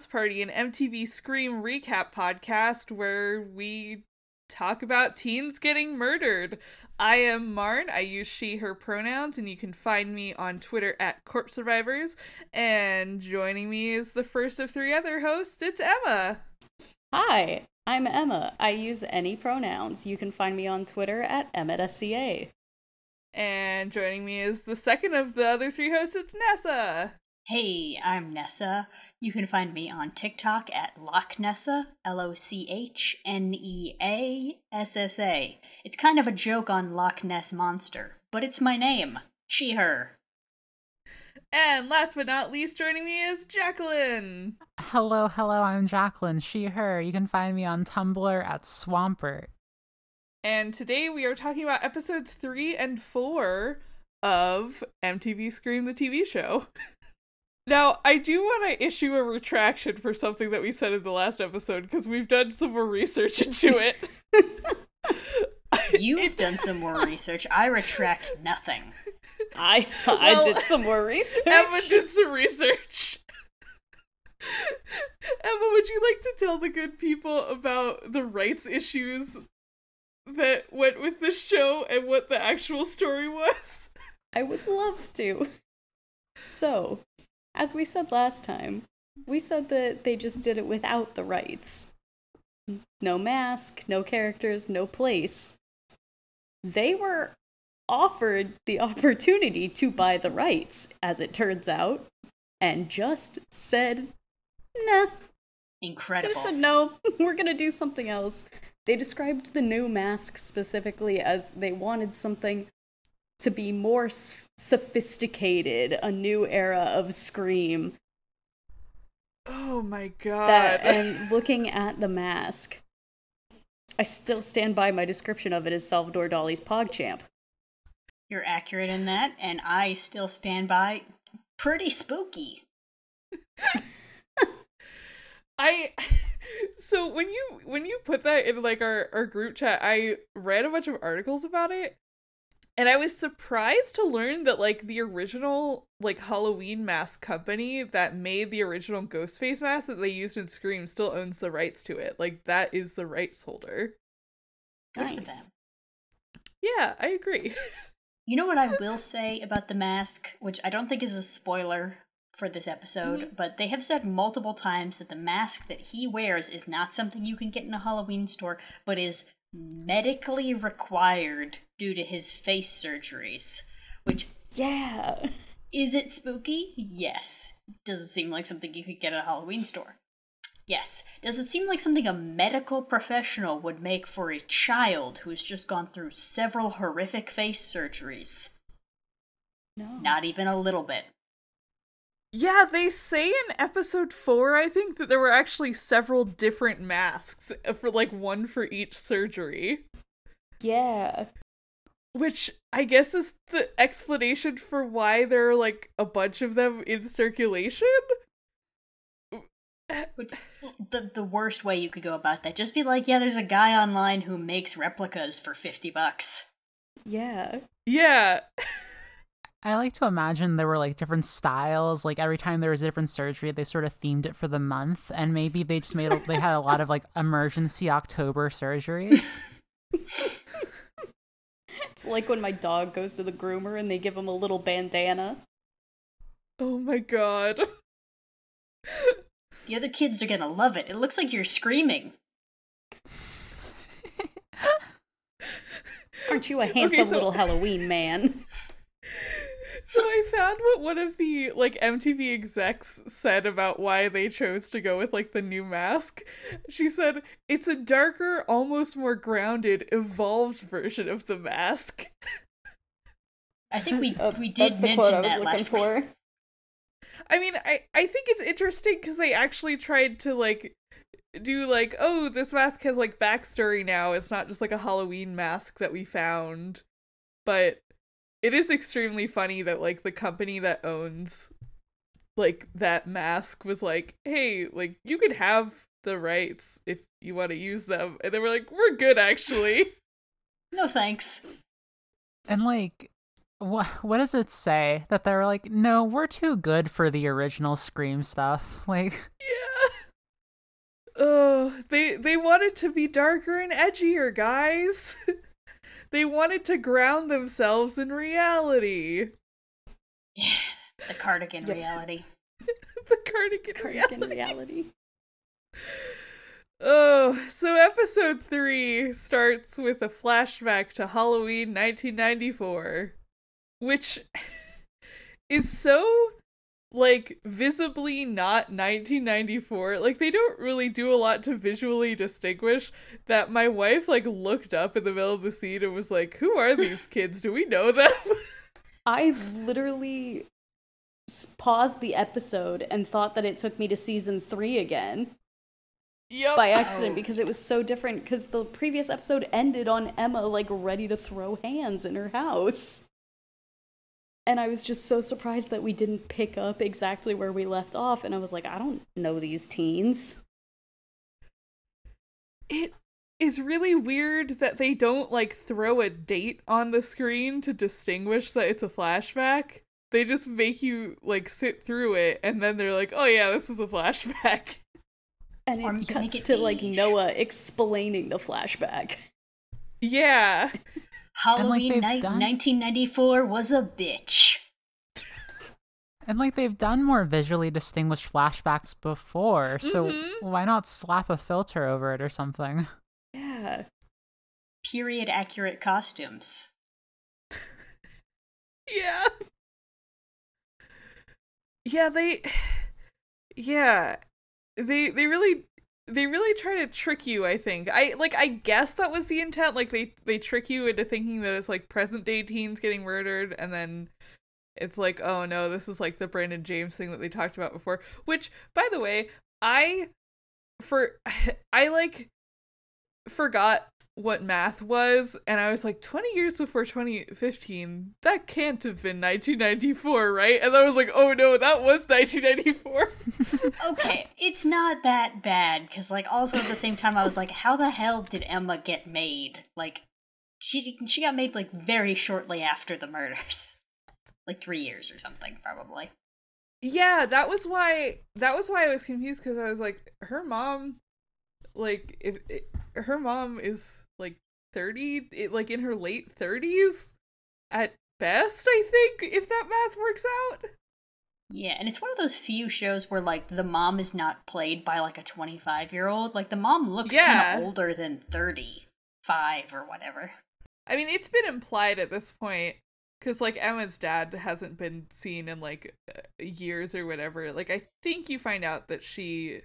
House Party, an MTV Scream recap podcast where we talk about teens getting murdered. I am Marn. I use she, her pronouns, and you can find me on Twitter at Corpse Revivers. And joining me is the first of three other hosts. It's Emma. Hi, I'm Emma. I use any pronouns. You can find me on Twitter at ematsca. And joining me is the second of the other three hosts. It's Neassa. Hey, I'm Neassa. You can find me on TikTok at Loch Neassa, L O C H N E A S S A. It's kind of a joke on Loch Ness Monster, but it's my name. She, her. And last but not least, joining me is Jacqueline. Hello, hello, I'm Jacqueline, she, her. You can find me on Tumblr at Swampert. And today we are talking about episodes three and four of MTV Scream the TV show. Now, I do want to issue a retraction for something that we said in the last episode because we've done some more research into it. You've done some more research. I retract nothing. I I Well, did some more research. Emma did some research. Emma, would you like to tell the good people about the rights issues that went with this show and what the actual story was? I would love to. So, as we said last time, we said that they just did it without the rights. No mask, no characters, no place. They were offered the opportunity to buy the rights, as it turns out, and just said, nah. Incredible. They said, no, we're gonna do something else. They described the new mask specifically as they wanted something to be more s- sophisticated, a new era of Scream. Oh my god. That and looking at the mask, I still stand by my description of it as Salvador Dali's PogChamp. You're accurate in that, and I still stand by pretty spooky. I so when you when you put that in like our our group chat, I read a bunch of articles about it. And I was surprised to learn that like the original like Halloween mask company that made the original Ghostface mask that they used in Scream still owns the rights to it. Like that is the rights holder. Nice. them. Yeah, I agree. You know what I will say about the mask, which I don't think is a spoiler for this episode, mm-hmm. but they have said multiple times that the mask that he wears is not something you can get in a Halloween store, but is medically required due to his face surgeries. Which, Yeah. is it spooky? Yes. Does it seem like something you could get at a Halloween store? Yes. Does it seem like something a medical professional would make for a child who's just gone through several horrific face surgeries? No. Not even a little bit. Yeah, they say in episode four, I think, that there were actually several different masks uh, for like one for each surgery. Yeah. Which I guess is the explanation for why there are like a bunch of them in circulation. Which the the worst way you could go about that. Just be like, yeah, there's a guy online who makes replicas for fifty bucks. Yeah. Yeah. I like to imagine there were like different styles. Like every time there was a different surgery, they sort of themed it for the month, and maybe they just made a, they had a lot of like emergency October surgeries. It's like when my dog goes to the groomer and they give him a little bandana. Oh my god. The other kids are gonna love it. It looks like you're screaming. Aren't you a Okay, handsome so- little Halloween man? So I found what one of the like MTV execs said about why they chose to go with like the new mask. She said it's a darker, almost more grounded, evolved version of the mask. I think we Uh, we did That's the mention quote I was that looking last week. for. I mean, I I think it's interesting because they actually tried to like do like, oh, this mask has like backstory now. It's not just like a Halloween mask that we found, but it is extremely funny that like the company that owns like that mask was like, hey, like you could have the rights if you want to use them, and they were like, we're good actually. No thanks. And like what what does it say that they're like, no, we're too good for the original Scream stuff. Like, Yeah. Oh, they they wanted to be darker and edgier, guys. they wanted to ground themselves in reality. Yeah, the cardigan Yep. reality. the cardigan, Cardigan reality. reality. Oh, so episode 3 starts with a flashback to Halloween 1994, which is so like visibly not 1994. Like they don't really do a lot to visually distinguish that my wife like looked up in the middle of the scene and was like, "Who are these kids? Do we know them?" I literally paused the episode and thought that it took me to season three again yep. by accident because it was so different. Because the previous episode ended on Emma like ready to throw hands in her house. And I was just so surprised that we didn't pick up exactly where we left off. And I was like, I don't know these teens. it is really weird that they don't like throw a date on the screen to distinguish that it's a flashback. They just make you like sit through it and then they're like, "Oh yeah, this is a flashback." And it you cuts to like. Noah explaining the flashback. Yeah. Halloween they've night done- 1994 was a bitch. and like they've done more visually distinguished flashbacks before, so Mhm. why not slap a filter over it or something? Yeah. Period accurate costumes. Yeah. Yeah, they Yeah. They they really they really try to trick you, I think. I like I guess that was the intent. Like they they trick you into thinking that it's like present day teens getting murdered and then it's like, oh no, this is like the Brandon James thing that they talked about before. Which, by the way, I for I like forgot what math was and I was like 20 years before 2015 that can't have been 1994 right and I was like oh no that was 1994 Okay, it's not that bad because, like, also at the same time, I was like, how the hell did Emma get made? Like, she she got made like very shortly after the murders, like three years or something, probably. yeah that was why that was why I was confused because I was like her mom like if it, her mom is like 30 it, like in her late 30s at best I think if that math works out Yeah, and it's one of those few shows where like the mom is not played by like a twenty five year old. Like the mom looks Yeah. kind of older than thirty five or whatever. I mean, it's been implied at this point because like Emma's dad hasn't been seen in like years or whatever. Like, I think you find out that she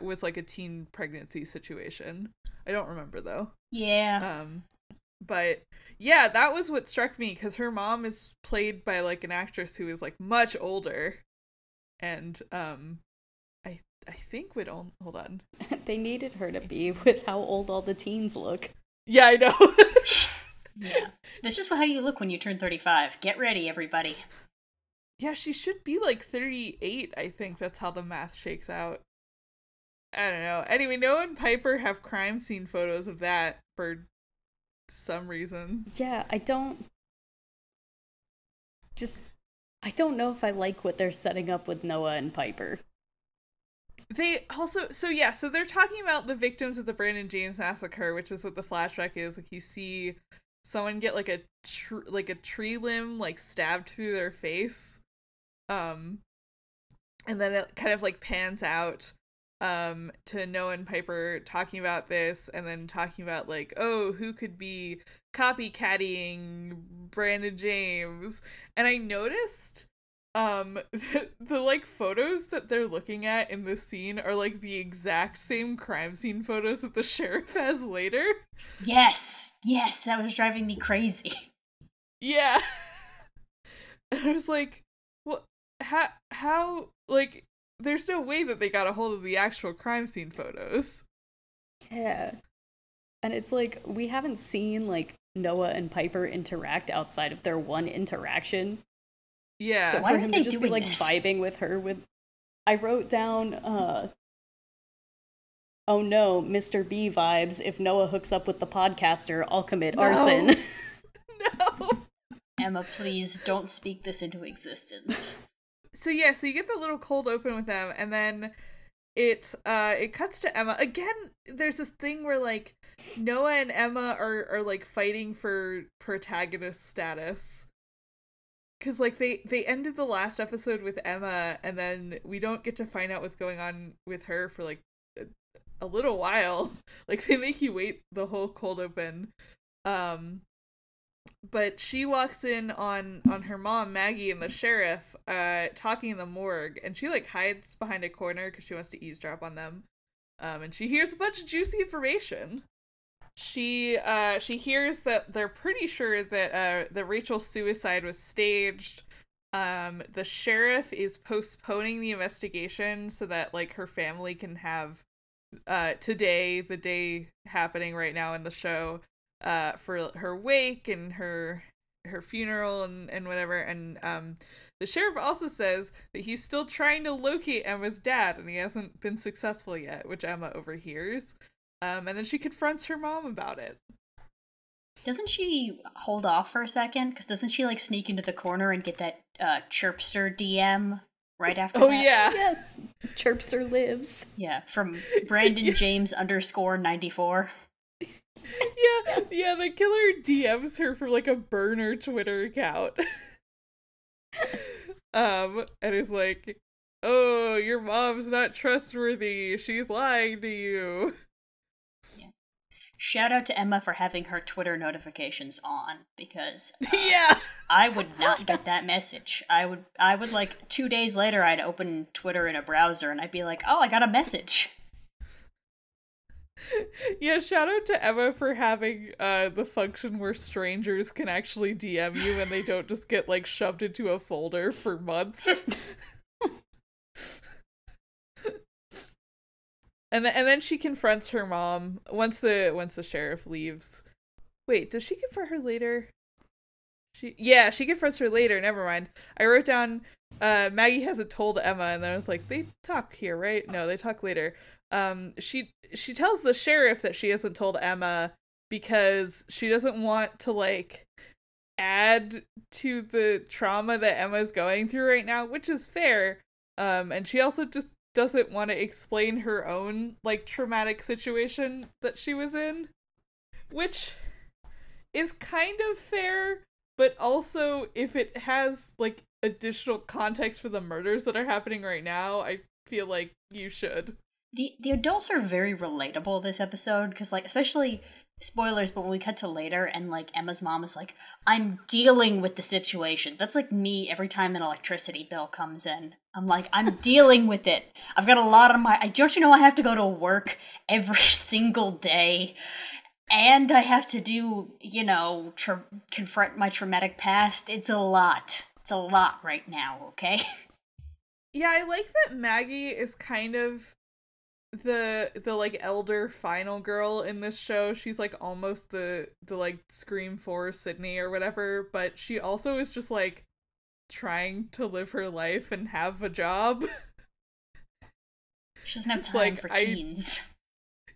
was like a teen pregnancy situation. I don't remember though. Yeah, Um, but yeah, that was what struck me because her mom is played by like an actress who is like much older, and um, I I think would on hold on. they needed her to be with how old all the teens look. Yeah, I know. yeah. That's just how you look when you turn thirty five. Get ready, everybody. Yeah, she should be like 38, I think. That's how the math shakes out. I don't know. Anyway, Noah and Piper have crime scene photos of that for some reason. Yeah, I don't. Just. I don't know if I like what they're setting up with Noah and Piper. They also, so yeah, so they're talking about the victims of the Brandon James massacre, which is what the flashback is. Like you see someone get like a tr- like a tree limb like stabbed through their face, um, and then it kind of like pans out um to Noah and Piper talking about this and then talking about like oh who could be copycatting Brandon James? And I noticed um the, the like photos that they're looking at in this scene are like the exact same crime scene photos that the sheriff has later. Yes, yes, that was driving me crazy. yeah. And I was like well how how like there's no way that they got a hold of the actual crime scene photos Yeah. And it's like, we haven't seen, like, Noah and Piper interact outside of their one interaction. yeah so Why for him to just be, like, this? vibing with her with. I wrote down, uh. Oh no, Mr. B vibes. If Noah hooks up with the podcaster, I'll commit No. arson. no Emma, please don't speak this into existence. So yeah, so you get the little cold open with them, and then it uh it cuts to Emma again. There's this thing where like Noah and Emma are are like fighting for protagonist status. Cause like they they ended the last episode with Emma, and then we don't get to find out what's going on with her for like a, a little while. Like they make you wait the whole cold open. Um, but she walks in on on her mom Maggie and the sheriff uh talking in the morgue and she like hides behind a corner because she wants to eavesdrop on them. Um and she hears a bunch of juicy information. She uh she hears that they're pretty sure that uh that Rachel's suicide was staged. Um the sheriff is postponing the investigation so that like her family can have uh today the day happening right now in the show uh for her wake and her her funeral and and whatever and um the sheriff also says that he's still trying to locate Emma's dad and he hasn't been successful yet which Emma overhears um and then she confronts her mom about it Doesn't she hold off for a second? Because doesn't she like sneak into the corner and get that uh, chirpster DM right after? oh that? yeah Yes, Chirpster lives. yeah, from Brandon James underscore ninety four. Yeah yeah the killer DMs her from like a burner Twitter account. Um and is like oh your mom's not trustworthy. She's lying to you. Shout out to Emma for having her Twitter notifications on because uh, yeah. I would not get that message. I would I would like 2 days later I'd open Twitter in a browser and I'd be like, "Oh, I got a message." yeah shout out to emma for having uh the function where strangers can actually dm you and they don't just get like shoved into a folder for months. And then and then she confronts her mom once the once the sheriff leaves. Wait does she confront her later? She yeah she confronts her later never mind. I wrote down uh maggie hasn't told emma and then i was like they talk here right? No they talk later um she she tells the sheriff that she hasn't told emma because she doesn't want to like add to the trauma that emma's going through right now which is fair. Um and she also just doesn't want to explain her own like traumatic situation that she was in which is kind of fair but also if it has like additional context for the murders that are happening right now i feel like you should The the adults are very relatable this episode because like especially spoilers, but when we cut to later and like Emma's mom is like, I'm dealing with the situation. That's like me every time an electricity bill comes in. I'm like, I'm dealing with it. I've got a lot on my I don't you know I have to go to work every single day. And I have to do, you know, tra- confront my traumatic past. It's a lot. It's a lot right now, okay? Yeah, I like that Maggie is kind of the the like elder final girl in this show. She's like almost the the like scream for Sidney or whatever, but she also is just like trying to live her life and have a job. She doesn't have time like, for I- teens.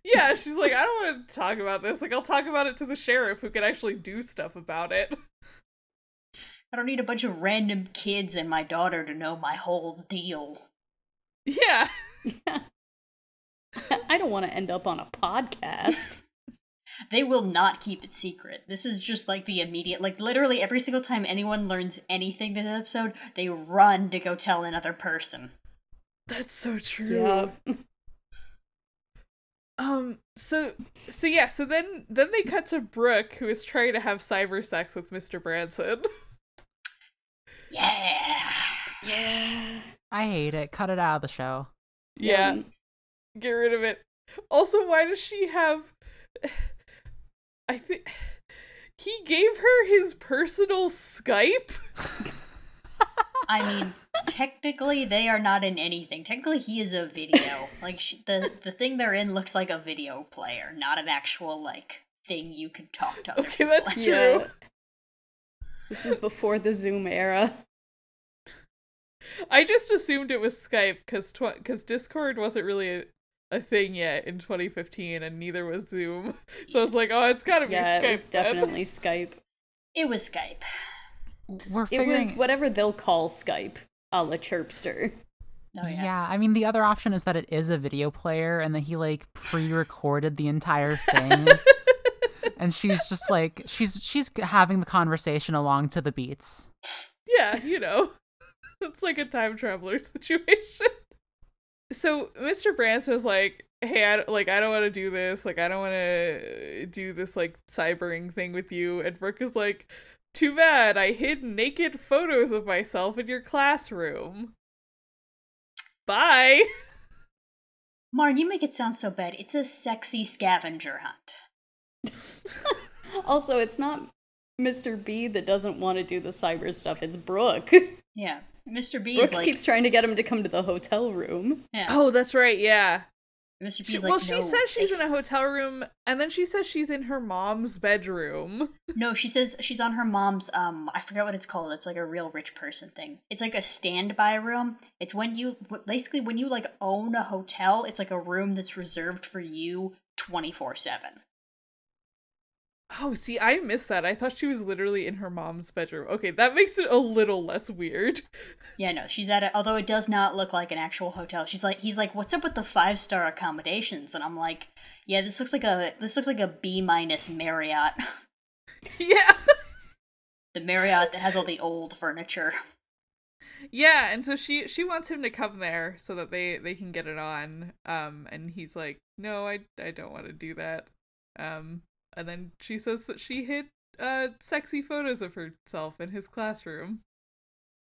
yeah, she's like, I don't want to talk about this. Like, I'll talk about it to the sheriff who can actually do stuff about it. I don't need a bunch of random kids and my daughter to know my whole deal. Yeah. I don't want to end up on a podcast. They will not keep it secret. This is just like the immediate, like literally every single time anyone learns anything this episode, they run to go tell another person. That's so true. yeah. Um so so yeah, so then then they cut to Brooke who is trying to have cyber sex with Mr. Branson. Yeah. Yeah. I hate it. Cut it out of the show. yeah, get rid of it. Also, why does she have I think he gave her his personal Skype? I mean, technically they are not in anything. Technically he is a video. Like sh- the the thing they're in looks like a video player, not an actual like thing you can talk to other Okay, people. that's in. true. Yeah. This is before the Zoom era. I just assumed it was Skype cuz tw- cuz Discord wasn't really a, a thing yet in 2015 and neither was Zoom. So I was like, "Oh, it's got to be Yeah, Skype." it was then. definitely Skype. It was Skype. we're It was whatever they'll call Skype, a la Chirpster. Oh yeah. yeah. I mean the other option is that it is a video player and that he like pre-recorded the entire thing. and she's just like she's she's having the conversation along to the beats. Yeah, you know. It's like a time traveler situation. So Mr. Branson's like, hey, I, like I don't want to do this. Like I don't want to uh, do this like cybering thing with you. And Brooke is like, too bad. I hid naked photos of myself in your classroom. Bye. Marn, you make it sound so bad. It's a sexy scavenger hunt. Also, it's not Mr. B that doesn't want to do the cyber stuff, it's Brooke. Yeah. Mr. B Brooke is like keeps trying to get him to come to the hotel room. yeah. Oh, that's right. Yeah. Mr. B She, like well, she no, says she's in a hotel room, and then she says she's in her mom's bedroom. No, she says she's on her mom's um I forget what it's called. It's like a real rich person thing. It's like a standby room. It's when you basically when you like own a hotel, it's like a room that's reserved for you 24/7. Oh, see, I missed that. I thought she was literally in her mom's bedroom. Okay, that makes it a little less weird. Yeah, no, she's at it. Although it does not look like an actual hotel. She's like, he's like, "What's up with the five star accommodations?" And I'm like, "Yeah, this looks like a this looks like a B minus Marriott, yeah. the Marriott that has all the old furniture." Yeah, and so she she wants him to come there so that they they can get it on. Um and he's like, "No, I I don't want to do that." Um and then she says that she hid uh sexy photos of herself in his classroom.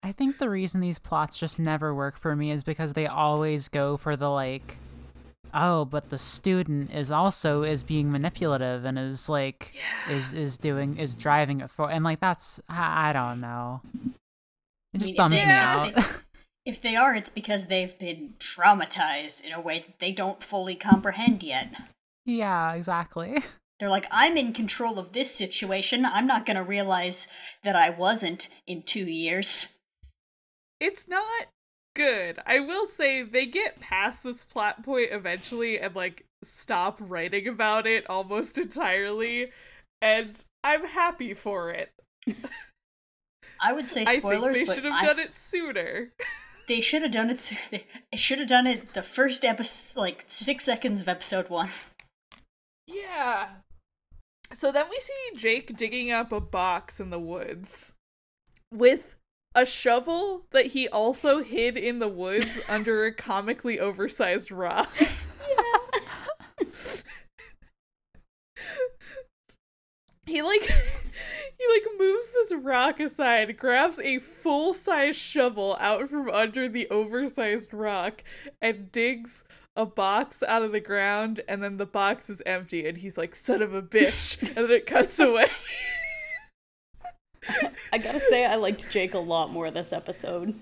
I think the reason these plots just never work for me is because they always go for the like oh, but the student is also is being manipulative and is like is is doing is driving it for and like that's I, I don't know. It just mean, bums me Yeah. out. If they are, it's because they've been traumatized in a way that they don't fully comprehend yet. yeah, exactly. They're like, I'm in control of this situation. I'm not going to realize that I wasn't in two years. It's not good. I will say they get past this plot point eventually and like stop writing about it almost entirely and I'm happy for it. I would say I spoilers, think they should have I- done it sooner. they should have done it. They should have done it the first episode, like six seconds of episode one. Yeah. So then we see Jake digging up a box in the woods with a shovel that he also hid in the woods under a comically oversized rock. he like he like moves this rock aside, grabs a full-size shovel out from under the oversized rock and digs a box out of the ground and then the box is empty and he's like son of a bitch and then it cuts away. I gotta say, I liked Jake a lot more this episode.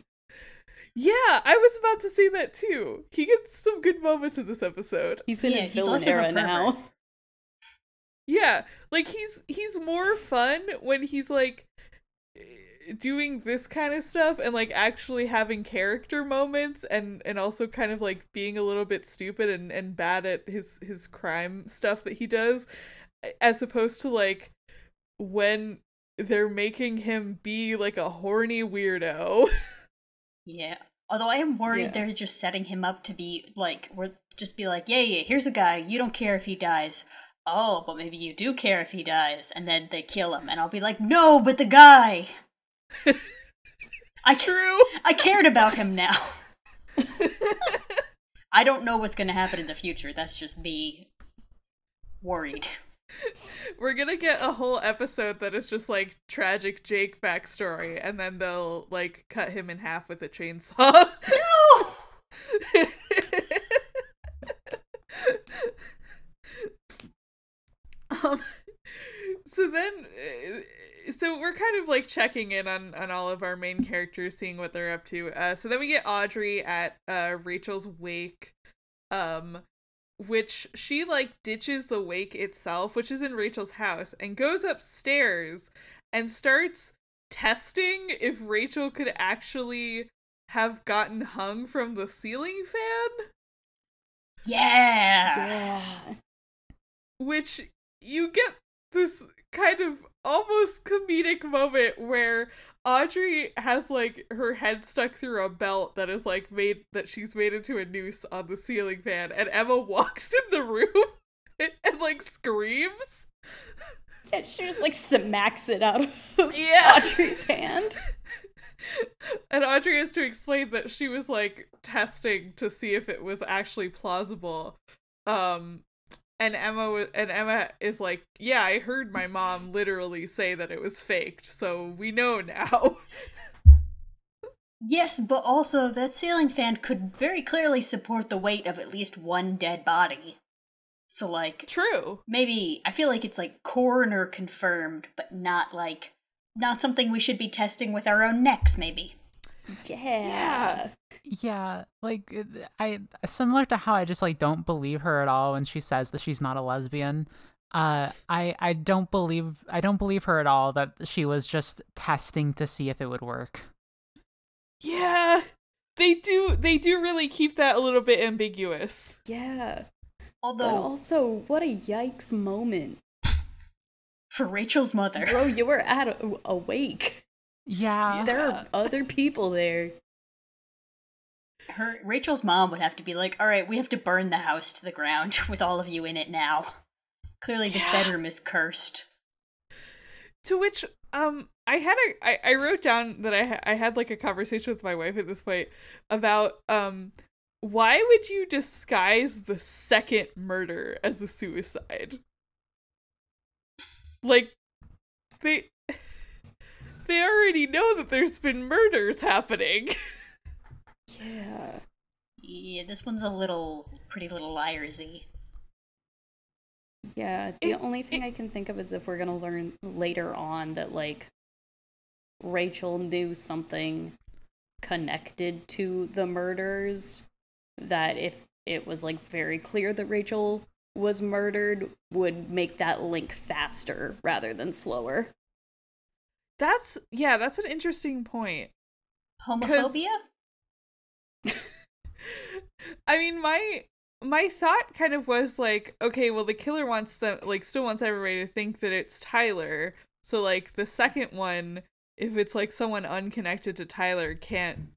yeah, I was about to say that too. He gets some good moments in this episode. He's in Yeah, his villain less of a era now. Yeah, like he's he's more fun when he's like doing this kind of stuff and like actually having character moments and and also kind of like being a little bit stupid and and bad at his his crime stuff that he does as opposed to like when they're making him be like a horny weirdo. Yeah. Although I am worried Yeah. they're just setting him up to be like, we're just be like, yeah, yeah, here's a guy. You don't care if he dies. Oh, but maybe you do care if he dies, and then they kill him, and I'll be like, no, but the guy. I True. I cared about him now. I don't know what's going to happen in the future. That's just me worried. We're gonna get a whole episode that is just like tragic Jake backstory, and then they'll like cut him in half with a chainsaw. No! um, so then, uh, so we're kind of like checking in on on all of our main characters, seeing what they're up to. Uh, so then we get Audrey at uh Rachel's wake, um, which she like ditches the wake itself, which is in Rachel's house, and goes upstairs and starts testing if Rachel could actually have gotten hung from the ceiling fan, Yeah! Yeah. which you get this kind of almost comedic moment where Audrey has like her head stuck through a belt that is like made that she's made into a noose on the ceiling fan, and Emma walks in the room and, and like screams. Yeah, she just like smacks it out of Yeah. Audrey's hand. and Audrey has to explain that she was like testing to see if it was actually plausible. Um and Emma and Emma is like, "Yeah, I heard my mom literally say that it was faked, so we know now." Yes, but also that ceiling fan could very clearly support the weight of at least one dead body. So, like, True. maybe I feel like it's like coroner confirmed, but not like not something we should be testing with our own necks. Maybe. Yeah. Yeah, like I similar to how I just like don't believe her at all when she says that she's not a lesbian. Uh, I I don't believe I don't believe her at all that she was just testing to see if it would work. Yeah. They do they do really keep that a little bit ambiguous. Yeah. But Although also, what a yikes moment. for Rachel's mother, Bro, you were at a- awake. Yeah, There are other people there. her Rachel's mom would have to be like, "All right, we have to burn the house to the ground with all of you in it now." Clearly, this Yeah. bedroom is cursed. To which um I had a I, I wrote down that I ha- I had like a conversation with my wife at this point about um why would you disguise the second murder as a suicide? Like they they already know that there's been murders happening. Yeah. Yeah, this one's a little pretty little liarsy. Yeah. The It- only thing I can think of is if we're gonna learn later on that like Rachel knew something connected to the murders that if it was like very clear that Rachel was murdered would make that link faster rather than slower. That's yeah, that's an interesting point. Homophobia? I mean, my my thought kind of was like, okay, well, the killer wants them like still wants everybody to think that it's Tyler. So like the second one, if it's like someone unconnected to Tyler, can't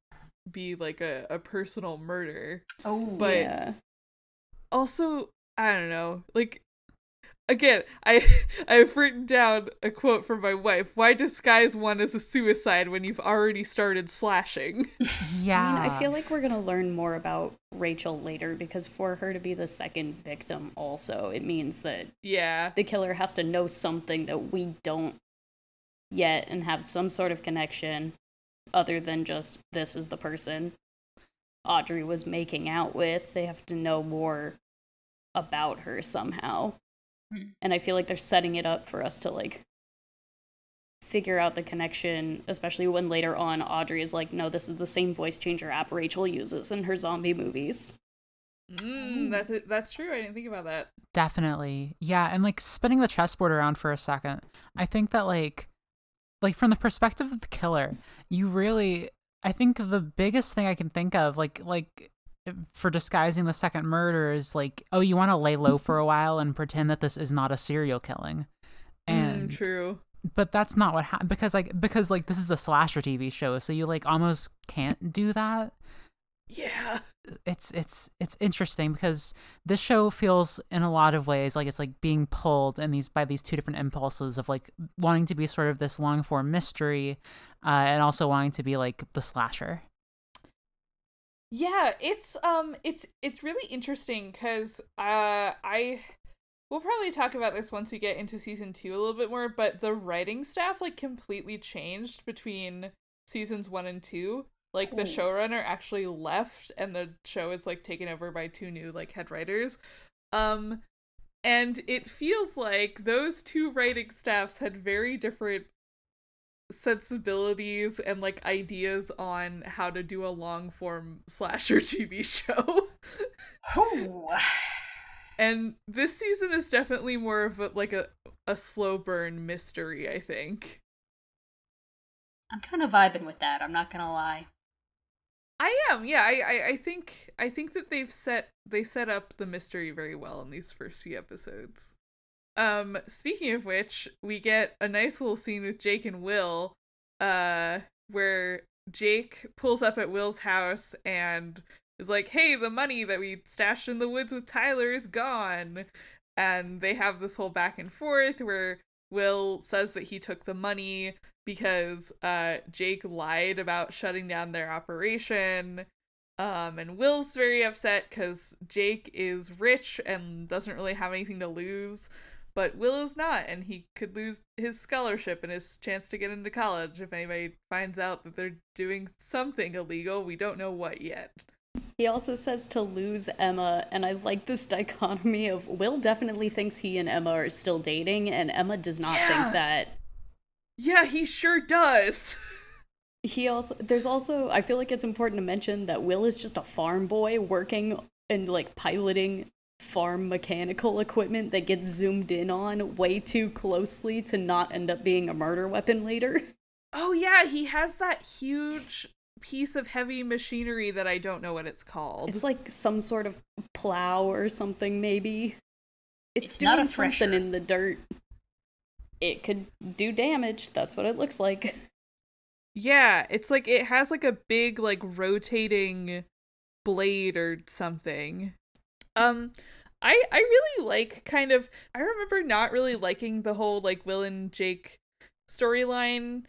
be like a, a personal murder. Oh, But- yeah. Also, I don't know, like again, I I've written down a quote from my wife. Why disguise one as a suicide when you've already started slashing? yeah. I mean, I feel like we're gonna learn more about Rachel later because for her to be the second victim, also, it means that yeah. the killer has to know something that we don't yet and have some sort of connection other than just this is the person Audrey was making out with. They have to know more about her somehow. Hmm. And I feel like they're setting it up for us to like figure out the connection, especially when later on Audrey is like, no, this is the same voice changer app Rachel uses in her zombie movies. Mm, that's it. That's true. I didn't think about that. Definitely. Yeah, and like spinning the chessboard around for a second. I think that like like from the perspective of the killer, you really I think the biggest thing I can think of like like for disguising the second murder is like oh you want to lay low for a while and pretend that this is not a serial killing. And mm, true. but that's not what happened because like because like this is a slasher TV show, so you like almost can't do that Yeah. it's it's it's interesting because this show feels in a lot of ways like it's like being pulled in these by these two different impulses of like wanting to be sort of this long form mystery uh, and also wanting to be like the slasher Yeah, it's um it's it's really interesting cuz uh I we'll probably talk about this once we get into season 2 a little bit more, but the writing staff like completely changed between seasons 1 and 2. Like the showrunner actually left and the show is like taken over by two new like head writers. Um and it feels like those two writing staffs had very different sensibilities and like ideas on how to do a long form slasher TV show. Oh. and this season is definitely more of a, like a a slow burn mystery, I think. I'm kind of vibing with that. I'm not gonna lie. I am, yeah. I, I I think I think that they've set they set up the mystery very well in these first few episodes. Um, speaking of which, we get a nice little scene with Jake and Will, uh, where Jake pulls up at Will's house and is like, "Hey, the money that we stashed in the woods with Tyler is gone." And they have this whole back and forth where Will says that he took the money because uh Jake lied about shutting down their operation. Um, and Will's very upset because Jake is rich and doesn't really have anything to lose, but Will is not, and he could lose his scholarship and his chance to get into college if anybody finds out that they're doing something illegal. We don't know what yet. He also says to lose Emma, and I like this dichotomy of Will definitely thinks he and Emma are still dating, and Emma does not Yeah. think that. Yeah, he sure does. He also, there's also, I feel like it's important to mention that Will is just a farm boy working and like piloting farm mechanical equipment that gets zoomed in on way too closely to not end up being a murder weapon later. oh yeah, he has that huge piece of heavy machinery that I don't know what it's called. It's like some sort of plow or something, maybe. It's, It's not doing a something in the dirt. It could do damage. That's what it looks like. Yeah, it's like it has like a big like rotating blade or something. Um I I really like kind of I remember not really liking the whole like Will and Jake storyline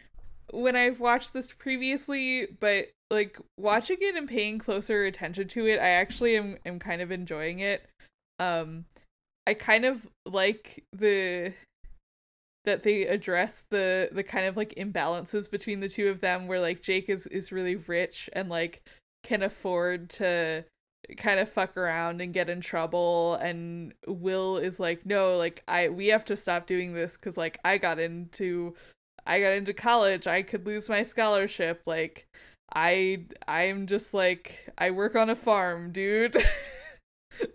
when I've watched this previously, but like watching it and paying closer attention to it, I actually am am kind of enjoying it. Um I kind of like the that they address the the kind of like imbalances between the two of them where like Jake is is really rich and like can afford to kind of fuck around and get in trouble and Will is like no like I we have to stop doing this cuz like I got into I got into college I could lose my scholarship like I I'm just like I work on a farm dude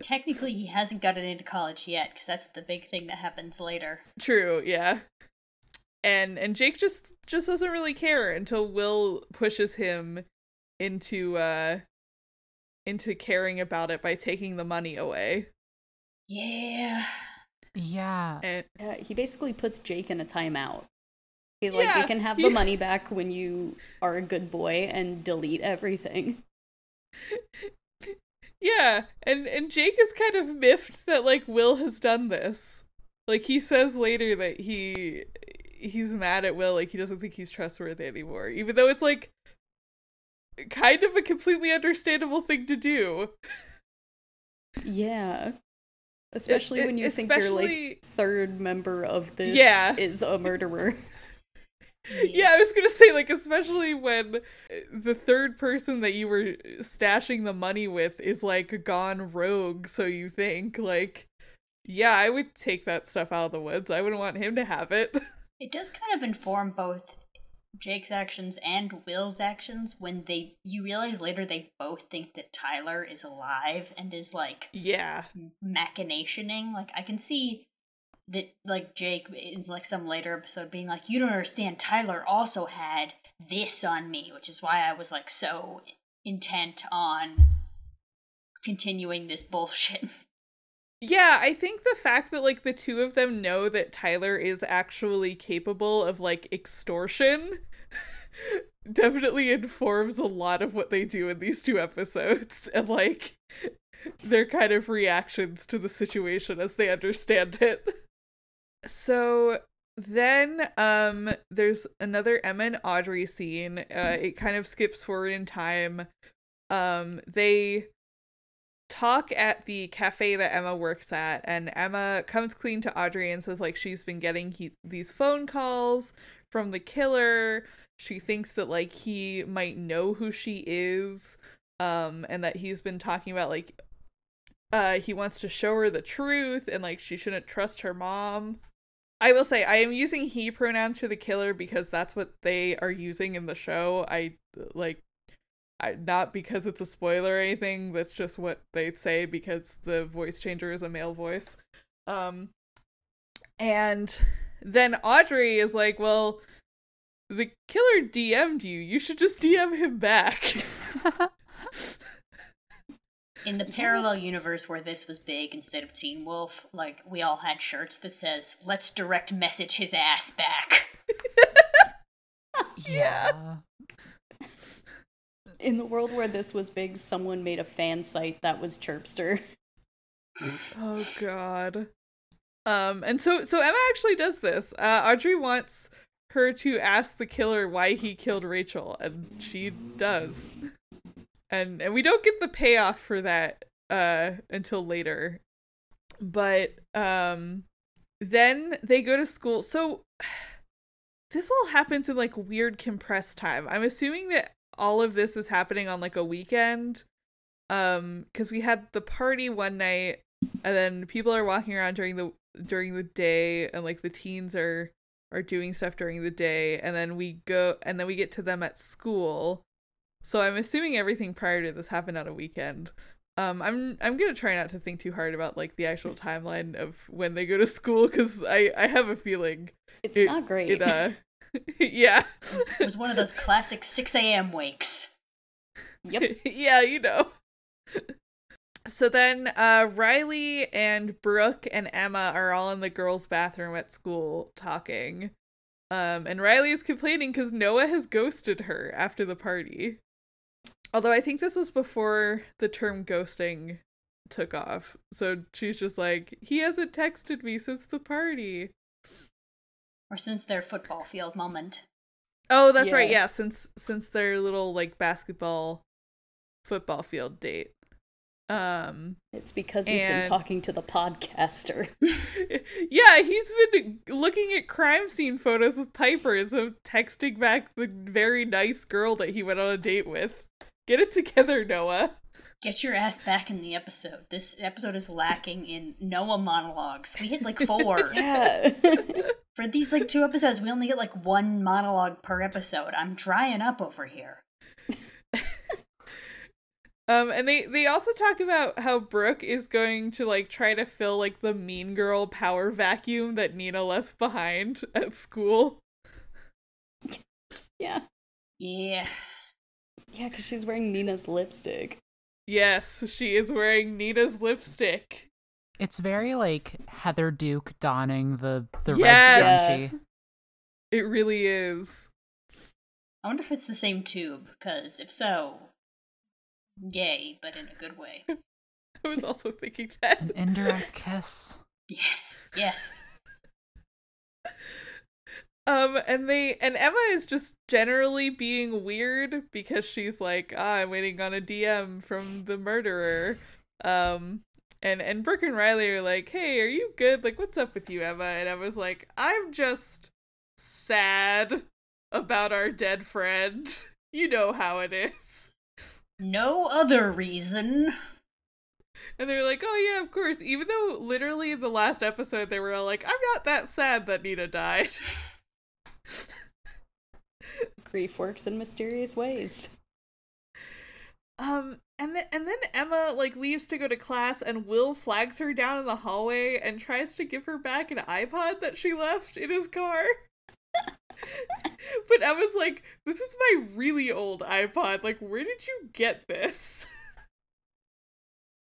Technically, he hasn't gotten into college yet, because that's the big thing that happens later. True, yeah. And and Jake just just doesn't really care until Will pushes him into uh into caring about it by taking the money away. Yeah. Yeah. And Yeah, he basically puts Jake in a timeout. He's like, you can have he- the money back when you are a good boy and delete everything. yeah, and and Jake is kind of miffed that like Will has done this. Like he says later that he he's mad at Will like he doesn't think he's trustworthy anymore even though it's like kind of a completely understandable thing to do. Yeah. Especially it- when you think your especially- like third member of this Yeah. is a murderer. Yeah, I was gonna say, like, especially when the third person that you were stashing the money with is like gone rogue, so you think, like, yeah, I would take that stuff out of the woods. I wouldn't want him to have it. It does kind of inform both Jake's actions and Will's actions when they you realize later they both think that Tyler is alive and is like yeah. machinationing. Like I can see that like Jake in like some later episode being like, You don't understand, Tyler also had this on me, which is why I was like so intent on continuing this bullshit. Yeah, I think the fact that like the two of them know that Tyler is actually capable of like extortion definitely informs a lot of what they do in these two episodes and like their kind of reactions to the situation as they understand it. So then um there's another Emma and Audrey scene. Uh it kind of skips forward in time. Um they talk at the cafe that Emma works at, and Emma comes clean to Audrey and says like she's been getting he- these phone calls from the killer. She thinks that like he might know who she is, um, and that he's been talking about like uh he wants to show her the truth and like she shouldn't trust her mom. I will say I am using he pronouns for the killer because that's what they are using in the show. I like I, not because it's a spoiler or anything. That's just what they say because the voice changer is a male voice. Um, and then Audrey is like, "Well, the killer DM'd you. You should just DM him back." In the parallel universe where this was big instead of Teen Wolf, like we all had shirts that says "Let's direct message his ass back." Yeah. In the world where this was big, someone made a fan site that was Chirpster. Oh god. Um and so so Emma actually does this. Uh Audrey wants her to ask the killer why he killed Rachel and she does. And and we don't get the payoff for that uh until later. But um then they go to school. So this all happens in like weird compressed time. I'm assuming that all of this is happening on like a weekend um because we had the party one night and then people are walking around during the during the day and like the teens are are doing stuff during the day and then we go and then we get to them at school so i'm assuming everything prior to this happened on a weekend um i'm i'm gonna try not to think too hard about like the actual timeline of when they go to school because i i have a feeling It's it, not great. it uh yeah It was, it was one of those classic 6 a.m. wakes. yep. yeah, you know. So then uh Riley and Brooke and Emma are all in the girls' bathroom at school talking. Um and Riley is complaining cuz Noah has ghosted her after the party. Although I think this was before the term ghosting took off. So she's just like, "He hasn't texted me since the party." Or since their football field moment. Oh, that's right. Yeah. Yeah, since since their little like basketball football field date. Um It's because he's And- been talking to the podcaster. yeah, he's been looking at crime scene photos with Piper so texting back the very nice girl that he went on a date with. Get it together, Noah. Get your ass back in the episode. This episode is lacking in Noah monologues. We hit like four. yeah. For these like two episodes, we only get like one monologue per episode. I'm drying up over here. Um and they they also talk about how Brooke is going to like try to fill like the mean girl power vacuum that Nina left behind at school. yeah. Yeah. Yeah, because she's wearing Nina's lipstick. Yes, she is wearing Nina's lipstick. It's very like Heather Duke donning the the Yes! red scrunchie. It really is. I wonder if it's the same tube, because if so, yay, but in a good way. I was also thinking that. An indirect kiss. Yes, yes. Um, and they and Emma is just generally being weird because she's like, ah, I'm waiting on a DM from the murderer. Um, and and Brooke and Riley are like, hey, are you good? Like, what's up with you, Emma? And Emma's like, I'm just sad about our dead friend. You know how it is. No other reason. And they're like, oh yeah, of course. Even though literally in the last episode they were all like, I'm not that sad that Nina died. Grief works in mysterious ways. Um, and then and then Emma like leaves to go to class, and Will flags her down in the hallway and tries to give her back an iPod that she left in his car. but Emma's like, "This is my really old iPod. Like, where did you get this?"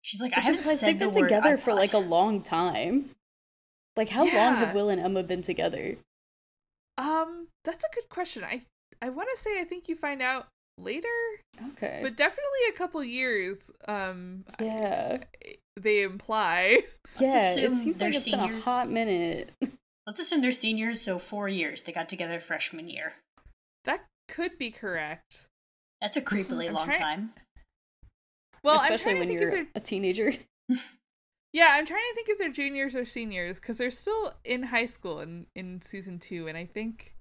She's like, I Which haven't implies said they've been the word together for like a long time. Like, how long have Will and Emma been together? Um, that's a good question. I I want to say I think you find out later, Okay. but definitely a couple years. Um, I- yeah. they imply. yeah, it seems like they're it's been a hot minute. Let's assume they're seniors, so four years. They got together freshman year. That could be correct. That's a creepily I'm long trying- time. Well, Especially when to think you're if they're a teenager. Yeah, I'm trying to think if they're juniors or seniors because they're still in high school in in season two, and I think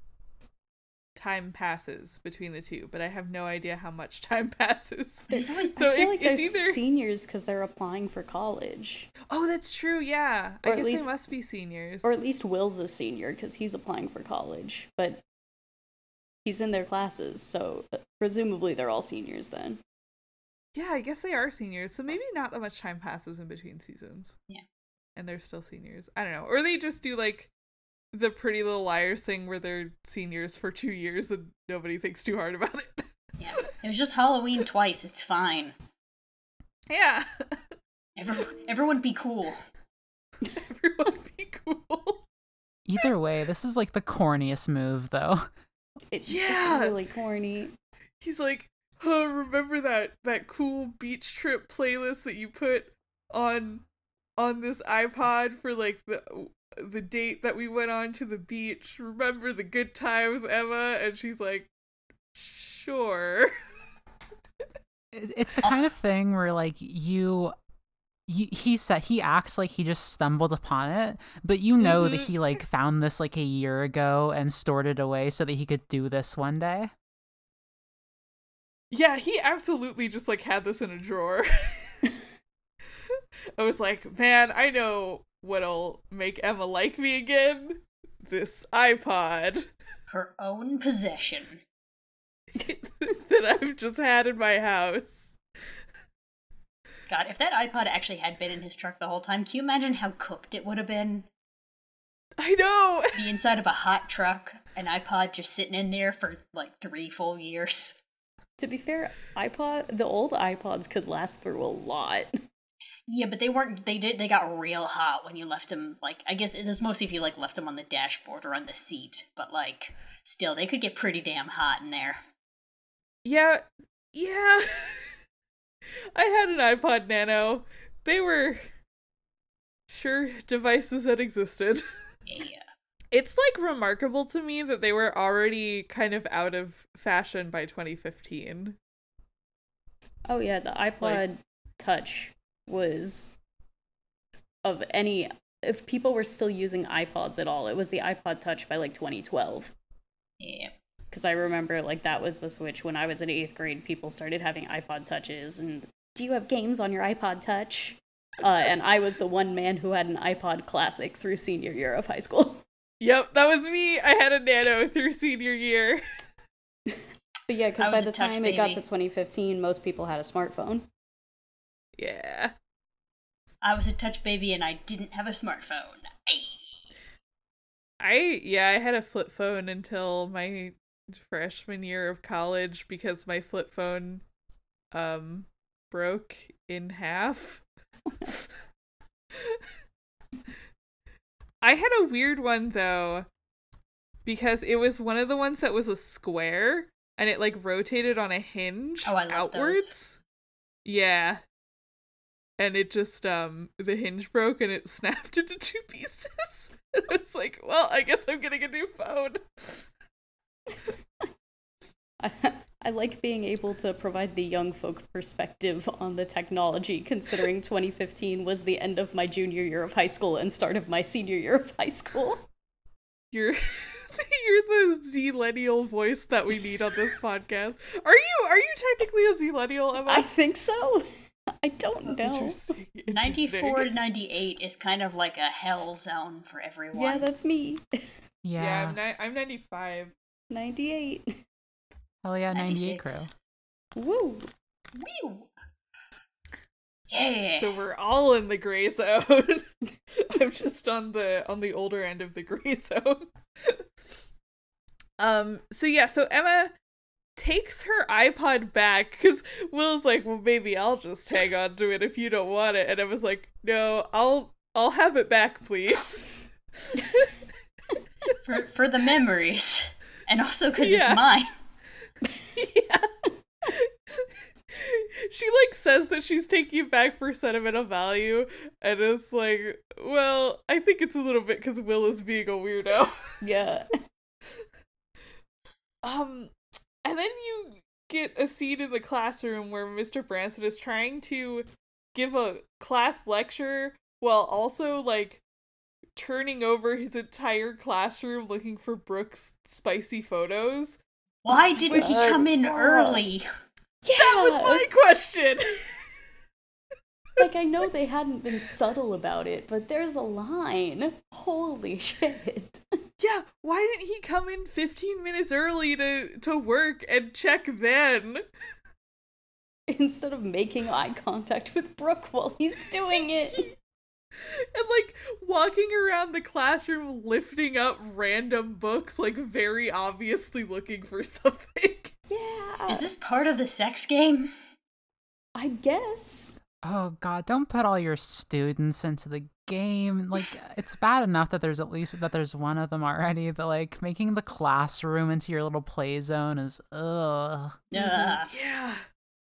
time passes between the two, but I have no idea how much time passes. He's always So I feel it- like they're either- seniors because they're applying for college. Oh, that's true. Yeah, I Or at guess least- they must be seniors. Or at least Will's a senior because he's applying for college. But he's in their classes, so uh, presumably they're all seniors then. Yeah, I guess they are seniors. So maybe not that much time passes in between seasons. Yeah. and they're still seniors. I don't know, or they just do like the Pretty Little Liars thing where they're seniors for two years and nobody thinks too hard about it. Yeah. It was just Halloween twice. It's fine. Yeah. Everyone, everyone be cool. Everyone be cool. Either way, this is like the corniest move, though. It, Yeah. It's really corny. He's like, oh, remember that that cool beach trip playlist that you put on on this iPod for like the the date that we went on to the beach. Remember the good times, Emma? And she's like, sure. It's it's the kind of thing where like you. He said he acts like he just stumbled upon it, but you know that Mhm. he like found this like a year ago and stored it away so that he could do this one day. Yeah, he absolutely just like had this in a drawer. I was like, man, I know what'll make Emma like me again. This iPod Her own possession. that I've just had in my house. God, if that iPod actually had been in his truck the whole time, can you imagine how cooked it would have been? I know. The inside of a hot truck, an iPod just sitting in there for like three full years. To be fair, iPod the old iPods could last through a lot. Yeah, but they weren't. They did. They got real hot when you left them. Like, I guess it was mostly if you like left them on the dashboard or on the seat. But like, still, they could get pretty damn hot in there. Yeah, yeah. I had an iPod Nano. They were sure devices that existed. Yeah. It's like remarkable to me that they were already kind of out of fashion by 2015. Oh yeah, the iPod Touch was of any if people were still using iPods at all, it was the iPod Touch by like 2012. Yeah. Because I remember like that was the switch when I was in eighth grade. People started having iPod Touches, and do you have games on your iPod Touch? Uh, and I was the one man who had an iPod Classic through senior year of high school. Yep, that was me. I had a Nano through senior year. But yeah, because by the touch time it got to 2015, most people had a smartphone. Yeah. I was a touch baby and I didn't have a smartphone. Ay. I yeah, I had a flip phone until my freshman year of college because my flip phone um broke in half. I had a weird one though because it was one of the ones that was a square and it like rotated on a hinge Oh, I love those. Yeah. And it just um the hinge broke and it snapped into two pieces. and I was like, well, I guess I'm getting a new phone. I, I like being able to provide the young folk perspective on the technology, considering 2015 was the end of my junior year of high school and start of my senior year of high school. You're you're the zillennial voice that we need on this podcast. Are you are you technically a zillennial, Emma? I think so. I don't know. Interesting. 94 to 98 is kind of like a hell zone for everyone. Yeah, that's me. Yeah. Yeah, I'm ni- I'm 95. 98. Hell yeah, 98 96. crew. Woo. Whew. Yeah. So we're all in the gray zone. I'm just on the on the older end of the gray zone. um so yeah, so Emma takes her iPod back cuz Will's like, "Well, maybe I'll just hang on to it if you don't want it." And I was like, "No, I'll I'll have it back, please." for, for the memories. And also because Yeah. it's mine. Yeah. she like says that she's taking it back for sentimental value, and it's like, well, I think it's a little bit because Will is being a weirdo. Yeah. um, and then you get a scene in the classroom where Mr. Branson is trying to give a class lecture while also like turning over his entire classroom looking for Brooke's spicy photos. Why oh didn't he Oh, come in God. early? Yeah. That was my question. like I know they hadn't been subtle about it, but there's a line. Holy shit. Yeah, why didn't he come in 15 minutes early to to work and check then? Instead of making eye contact with Brooke while he's doing it. And like walking around the classroom lifting up random books like very obviously looking for something. Yeah. Is this part of the sex game? I guess. oh god, don't put all your students into the game. Like it's bad enough that there's at least that there's one of them already, but like making the classroom into your little play zone is ugh. Ugh. Yeah.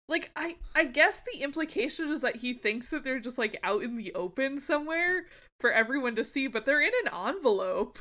Like I I guess the implication is that he thinks that they're just like out in the open somewhere for everyone to see, but they're in an envelope.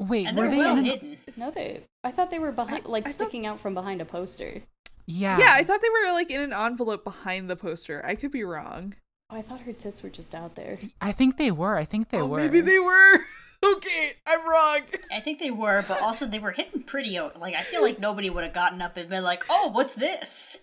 Wait, And were they're well in an- hidden. No, they. I thought they were behind, I- like I thought- sticking out from behind a poster. Yeah. Yeah, I thought they were like in an envelope behind the poster. I could be wrong. Oh, I thought her tits were just out there. I think they were. I think they oh, were. maybe they were. okay, I'm wrong. I think they were, but also they were hidden pretty. Like I feel like nobody would have gotten up and been like, "Oh, what's this?"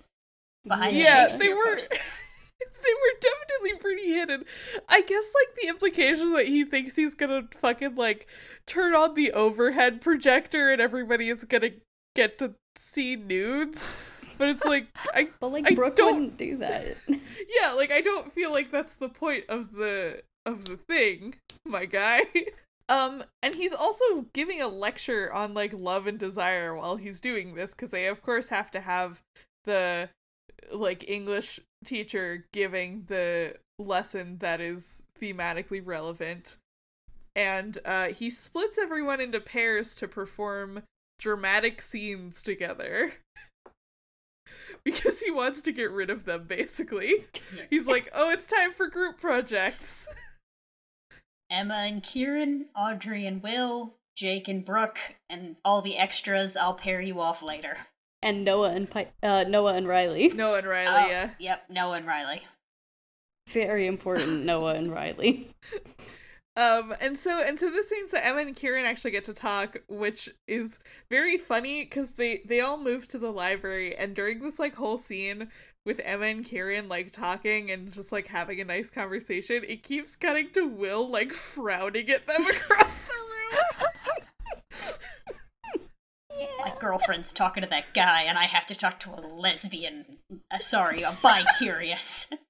Behind the Yeah, Shakespeare they were. they were definitely pretty hidden. I guess like the implication that he thinks he's gonna fucking like turn on the overhead projector and everybody is gonna get to see nudes. But it's like I But like I Brooke don't- wouldn't do that. yeah, like I don't feel like that's the point of the of the thing, my guy. Um, and he's also giving a lecture on like love and desire while he's doing this because they of course have to have the like English teacher giving the lesson that is thematically relevant. And uh he splits everyone into pairs to perform dramatic scenes together. because he wants to get rid of them basically. He's like, "Oh, it's time for group projects." Emma and Kieran, Audrey and Will, Jake and Brooke, and all the extras. I'll pair you off later. and Noah and Pi- uh, Noah and Riley. Noah and Riley, Oh, yeah. Yep, Noah and Riley. Very important, Noah and Riley. Um, and so and so this means that Emma and Kieran actually get to talk, which is very funny because they they all move to the library, and during this like whole scene with Emma and Kieran like talking and just like having a nice conversation, it keeps cutting to Will like frowning at them across the room. My girlfriend's talking to that guy, and I have to talk to a lesbian. Uh, sorry, a bi-curious. like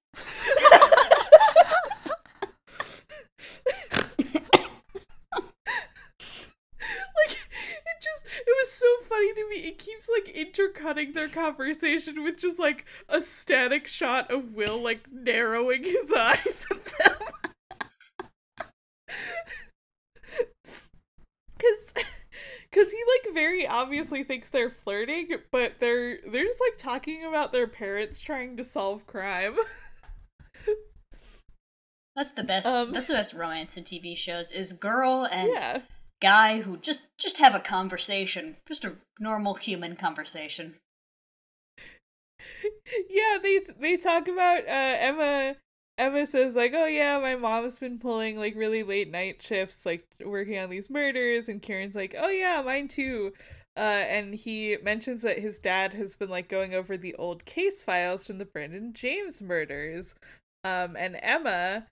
it just it was so funny to me it keeps like intercutting their conversation with just like a static shot of will like narrowing his eyes at them because because he like very obviously thinks they're flirting but they're they're just like talking about their parents trying to solve crime That's the best. Um, that's the best romance in TV shows. Is girl and yeah guy who just just have a conversation, just a normal human conversation. yeah, they they talk about uh Emma Emma says like, "Oh yeah, my mom's been pulling like really late night shifts like working on these murders." And Kieran's like, "Oh yeah, mine too." Uh and he mentions that his dad has been like going over the old case files from the Brandon James murders. Um and Emma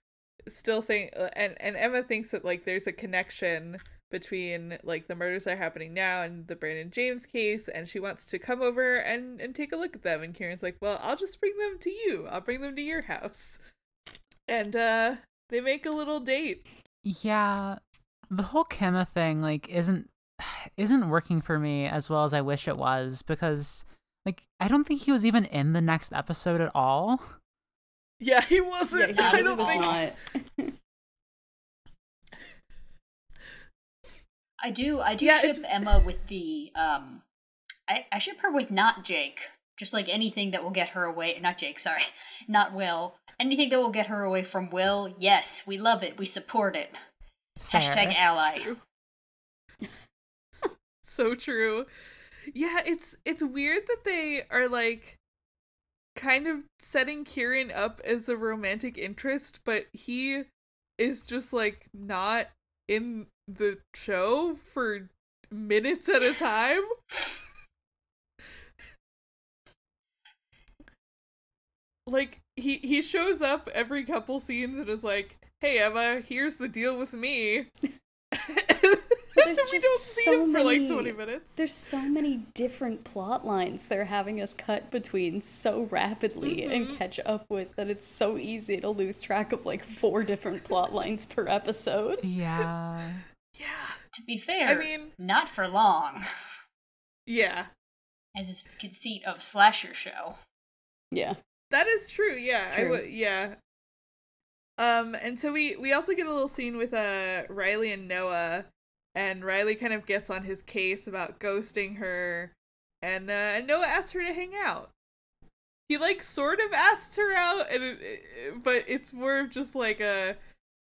still think uh, and and Emma thinks that like there's a connection between like the murders that are happening now and the Brandon James case and she wants to come over and and take a look at them and Kieran's like, "Well, I'll just bring them to you. I'll bring them to your house." And uh they make a little date. Yeah, the whole Kimma thing like isn't isn't working for me as well as I wish it was because like I don't think he was even in the next episode at all. Yeah, he wasn't. he I don't was think not. I do. I do Yeah, ship it's- Emma with the um. I I ship her with not Jake. Just like anything that will get her away. Not Jake. Sorry, not Will. Anything that will get her away from Will. Yes, we love it. We support it. Hashtag ally. True. so true. Yeah, it's it's weird that they are like kind of setting Kieran up as a romantic interest, but he is just like not in the show for minutes at a time. like he he shows up every couple scenes and is like, "Hey Emma, here's the deal with me." there's we just don't see so him for like many- 20 minutes. There's so many different plot lines they're having us cut between so rapidly Mm-hmm. and catch up with that it's so easy to lose track of like four different plot lines per episode. Yeah. Yeah. To be fair, I mean- not for long, Yeah. as is the conceit of slasher show. Yeah. That is true. Yeah, I True. would. Yeah. Um, and so we we also get a little scene with uh Riley and Noah, and Riley kind of gets on his case about ghosting her, and uh, Noah asks her to hang out. He like sort of asks her out, and it, it- but it's more of just like a,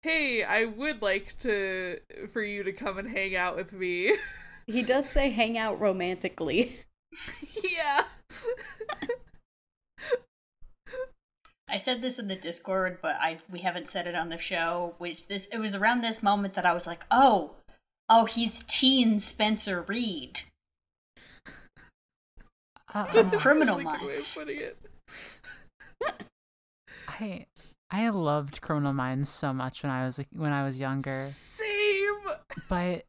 hey, I would like to for you to come and hang out with me. He does say hang out romantically. yeah. I said this in the Discord, but I we haven't said it on the show. Which this it was around this moment that I was like, oh, oh, he's teen Spencer Reid. Uh, Criminal Really good way of Minds. putting it. I I loved Criminal Minds so much when I was when I was younger, Same. but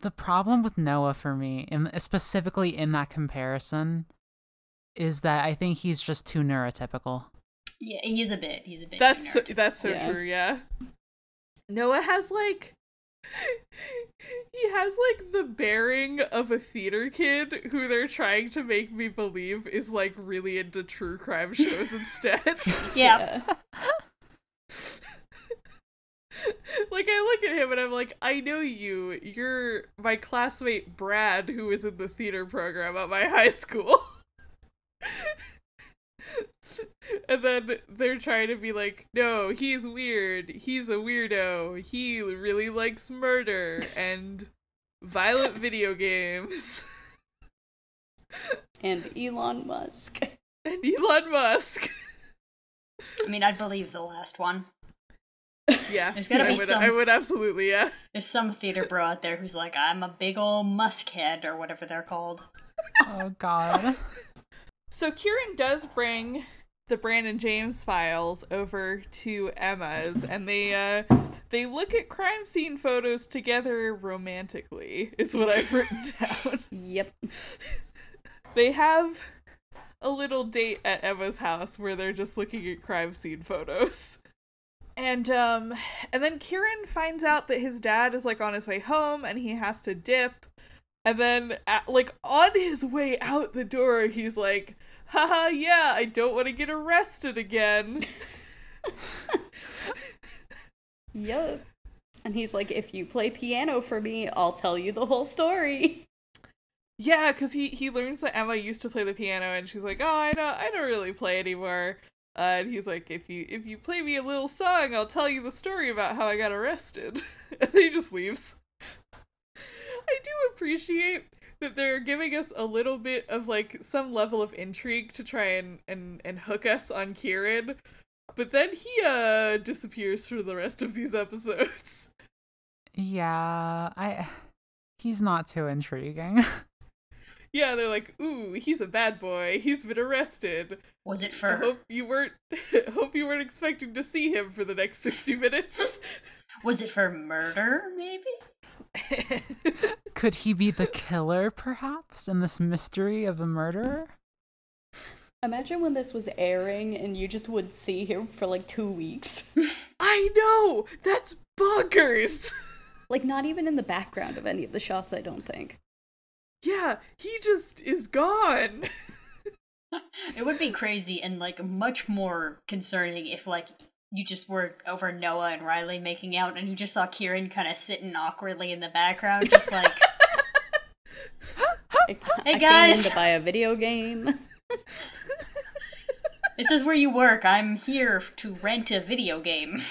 the problem with Noah for me, and specifically in that comparison, is that I think he's just too neurotypical. Yeah, he's a bit. He's a bit. That's so, too nerd. that's so Yeah. true. Yeah. Noah has like he has like the bearing of a theater kid who they're trying to make me believe is like really into true crime shows instead. yeah. like I look at him and I'm like, I know you. You're my classmate Brad who was in the theater program at my high school. and then they're trying to be like, no, he's weird. He's a weirdo. He really likes murder and violent video games. And Elon Musk. and Elon Musk. I mean, I'd believe the last one. Yeah. There's gotta I be would, some- I would absolutely, yeah. There's some theater bro out there who's like, I'm a big old musk head or whatever they're called. Oh God. So Kieran does bring the Brandon James files over to Emma's and they uh they look at crime scene photos together romantically is what I've written down. Yep. They have a little date at Emma's house where they're just looking at crime scene photos. And um and then Kieran finds out that his dad is like on his way home and he has to dip. And then at, like on his way out the door he's like, "Haha, yeah, I don't want to get arrested again." Yup. And he's like, if you play piano for me, I'll tell you the whole story. Yeah, because he he learns that Emma used to play the piano, and she's like, "Oh, I don't, I don't really play anymore." Uh, and he's like, "If you if you play me a little song, I'll tell you the story about how I got arrested." and then he just leaves. I do appreciate that they're giving us a little bit of like some level of intrigue to try and and and hook us on Kieran, but then he uh disappears for the rest of these episodes. Yeah, I. He's not too intriguing. yeah, they're like, "Ooh, he's a bad boy. He's been arrested." Was it I for hope you weren't hope you weren't expecting to see him for the next 60 minutes. was it for murder, maybe? Could he be the killer, perhaps, in this mystery of a murderer? Imagine when this was airing and you just would see him for like two weeks. I know. That's bonkers. like, not even in the background of any of the shots, I don't think. Yeah, he just is gone. It would be crazy and like much more concerning if like you just were over Noah and Riley making out and you just saw Kieran kind of sitting awkwardly in the background, just like I, Hey, I guys. came in to buy a video game. this is where you work. I'm here to rent a video game.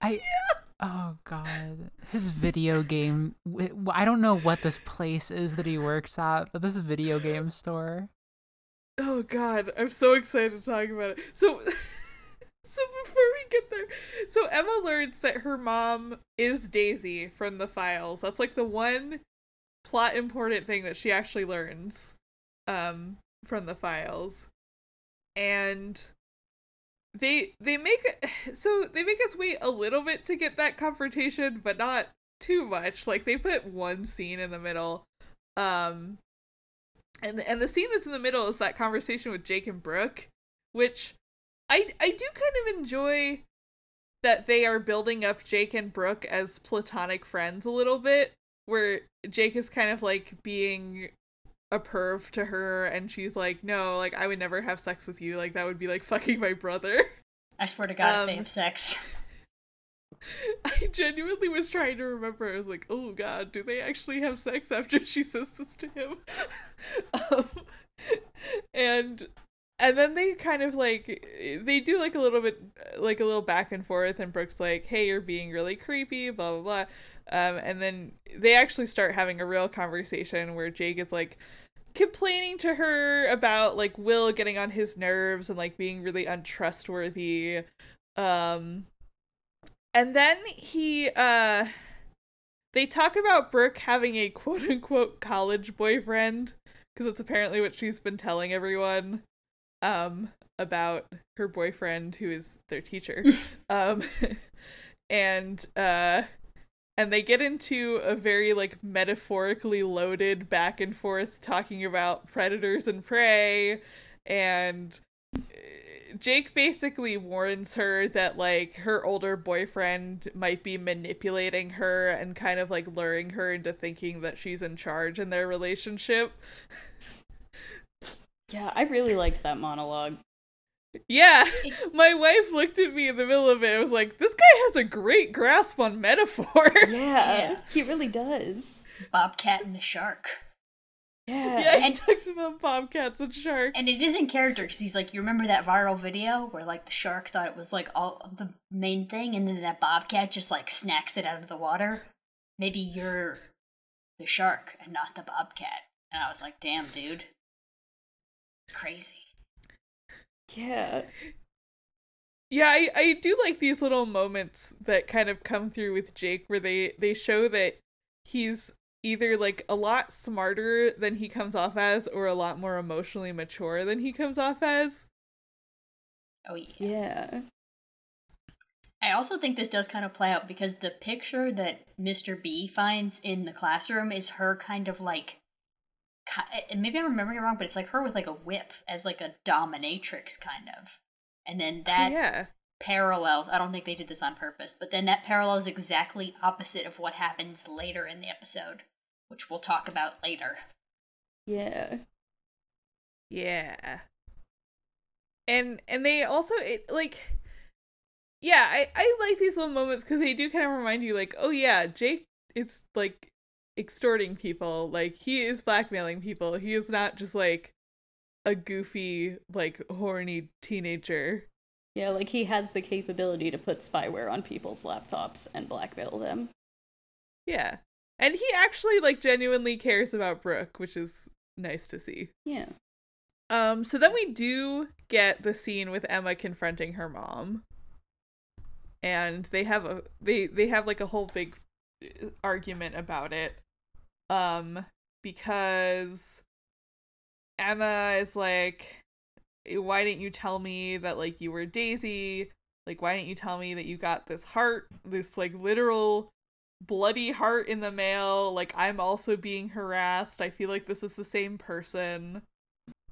I. Oh God, his video game. I don't know what this place is that he works at, but this video game store. Oh god, I'm so excited to talk about it. So So before we get there, so Emma learns that her mom is Daisy from the files. That's like the one plot important thing that she actually learns um from the files. And they they make so they make us wait a little bit to get that confrontation, but not too much. Like they put one scene in the middle. Um and and the scene that's in the middle is that conversation with Jake and Brooke, which I I do kind of enjoy that they are building up Jake and Brooke as platonic friends a little bit, where Jake is kind of like being a perv to her and she's like, No, like I would never have sex with you, like that would be like fucking my brother. I swear to God, if they Um, have sex. I genuinely was trying to remember. I was like, oh god, do they actually have sex after she says this to him? um, and and then they kind of like they do like a little bit like a little back and forth and Brooke's like, hey, you're being really creepy, blah blah blah. Um, and then they actually start having a real conversation where Jake is like complaining to her about like Will getting on his nerves and like being really untrustworthy. Um and then he uh they talk about Brooke having a quote unquote college boyfriend because it's apparently what she's been telling everyone um about her boyfriend who is their teacher. um and uh and they get into a very like metaphorically loaded back and forth talking about predators and prey and uh, Jake basically warns her that like her older boyfriend might be manipulating her and kind of like luring her into thinking that she's in charge in their relationship. Yeah, I really liked that monologue. Yeah, my wife looked at me in the middle of it. and was like, "This guy has a great grasp on metaphor." Yeah, Yeah. he really does. Bobcat and the shark. Yeah. Yeah, he And- talks about bobcats and sharks. And it is in character because he's like, you remember that viral video where like the shark thought it was like all the main thing, and then that bobcat just like snacks it out of the water. Maybe you're the shark and not the bobcat. And I was like, damn, dude, crazy. Yeah. Yeah, I, I do like these little moments that kind of come through with Jake where they they show that he's either like a lot smarter than he comes off as or a lot more emotionally mature than he comes off as. Oh yeah. Yeah. I also think this does kind of play out because the picture that Mr. B finds in the classroom is her kind of like ki- and maybe I'm remembering it wrong, but it's like her with like a whip as like a dominatrix kind of. And then oh, that yeah. parallel, I don't think they did this on purpose, but then that parallel is exactly opposite of what happens later in the episode, which we'll talk about later. Yeah. Yeah. And and they also it like yeah, I I like these little moments cuz they do kind of remind you like, oh yeah, Jake is like extorting people, like he is blackmailing people. He is not just like a goofy like horny teenager. Yeah, like he has the capability to put spyware on people's laptops and blackmail them. Yeah. And he actually like genuinely cares about Brooke, which is nice to see. Yeah. Um, so then we do get the scene with Emma confronting her mom. And they have a they they have like a whole big uh, argument about it. Um because Emma is like why didn't you tell me that like you were Daisy? Like why didn't you tell me that you got this heart, this like literal bloody heart in the mail? Like I'm also being harassed. I feel like this is the same person.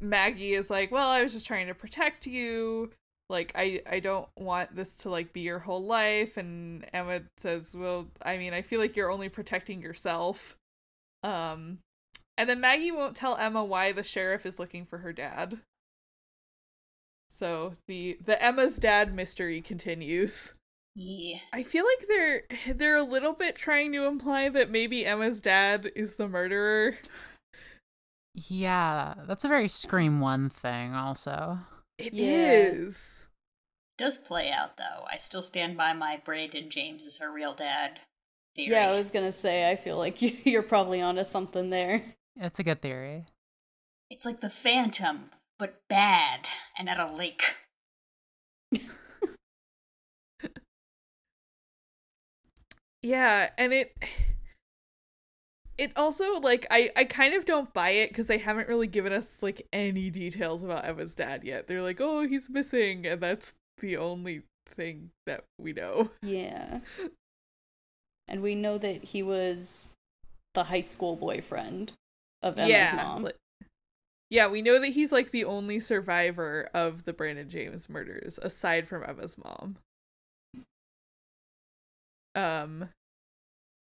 Maggie is like, "Well, I was just trying to protect you. Like I I don't want this to like be your whole life." And Emma says, "Well, I mean, I feel like you're only protecting yourself." Um and then Maggie won't tell Emma why the sheriff is looking for her dad. So the the Emma's dad mystery continues. Yeah. I feel like they're they're a little bit trying to imply that maybe Emma's dad is the murderer. Yeah, that's a very Scream One thing, also. It Yeah. is. Does play out though. I still stand by my Brandon James is her real dad theory. Yeah, I was gonna say, I feel like you- you're probably onto something there. That's a good theory. It's like the Phantom, but bad and at a lake. Yeah, and it it also like I I kind of don't buy it cuz they haven't really given us like any details about Emma's dad yet. They're like, "Oh, he's missing." And that's the only thing that we know. Yeah. And we know that he was the high school boyfriend of Emma's yeah. mom. Yeah, we know that he's like the only survivor of the Brandon James murders aside from Emma's mom. Um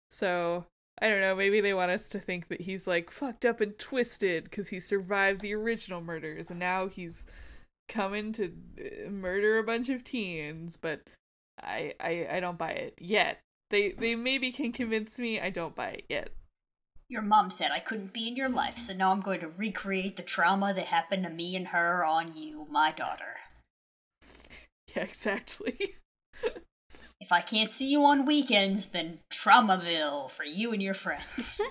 so I don't know, maybe they want us to think that he's like fucked up and twisted because he survived the original murders and now he's coming to uh, murder a bunch of teens, but I I I don't buy it yet. They they maybe can convince me. I don't buy it yet. Your mom said I couldn't be in your life, so now I'm going to recreate the trauma that happened to me and her on you, my daughter. Yeah, exactly. If I can't see you on weekends, then Traumaville for you and your friends.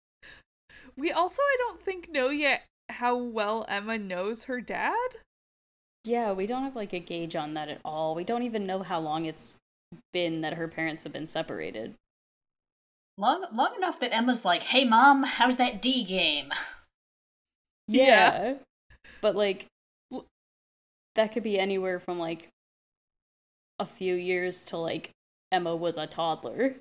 we also I don't think know yet how well Emma knows her dad. Yeah, we don't have like a gauge on that at all. We don't even know how long it's been that her parents have been separated. long long enough that Emma's like, "Hey mom, how's that D game?" Yeah. But like that could be anywhere from like a few years to like Emma was a toddler.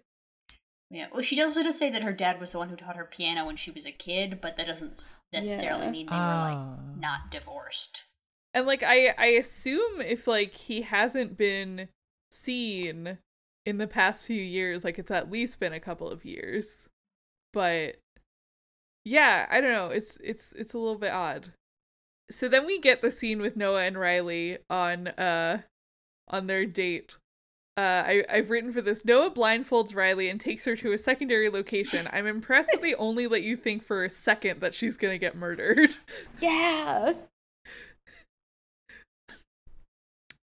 Yeah. Well, she does just say that her dad was the one who taught her piano when she was a kid, but that doesn't necessarily Yeah. mean they were like Oh. not divorced. And like I I assume if like he hasn't been seen in the past few years, like it's at least been a couple of years. But yeah, I don't know. It's it's it's a little bit odd. So then we get the scene with Noah and Riley on uh on their date. Uh, I, I've written for this. Noah blindfolds Riley and takes her to a secondary location. I'm impressed that they only let you think for a second that she's gonna get murdered. Yeah.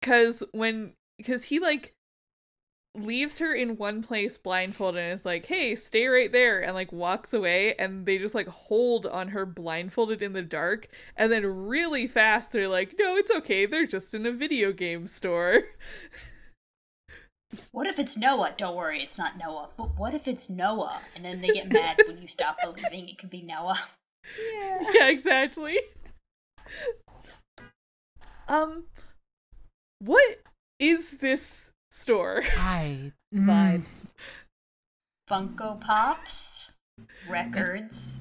Cause when because he like leaves her in one place blindfolded and is like, hey, stay right there and like walks away and they just like hold on her blindfolded in the dark and then really fast they're like, No, it's okay, they're just in a video game store. What if it's Noah? Don't worry, it's not Noah. But what if it's Noah? And then they get mad when you stop believing it could be Noah. Yeah. yeah, exactly. Um what is this store? I mm, Vibes. Funko Pops, records,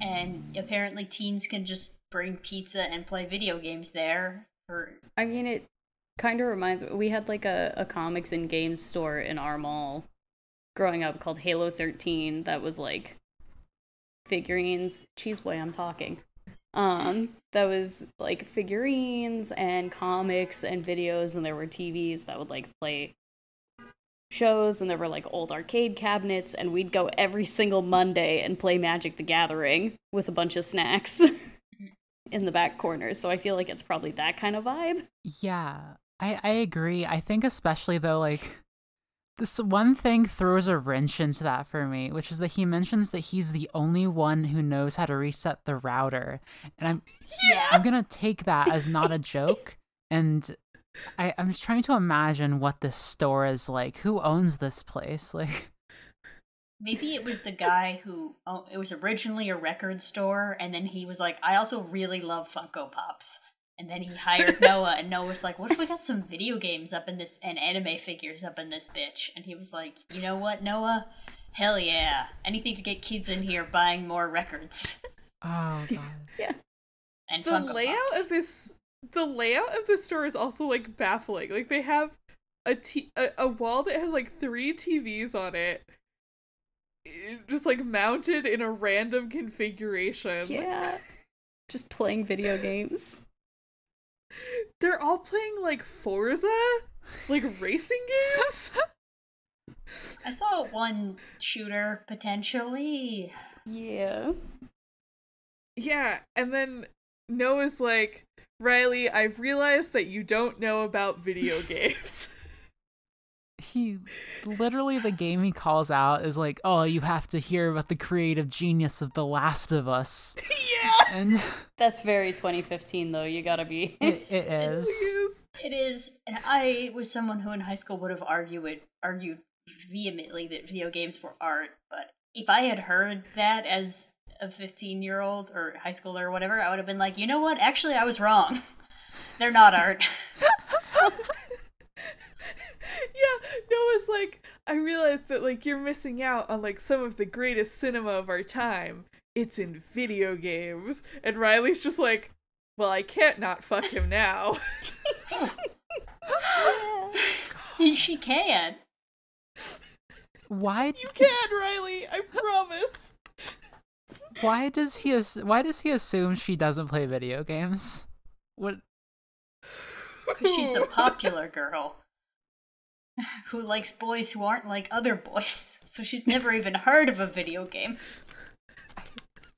and apparently teens can just bring pizza and play video games there. For I mean, it kind of reminds me. We had like a, a comics and games store in our mall growing up called Halo 13 that was like figurines. Cheese boy, I'm talking. Um, that was like figurines and comics and videos, and there were TVs that would like play shows, and there were like old arcade cabinets, and we'd go every single Monday and play Magic the Gathering with a bunch of snacks in the back corner. So I feel like it's probably that kind of vibe. Yeah, I I agree. I think especially though, like this one thing throws a wrench into that for me, which is that he mentions that he's the only one who knows how to reset the router, and I'm yeah. I'm gonna take that as not a joke, and I I'm just trying to imagine what this store is like. Who owns this place? Like, maybe it was the guy who oh, it was originally a record store, and then he was like, "I also really love Funko Pops." And then he hired Noah, and Noah was like, "What if we got some video games up in this and anime figures up in this bitch?" And he was like, "You know what, Noah? Hell yeah! Anything to get kids in here buying more records oh god. Yeah. and the Funko layout Pops." of this the layout of the store is also like baffling. Like they have a t- a, a wall that has like three TVs on it. eh, Just like mounted in a random configuration. Yeah. Just playing video games. They're all playing like Forza, like racing games. I saw one shooter potentially. Yeah. yeah, and then Noah's like, Riley, I've realized that you don't know about video games. He literally the game he calls out is like, "Oh, you have to hear about the creative genius of The Last of Us," yeah, and That's very 2015 though. You gotta be. it, it it is. is. It is, and I was someone who in high school would have argued argued vehemently that video games were art. But if I had heard that as a fifteen year old or high schooler or whatever, I would have been like, you know what? Actually, I was wrong. They're not art. yeah, Noah's like, I realized that like you're missing out on like some of the greatest cinema of our time. It's in video games. And Riley's just like, well, I can't not fuck him now. she can. Why? You can, Riley. I promise. Why does he? Ass- why does he assume she doesn't play video games? What? 'Cause she's a popular girl who likes boys who aren't like other boys. So she's never even heard of a video game.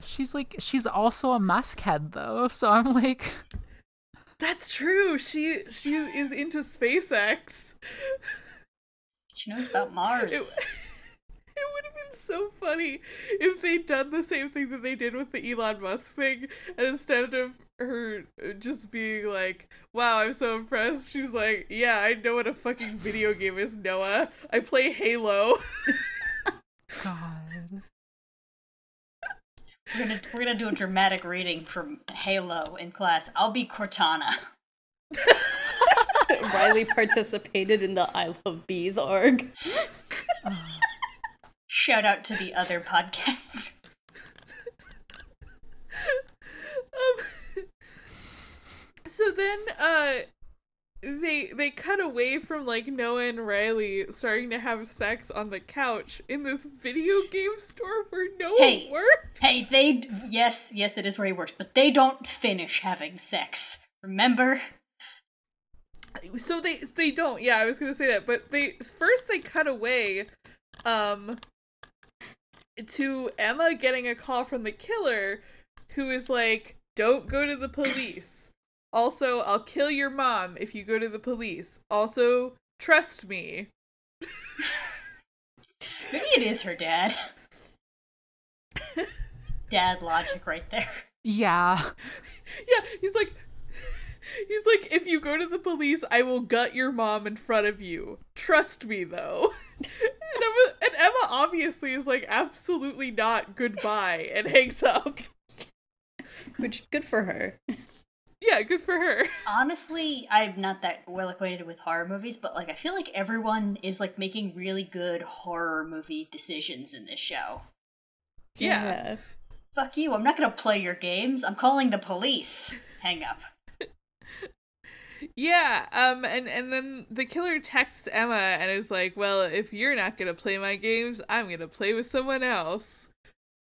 She's like she's also a muskhead though, so I'm like That's true. She she is into SpaceX. She knows about Mars. It, it would have been so funny if they'd done the same thing that they did with the Elon Musk thing, and instead of her uh, just being like, "Wow, I'm so impressed," she's like, "Yeah, I know what a fucking video game is, Noah. I play Halo." God. We're gonna we're gonna do a dramatic reading from Halo in class. I'll be Cortana. Riley participated in the I Love Bees ARG. Shout out to the other podcasts. um, so then, uh, they they cut away from like Noah and Riley starting to have sex on the couch in this video game store where Noah Hey, works. Hey, they yes, yes, it is where he works, but they don't finish having sex. Remember? so they they don't yeah i was gonna say that but they first they cut away um to emma getting a call from the killer who is like don't go to the police also i'll kill your mom if you go to the police also trust me Maybe it is her dad. It's dad logic right there. Yeah. yeah he's like he's like if you go to the police i will gut your mom in front of you trust me though and emma, and emma obviously is like absolutely not goodbye and hangs up Which, good for her. Yeah good for her Honestly, I'm not that well acquainted with horror movies, but like I feel like everyone is like making really good horror movie decisions in this show. yeah, Fuck you, I'm not gonna play your games. I'm calling the police. Hang up. yeah um and and then the killer texts emma and is like well if you're not gonna play my games i'm gonna play with someone else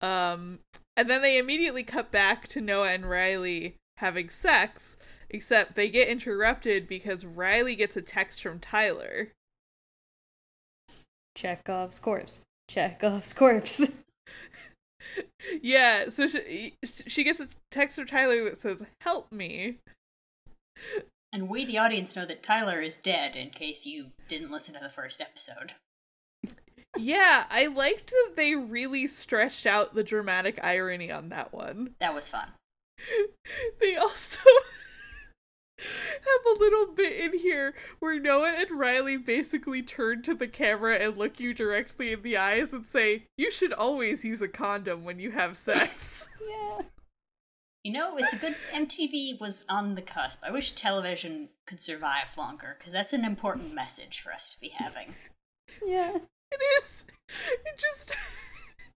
um and then they immediately cut back to noah and riley having sex except they get interrupted because riley gets a text from tyler Chekhov's corpse. Chekhov's corpse. yeah so she, she gets a text from tyler that says help me And we, the audience, know that Tyler is dead in case you didn't listen to the first episode. yeah i liked that they really stretched out the dramatic irony on that one That was fun. they also have a little bit in here where Noah and Riley basically turn to the camera and look you directly in the eyes and say, You should always use a condom when you have sex. yeah. You know, it's a good. MTV was on the cusp. I wish television could survive longer, because that's an important message for us to be having. Yeah. it is. It just.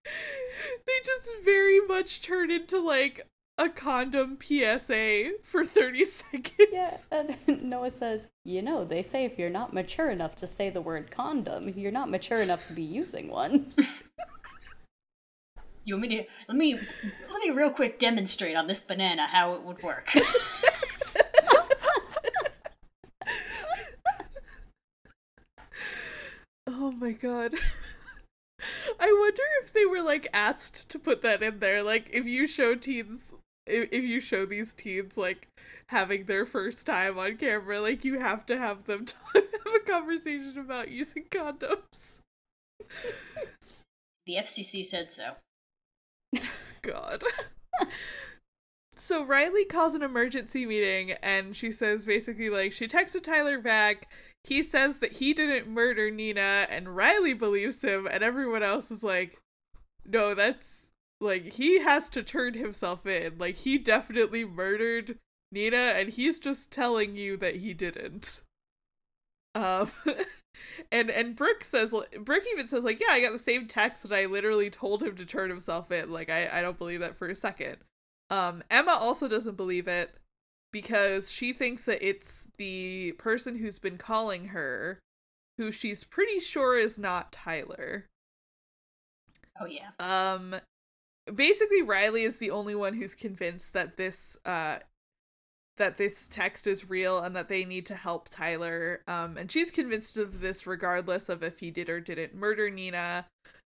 they just very much turn into like a condom PSA for 30 seconds. Yeah. And Noah says, you know, they say if you're not mature enough to say the word condom, you're not mature enough to be using one. You want me to let me let me real quick demonstrate on this banana how it would work. Oh my god. I wonder if they were like asked to put that in there. Like if you show teens if, if you show these teens like having their first time on camera, like you have to have them have a conversation about using condoms. the FCC said so. God. so Riley calls an emergency meeting and she says basically like she texted Tyler back. He says that he didn't murder Nina and Riley believes him and everyone else is like no, that's like he has to turn himself in. Like he definitely murdered Nina and he's just telling you that he didn't. Um and and Brooke says Brooke even says like yeah I got the same text and I literally told him to turn himself in like I I don't believe that for a second. Um Emma also doesn't believe it because she thinks that it's the person who's been calling her who she's pretty sure is not Tyler. Oh yeah. Um basically Riley is the only one who's convinced that this uh that this text is real and that they need to help Tyler. Um and she's convinced of this regardless of if he did or didn't murder Nina.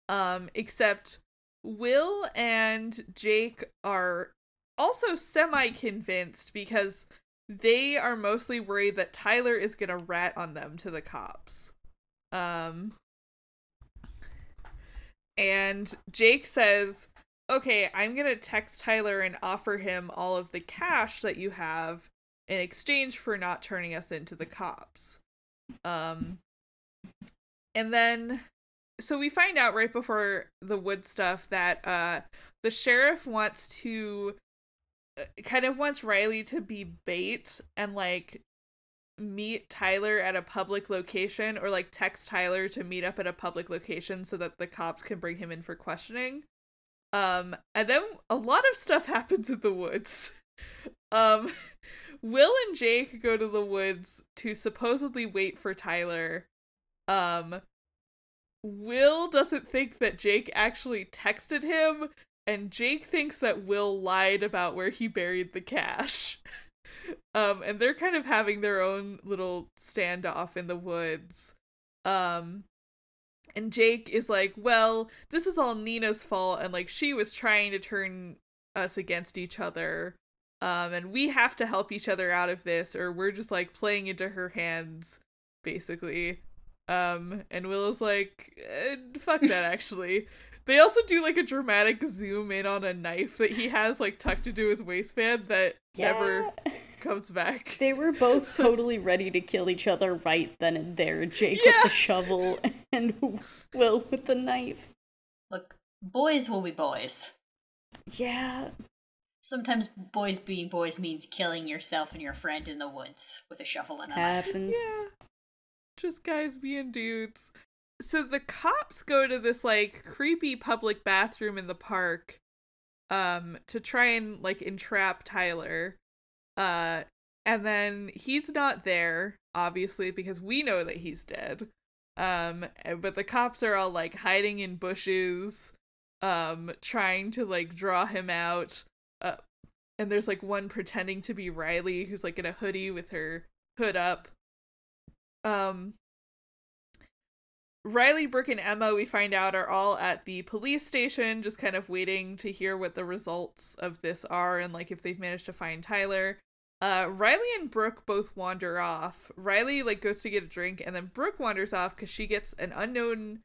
Um except Will and Jake are also semi convinced because they are mostly worried that Tyler is going to rat on them to the cops. Um and Jake says, "Okay, I'm going to text Tyler and offer him all of the cash that you have in exchange for not turning us into the cops." Um and then so we find out right before the wood stuff that uh the sheriff wants to uh, kind of wants Riley to be bait and like meet Tyler at a public location or like text Tyler to meet up at a public location so that the cops can bring him in for questioning. Um and then a lot of stuff happens in the woods. Um Will and Jake go to the woods to supposedly wait for Tyler. Um Will doesn't think that Jake actually texted him and Jake thinks that Will lied about where he buried the cash. Um, and they're kind of having their own little standoff in the woods. Um, and Jake is like, well, this is all Nina's fault, and like she was trying to turn us against each other. Um, and we have to help each other out of this, or we're just like playing into her hands, basically. Um, and Willow's like, eh, fuck that, actually. They also do like a dramatic zoom in on a knife that he has like tucked into his waistband that never comes back. They were both totally ready to kill each other right then and there. Jake Yeah. with the shovel and Will with the knife. Look, boys will be boys. Yeah. Sometimes boys being boys means killing yourself and your friend in the woods with a shovel and a knife. Happens. Yeah. Just guys being dudes. So the cops go to this like creepy public bathroom in the park um to try and like entrap Tyler. Uh and then he's not there obviously because we know that he's dead. Um but the cops are all like hiding in bushes um trying to like draw him out. Uh and there's like one pretending to be Riley who's like in a hoodie with her hood up. Um Riley, Brooke, and Emma, we find out, are all at the police station, just kind of waiting to hear what the results of this are and like if they've managed to find Tyler. Uh, Riley and Brooke both wander off. Riley like goes to get a drink, and then Brooke wanders off because she gets an unknown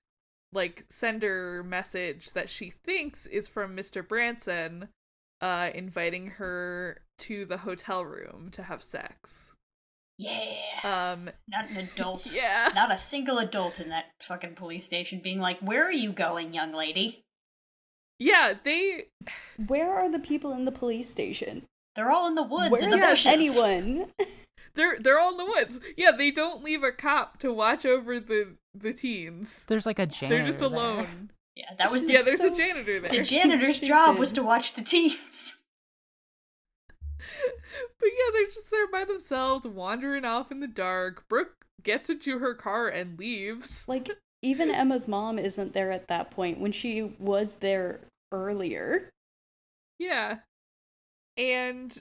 like sender message that she thinks is from Mr. Branson, uh, inviting her to the hotel room to have sex. Yeah. Um, Not an adult. yeah. Not a single adult in that fucking police station being like, Where are you going, young lady? Yeah, they Where are the people in the police station? They're all in the woods Where in the is bushes. anyone? they're they're all in the woods. Yeah, they don't leave a cop to watch over the the teens. There's like a janitor. They're just there. alone. Yeah, that was the, Yeah, there's a janitor there. the janitor's job was to watch the teens. But yeah, they're just there by themselves, wandering off in the dark. Brooke gets into her car and leaves. Like, even Emma's mom isn't there at that point when she was there earlier. Yeah. And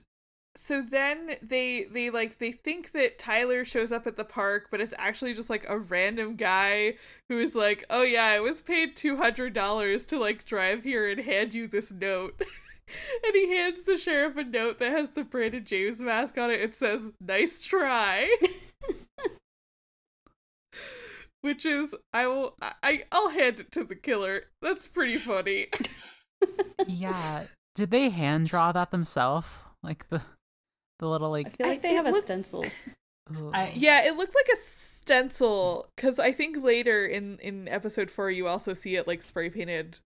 so then they they like they think that Tyler shows up at the park, but it's actually just like a random guy who is like, "Oh yeah, I was paid $200 to like drive here and hand you this note." and he hands the sheriff a note that has the Brandon James mask on it. It says, "Nice try." Which is I will I I'll hand it to the killer. That's pretty funny. Yeah. Did they hand draw that themselves? Like the the little like. I like feel like I- they it have a looked- stencil. I- Yeah, it looked like a stencil because I think later in in episode four you also see it like spray painted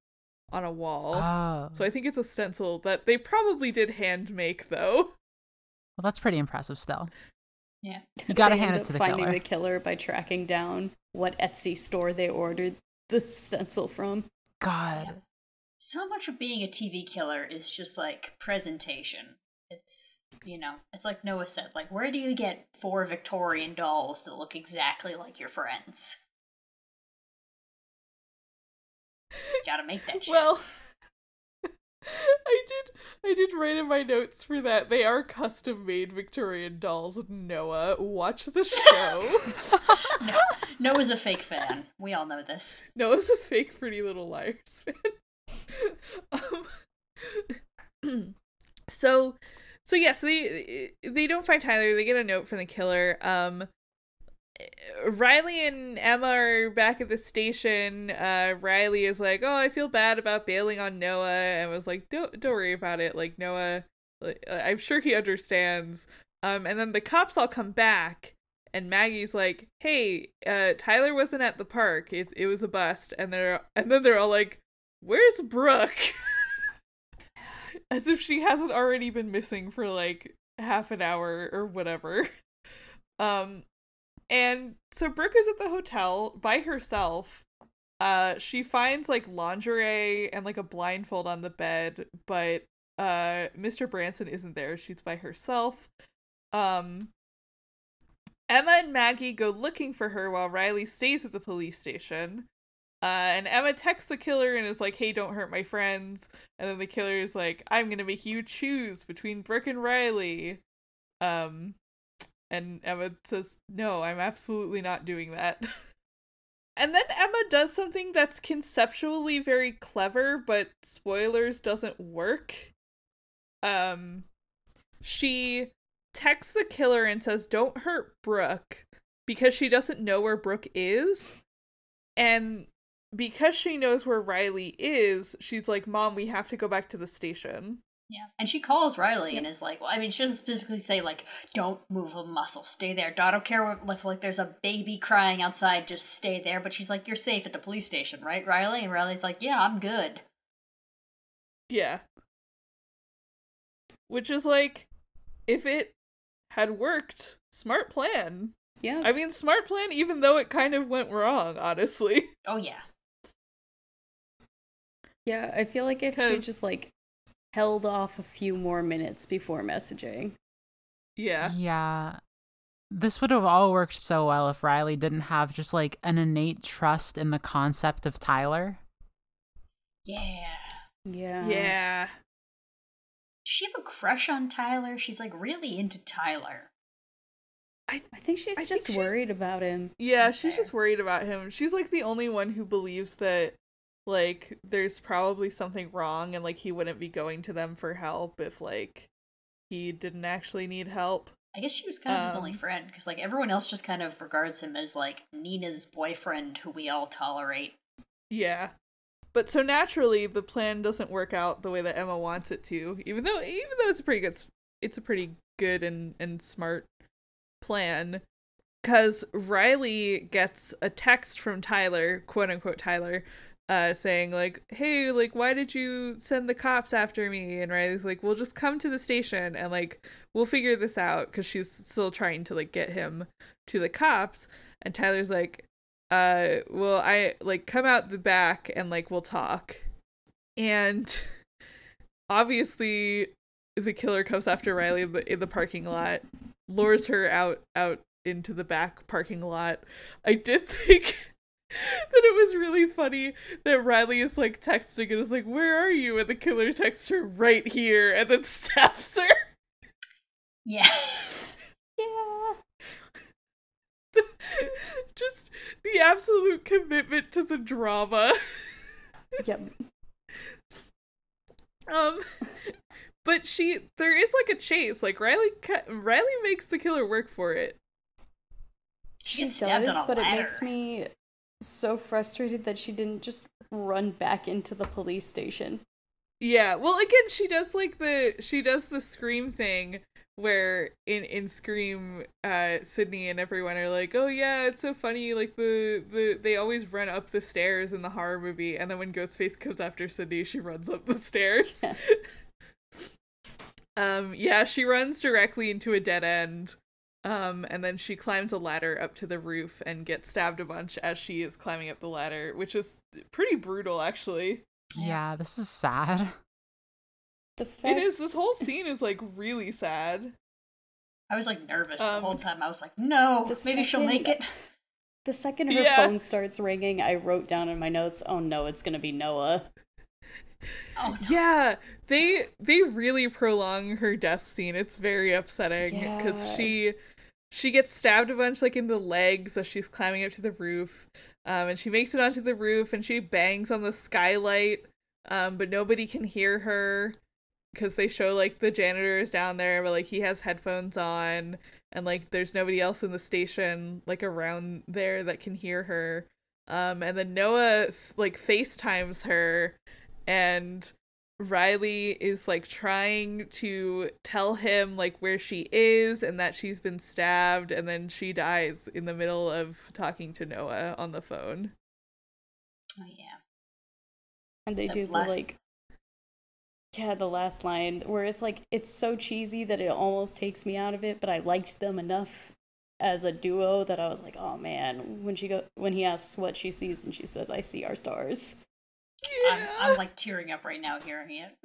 on a wall. Oh. so I think it's a stencil that they probably did hand make though. well, that's pretty impressive still. Yeah. You gotta hand it up to the finding killer. the killer by tracking down what Etsy store they ordered the stencil from. God. So much of being a TV killer is just like presentation. It's, you know, it's like Noah said, like, where do you get four Victorian dolls that look exactly like your friends? Gotta make that shit. Well, I did. I did write in my notes for that. They are custom made Victorian dolls. Noah, watch the show. no, Noah's a fake fan. We all know this. Noah's a fake Pretty Little Liars fan. Um, so, so yes, they they don't find Tyler. They get a note from the killer. Um, Riley and Emma are back at the station. Uh, Riley is like, "Oh, I feel bad about bailing on Noah," and was like, "Don't don't worry about it. Like Noah, like, I'm sure he understands." Um, and then the cops all come back, and Maggie's like, "Hey, uh, Tyler wasn't at the park. It it was a bust." And they're and then they're all like, "Where's Brooke?" As if she hasn't already been missing for like half an hour or whatever. Um, and so Brooke is at the hotel by herself. Uh she finds like lingerie and like a blindfold on the bed, but uh Mr. Branson isn't there. She's by herself. Um Emma and Maggie go looking for her while Riley stays at the police station. Uh, and Emma texts the killer and is like, hey, don't hurt my friends. And then the killer is like, I'm gonna make you choose between Brooke and Riley. Um, and Emma says, No, I'm absolutely not doing that. and then Emma does something that's conceptually very clever, but spoilers doesn't work. Um she texts the killer and says, Don't hurt Brooke because she doesn't know where Brooke is. And because she knows where Riley is, she's like, Mom, we have to go back to the station. Yeah. And she calls Riley and is like, well, I mean, she doesn't specifically say, like, don't move a muscle, stay there. I don't care if, like, there's a baby crying outside, just stay there. But she's like, you're safe at the police station, right, Riley? And Riley's like, yeah, I'm good. Yeah. Which is like, if it had worked, smart plan. Yeah. I mean, smart plan, even though it kind of went wrong, honestly. Oh, yeah. Yeah, I feel like if she just, like, held off a few more minutes before messaging. Yeah. Yeah. This would have all worked so well if Riley didn't have just like an innate trust in the concept of Tyler. Yeah. Yeah. Yeah. Does she have a crush on Tyler? She's like really into Tyler. I, I think she's I just think she... worried about him. Yeah, That's she's fair. just worried about him. She's like the only one who believes that like there's probably something wrong and like he wouldn't be going to them for help if like he didn't actually need help. I guess she was kind of um, his only um, friend because like everyone else just kind of regards him as like Nina's boyfriend who we all tolerate. Yeah. But so naturally the plan doesn't work out the way that Emma wants it to, even though even though it's a pretty good it's a pretty good and and smart plan cuz Riley gets a text from Tyler, quote unquote Tyler, uh saying like hey like why did you send the cops after me? And riley's like we'll just come to the station and like we'll figure this out because she's still trying to like get him to the cops. And tyler's like uh well i like come out the back and like we'll talk. And obviously the killer comes after riley in the, in the parking lot lures her out out into the back parking lot. I did think that it was really funny that Riley is like texting and is like, Where are you? And the killer texts her right here and then stabs her. Yeah. yeah. Just the absolute commitment to the drama. Yep. Um but she there is like a chase. Like Riley Riley makes the killer work for it. She does, but it makes me so frustrated that she didn't just run back into the police station. Yeah, well again she does like the she does the scream thing where in in Scream uh Sidney and everyone are like, "Oh yeah, it's so funny like the the they always run up the stairs in the horror movie and then when Ghostface comes after Sidney, she runs up the stairs." Yeah. um yeah, she runs directly into a dead end um, and then she climbs a ladder up to the roof and gets stabbed a bunch as she is climbing up the ladder, which is pretty brutal, actually. Yeah, this is sad. The fact- it is. This whole scene is like really sad. I was like nervous um, the whole um, time. I was like, no, maybe she'll make it. The second her Yeah. phone starts ringing, I wrote down in my notes, "Oh no, it's gonna be Noah." Oh, no. Yeah, they they really prolong her death scene. It's very upsetting because Yeah. she she gets stabbed a bunch like in the legs as she's climbing up to the roof. Um, and she makes it onto the roof and she bangs on the skylight. Um, but nobody can hear her because they show like the janitor is down there, but like he has headphones on and like there's nobody else in the station like around there that can hear her. Um, and then Noah like FaceTimes her and Riley is like trying to tell him like where she is and that she's been stabbed and then she dies in the middle of talking to Noah on the phone. Oh, yeah. And they The do the like Yeah, the last line where it's like it's so cheesy that it almost takes me out of it, but I liked them enough as a duo that I was like, "Oh man, when she go when he asks what she sees and she says, "I see our stars." I'm, I'm like tearing up right now hearing it.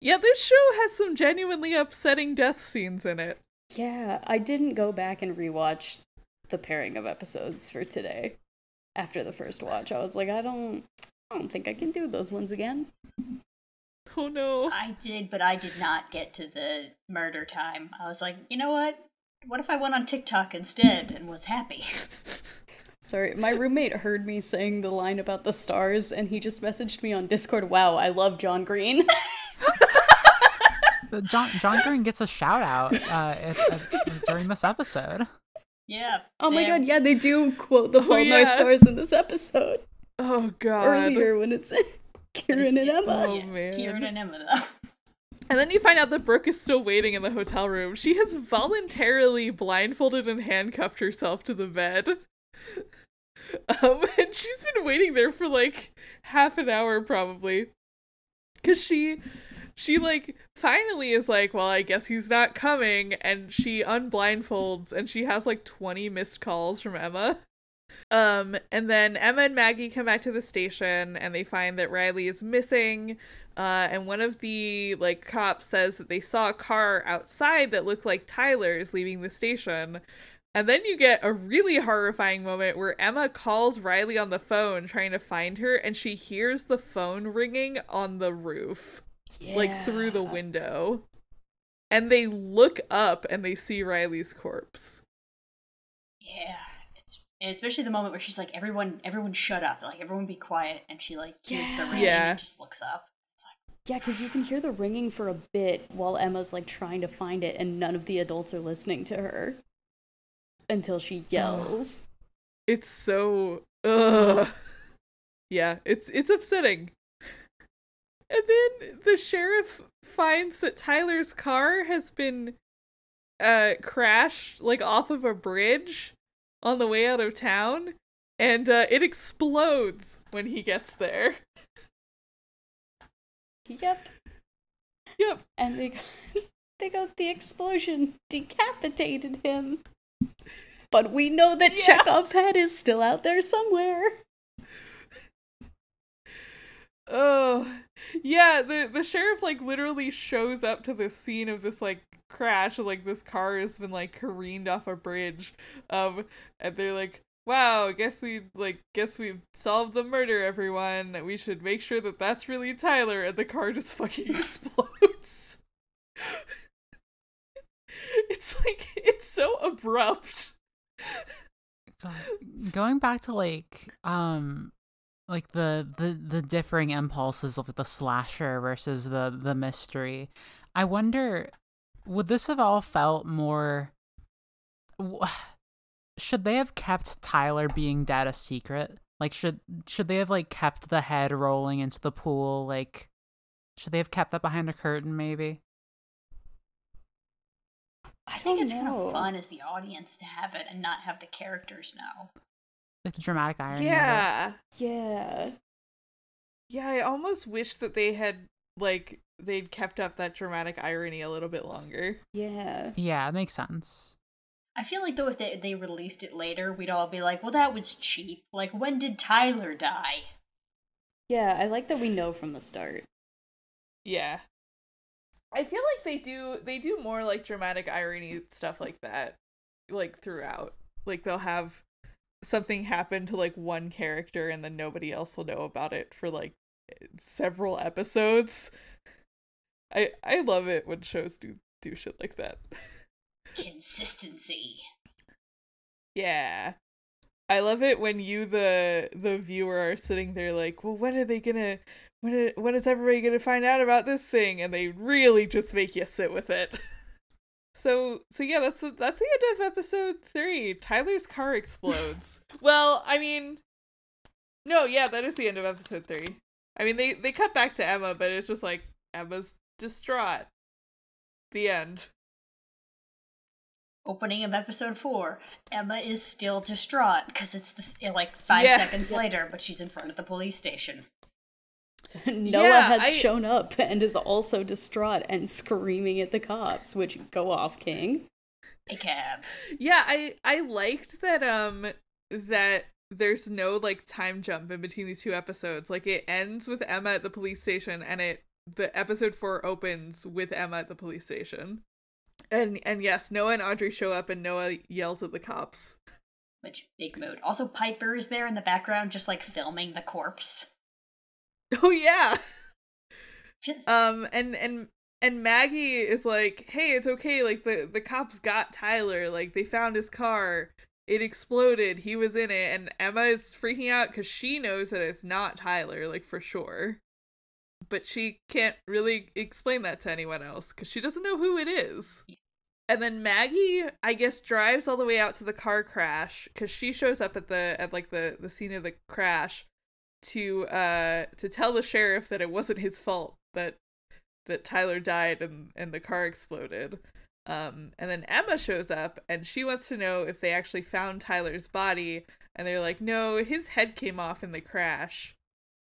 Yeah, this show has some genuinely upsetting death scenes in it. Yeah, I didn't go back and rewatch the pairing of episodes for today. After the first watch, I was like, I don't I don't think I can do those ones again. Oh no. I did, but I did not get to the murder time. I was like, you know what? What if I went on TikTok instead and was happy? Sorry, my roommate heard me saying the line about the stars and he just messaged me on Discord, "Wow, I love John Green." John John Green gets a shout out uh, at, at- during this episode. yeah. oh my god, yeah, they do quote the Oh, Fault in yeah. Stars in this episode. Oh god. Earlier when it's Kieran and Emma. Oh, Yeah, man. Kieran and Emma, though. And then you find out that Brooke is still waiting in the hotel room. She has voluntarily blindfolded and handcuffed herself to the bed. Um, and she's been waiting there for like half an hour probably. Cause she she like finally is like, well, I guess he's not coming, and she unblindfolds and she has like 20 missed calls from Emma. Um, and then Emma and Maggie come back to the station and they find that Riley is missing. Uh, and one of the like cops says that they saw a car outside that looked like Tyler's leaving the station. And then you get a really horrifying moment where Emma calls Riley on the phone trying to find her, and she hears the phone ringing on the roof, like through the window. And they look up and they see Riley's corpse. Yeah. It's and especially the moment where she's like, everyone everyone shut up. Like everyone be quiet and she like hears the ring Yeah. and just looks up. It's like Yeah, because you can hear the ringing for a bit while Emma's like trying to find it, and none of the adults are listening to her until she yells. It's so ugh. Yeah, it's it's upsetting. And then the sheriff finds that Tyler's car has been uh crashed like off of a bridge on the way out of town and uh, it explodes when he gets there. Yep. Yep. And they got, they got the explosion decapitated him. But we know that Yeah. Chekhov's head is still out there somewhere. Oh. Yeah, the the sheriff like literally shows up to the scene of this like crash like this car has been like careened off a bridge. Um and they're like, "Wow, guess we like guess we've solved the murder everyone. We should make sure that that's really Tyler." And the car just fucking explodes. it's like it's so abrupt. Going back to like um like the the the differing impulses of the slasher versus the the mystery. I wonder would this have all felt more should they have kept Tyler being dead a secret? Like should should they have like kept the head rolling into the pool like should they have kept that behind a curtain maybe? I I think oh, it's know. kind of fun as the audience to have it and not have the characters know. Like the dramatic irony. Yeah. Yeah. Yeah, I almost wish that they had like they'd kept up that dramatic irony a little bit longer. Yeah. Yeah, it makes sense. I feel like though if they, they released it later, we'd all be like, well, that was cheap. Like, when did Tyler die? Yeah, I like that we know from the start. Yeah. I feel like they do they do more like dramatic irony stuff like that like throughout. Like they'll have something happen to like one character and then nobody else will know about it for like several episodes. I I love it when shows do do shit like that. Consistency. Yeah. I love it when you the the viewer are sitting there like, "Well, when are they going to when are, when is everybody going to find out about this thing?" and they really just make you sit with it. So so yeah, that's the that's the end of episode 3. Tyler's car explodes. well, I mean No, yeah, that is the end of episode 3. I mean, they they cut back to Emma, but it's just like Emma's distraught. The end. Opening of episode four, Emma is still distraught because it's this like five Yeah. seconds later, but she's in front of the police station. Noah Yeah, has I- shown up and is also distraught and screaming at the cops, which go off, King. A cab. Yeah, I I liked that um that there's no like time jump in between these two episodes. Like it ends with Emma at the police station and it the episode 4 opens with Emma at the police station. And and yes, Noah and Audrey show up and Noah yells at the cops. Which big mood. Also, Piper is there in the background, just like filming the corpse. Oh yeah. Um and and and Maggie is like, "Hey, it's okay. Like the the cops got Tyler. Like they found his car. It exploded. He was in it." And Emma is freaking out cuz she knows that it's not Tyler, like for sure. But she can't really explain that to anyone else cuz she doesn't know who it is. And then Maggie, I guess, drives all the way out to the car crash cuz she shows up at the at like the the scene of the crash to uh to tell the sheriff that it wasn't his fault that that Tyler died and and the car exploded. Um and then Emma shows up and she wants to know if they actually found Tyler's body and they're like, "No, his head came off in the crash."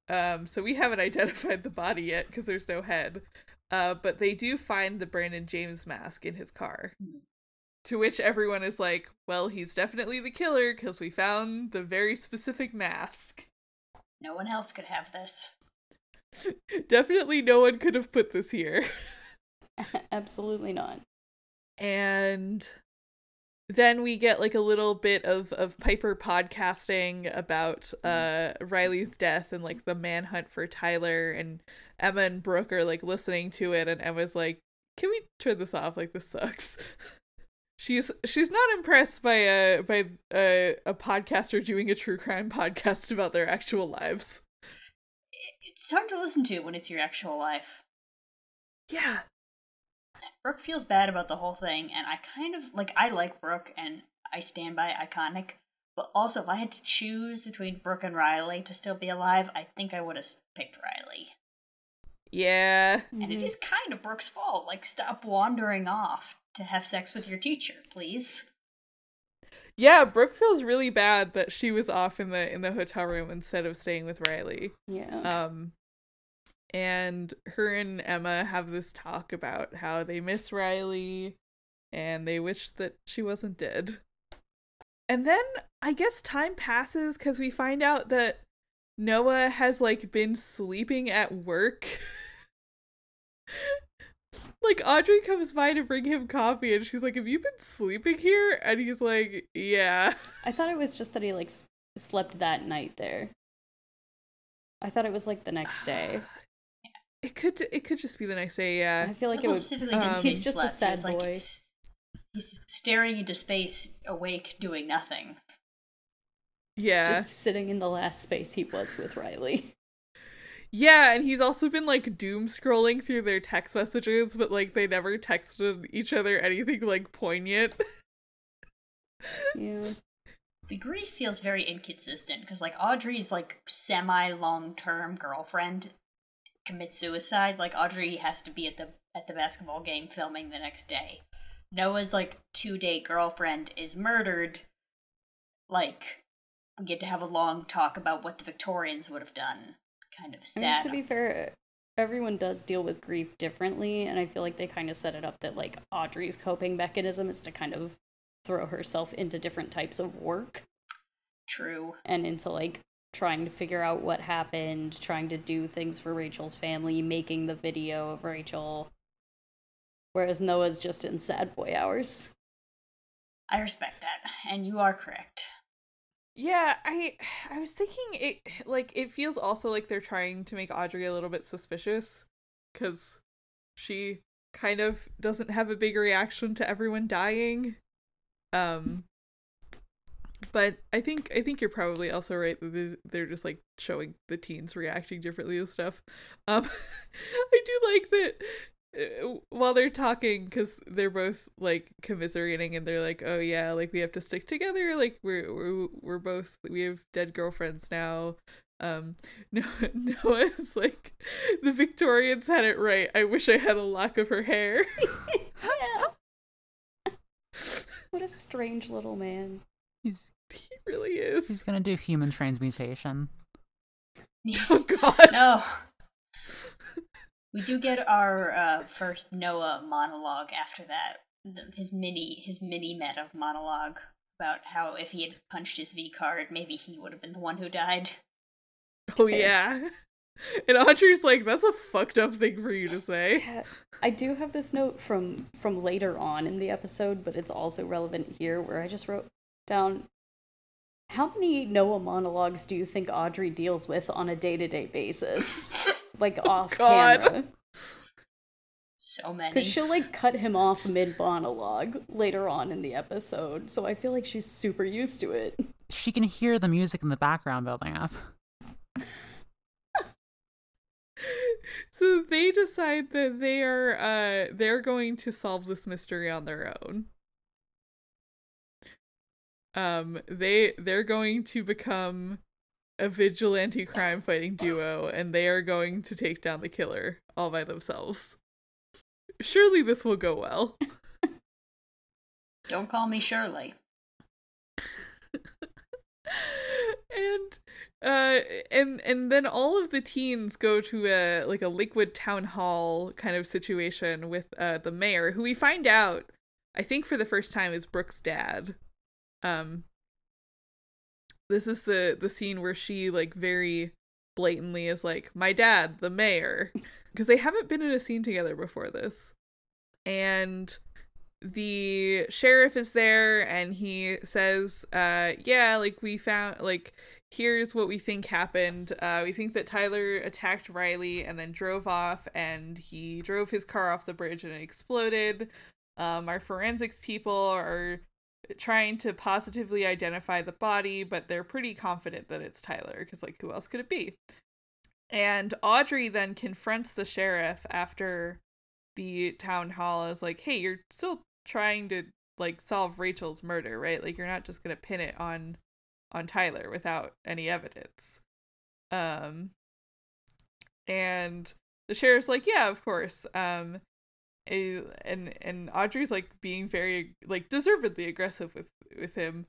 Um so we haven't identified the body yet cuz there's no head. Uh but they do find the Brandon James mask in his car. Hmm. To which everyone is like, "Well, he's definitely the killer cuz we found the very specific mask." No one else could have this. Definitely no one could have put this here. Absolutely not. And then we get like a little bit of of Piper podcasting about uh Riley's death and like the manhunt for Tyler and Emma and Brooke are like listening to it and Emma's like, "Can we turn this off? Like this sucks." She's she's not impressed by a by a, a podcaster doing a true crime podcast about their actual lives. It's hard to listen to when it's your actual life. Yeah. Brooke feels bad about the whole thing, and I kind of like I like Brooke and I stand by iconic. But also, if I had to choose between Brooke and Riley to still be alive, I think I would have picked Riley. Yeah. And it Mhm. is kind of Brooke's fault. Like, stop wandering off to have sex with your teacher, please. Yeah, Brooke feels really bad that she was off in the in the hotel room instead of staying with Riley. Yeah. Um and her and Emma have this talk about how they miss Riley and they wish that she wasn't dead. And then I guess time passes cuz we find out that Noah has like been sleeping at work. like Audrey comes by to bring him coffee and she's like, "Have you been sleeping here?" And he's like, "Yeah." I thought it was just that he like s- slept that night there. I thought it was like the next day. It could it could just be the next day, yeah. I feel like it also would. specifically um, He's just a slept. He sad was like, boy. He's, he's staring into space, awake, doing nothing. Yeah. Just sitting in the last space he was with Riley. Yeah, and he's also been like doom scrolling through their text messages, but like they never texted each other anything like poignant. Yeah. The grief feels very inconsistent because, like, Audrey's like semi long term girlfriend commits suicide. Like, Audrey has to be at the at the basketball game filming the next day. Noah's like two day girlfriend is murdered. Like, we get to have a long talk about what the Victorians would have done. Kind of I mean, to be fair, everyone does deal with grief differently, and I feel like they kind of set it up that like Audrey's coping mechanism is to kind of throw herself into different types of work True. and into like trying to figure out what happened, trying to do things for Rachel's family, making the video of Rachel. Whereas Noah's just in sad boy hours. I respect that, and you are correct. Yeah, I I was thinking it like it feels also like they're trying to make Audrey a little bit suspicious cuz she kind of doesn't have a big reaction to everyone dying. Um but I think I think you're probably also right that they're- just like showing the teens reacting differently to stuff. Um I do like that while they're talking because they're both like commiserating and they're like oh yeah like we have to stick together like we're we're, we're both we have dead girlfriends now um no noah's like the victorians had it right i wish i had a lock of her hair Yeah. What a strange little man. He's he really is. he's gonna do human transmutation. oh god no. We do get our uh, first Noah monologue after that. His mini his mini meta monologue about how if he had punched his V card, maybe he would have been the one who died. oh yeah and audrey's like that's a fucked up thing for you to say Yeah, I do have this note from from later on in the episode, but it's also relevant here where I just wrote down how many Noah monologues do you think Audrey deals with on a day-to-day basis? Like off God. camera. So many. Cuz she'll like cut him off mid monologue later on in the episode. So I feel like she's super used to it. She can hear the music in the background building up. so they decide that they are uh they're going to solve this mystery on their own um they they're going to become a vigilante crime fighting duo and they are going to take down the killer all by themselves. Surely this will go well. Don't call me Shirley. and uh and and then all of the teens go to a like a liquid town hall kind of situation with uh the mayor who we find out i think for the first time is brooke's dad um this is the the scene where she like very blatantly is like my dad the mayor because they haven't been in a scene together before this. And the sheriff is there and he says uh yeah like we found like here's what we think happened. Uh we think that tyler attacked riley and then drove off and he drove his car off the bridge and it exploded. Um our forensics people are trying to positively identify the body but they're pretty confident that it's tyler because like who else could it be and audrey then confronts the sheriff after the town hall is like, hey, you're still trying to like solve Rachel's murder, right? Like you're not just gonna pin it on on Tyler without any evidence. Um and the sheriff's like, yeah, of course. Um and and Audrey's like being very like deservedly aggressive with with him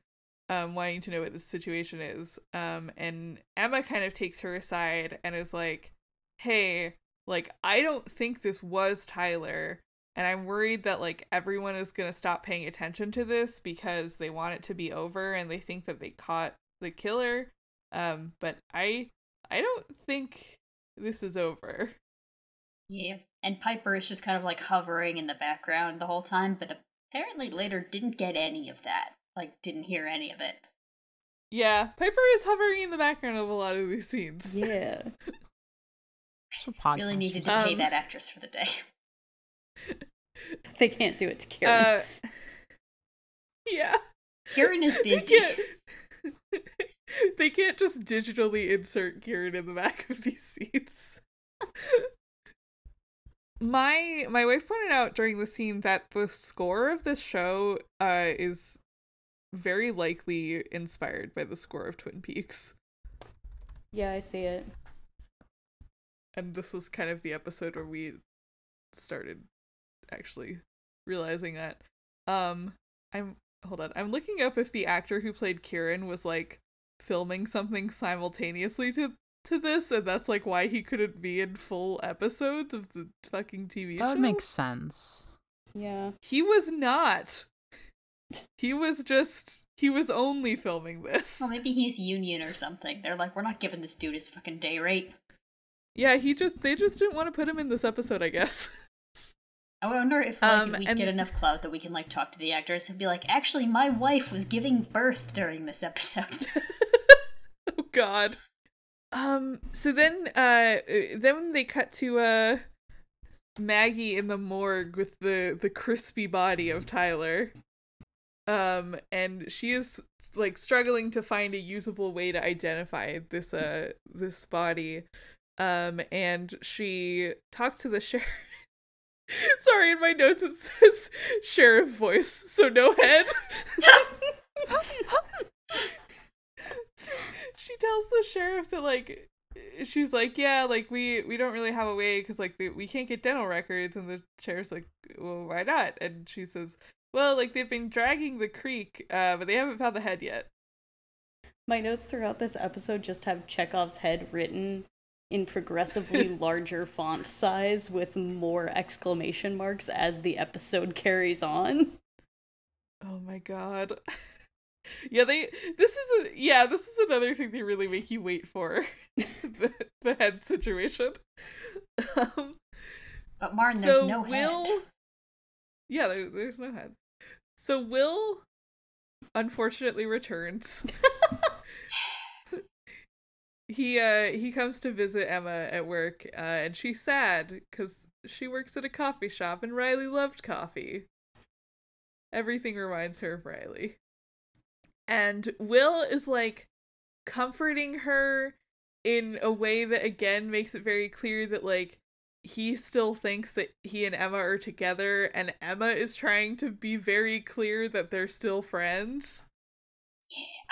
um wanting to know what the situation is. Um and Emma kind of takes her aside and is like, "Hey, like I don't think this was Tyler." And I'm worried that like everyone is to stop paying attention to this because they want it to be over and they think that they caught the killer. Um but I I don't think this is over. Yeah. And Piper is just kind of like hovering in the background the whole time, but apparently later didn't get any of that. Like, didn't hear any of it. Yeah, Piper is hovering in the background of a lot of these scenes. Yeah. That's what Really needed to Um, pay that actress for the day. They can't do it to Karen. Uh, yeah. Karen is They busy. can't, they can't just digitally insert Karen in the back of these seats. My my wife pointed out during the scene that the score of this show uh is very likely inspired by the score of Twin Peaks. yeah, I see it. And this was kind of the episode where we started actually realizing that. Um I'm hold on. I'm looking up if the actor who played Kieran was like filming something simultaneously to to this and that's like why he couldn't be in full episodes of the fucking TV That show. would make sense. Yeah. He was not. He was just he was only filming this. Well, maybe he's union or something. They're like, we're not giving this dude his fucking day rate. Yeah, he just they just didn't want to put him in this episode, I guess. I wonder if like Um, we and- get enough clout that we can like talk to the actors and be like, actually, my wife was giving birth during this episode. Oh God. Um so then uh then they cut to uh Maggie in the morgue with the the crispy body of Tyler. Um and she is like struggling to find a usable way to identify this uh this body. Um and she talks to the sheriff Sorry, in my notes it says sheriff voice, so no head. she tells the sheriff that like she's like yeah like we we don't really have a way because like the, we can't get dental records. And the sheriff's like well why not? And she says well like they've been dragging the creek uh but they haven't found the head yet. My notes throughout this episode just have Chekhov's head written in progressively larger font size with more exclamation marks as the episode carries on. oh my god yeah they this is a yeah this is another thing they really make you wait for the, the head situation um But Marn, there's so no Will, head. Yeah, there, there's no head. So Will unfortunately returns. he uh he comes to visit Emma at work, uh, and she's sad because she works at a coffee shop, and Riley loved coffee. Everything reminds her of Riley. And Will is like comforting her in a way that again makes it very clear that like he still thinks that he and Emma are together and Emma is trying to be very clear that they're still friends.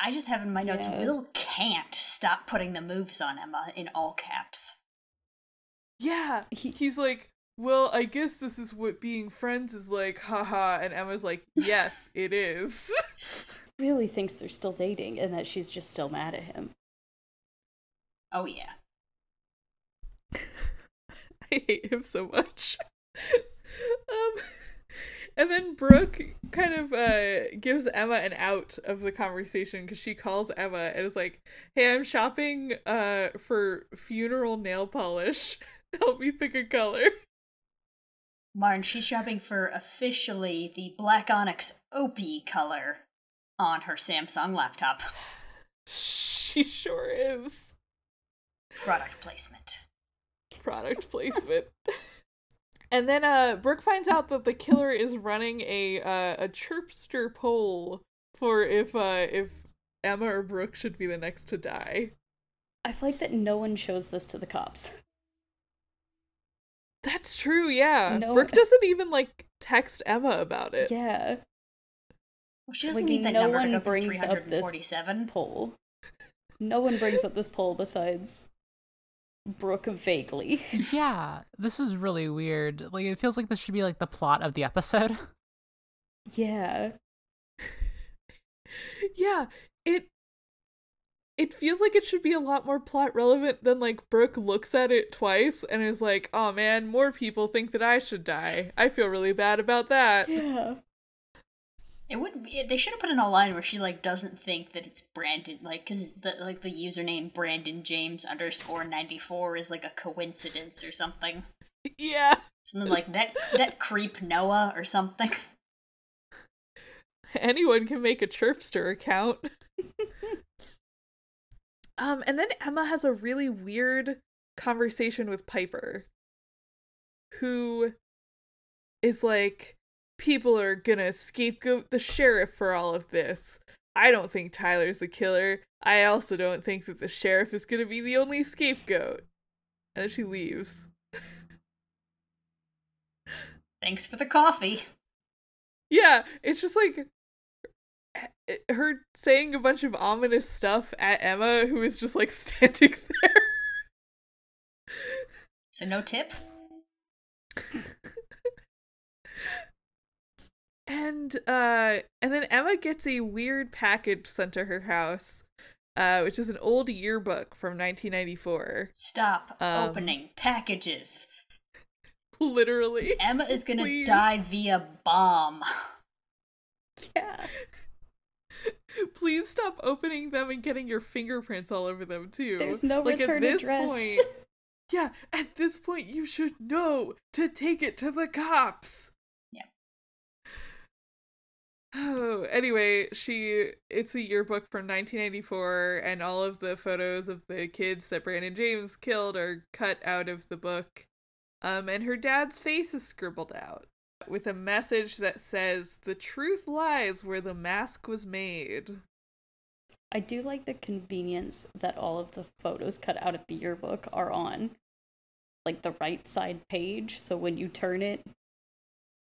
I just have in my notes, Yeah. Will can't stop putting the moves on Emma in all caps. Yeah. He- He's like, "Well, I guess this is what being friends is like." Haha, and Emma's like, "Yes, it is." Really thinks they're still dating and that she's just still mad at him. Oh yeah. I hate him so much. um, and then Brooke kind of uh gives Emma an out of the conversation because she calls Emma and is like, "Hey, I'm shopping uh for funeral nail polish. Help me pick a color." Marn, she's shopping for officially the Black Onyx OPI color on her Samsung laptop. She sure is. Product placement. Product placement. and then uh Brooke finds out that the killer is running a uh, a chirpster poll for if uh if Emma or Brooke should be the next to die. I feel like that no one shows this to the cops. That's true, yeah. No- Brooke doesn't even like text Emma about it. Yeah, Well, she doesn't Like, need that no number one to go brings up this poll. No one brings up this poll besides Brooke vaguely. Yeah, this is really weird. Like it feels like this should be like the plot of the episode. Yeah. yeah, it it feels like it should be a lot more plot relevant than like Brooke looks at it twice and is like, "Oh man, more people think that I should die. I feel really bad about that." Yeah. It would be, they should have put in a line where she like doesn't think that it's Brandon like because the like the username Brandon James underscore ninety four is like a coincidence or something Yeah. something like that that creep Noah or something. Anyone can make a chirpster account. um, and then Emma has a really weird conversation with Piper, who is like, people are gonna scapegoat the sheriff for all of this. I don't think Tyler's the killer. I also don't think that the sheriff is gonna be the only scapegoat. And then she leaves. Thanks for the coffee. Yeah, it's just like eh, eh, her saying a bunch of ominous stuff at Emma, who is just like standing there. So no tip. And uh and then Emma gets a weird package sent to her house, uh, which is an old yearbook from 1994. Stop Um, opening packages. Literally. Emma is gonna please. die via bomb. Yeah. Please stop opening them and getting your fingerprints all over them too. There's no like, return at this address. Point, yeah, at this point you should know to take it to the cops. Oh, anyway, she it's a yearbook from 1994 and all of the photos of the kids that Brandon James killed are cut out of the book. Um and her dad's face is scribbled out with a message that says the truth lies where the mask was made. I do like the convenience that all of the photos cut out of the yearbook are on like the right side page. So when you turn it,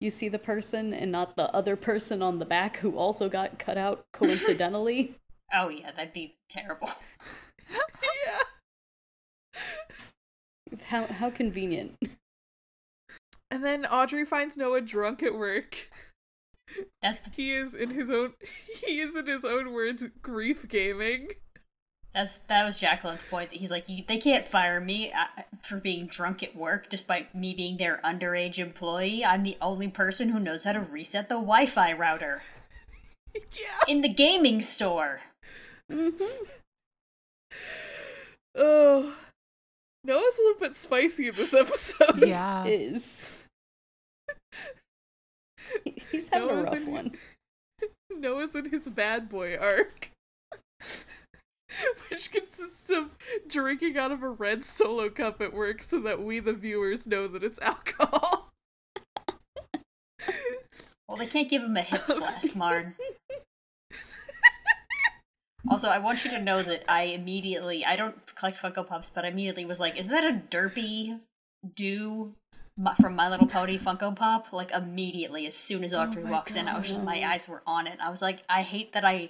you see the person and not the other person on the back who also got cut out coincidentally. Oh yeah, that'd be terrible. yeah. how how convenient. And then Audrey finds Noah drunk at work. That's the He is in his own he is in his own words grief gaming. That's that was Jacqueline's point that he's like, you, they can't fire me uh, for being drunk at work, despite me being their underage employee. I'm the only person who knows how to reset the Wi-Fi router Yeah. in the gaming store. Mm-hmm. Oh. Noah's a little bit spicy in this episode. Yeah. Is he's having Noah's a rough in- one. Noah's in his bad boy arc. Which consists of drinking out of a red solo cup at work so that we, the viewers, know that it's alcohol. Well, they can't give him a hip flask, Marn. Also, I want you to know that I immediately, I don't collect Funko Pops, but I immediately was like, is that a derpy do from My Little Pony Funko Pop? Like, immediately, as soon as oh Audrey my walks in, I was just, my eyes were on it. I was like, I hate that I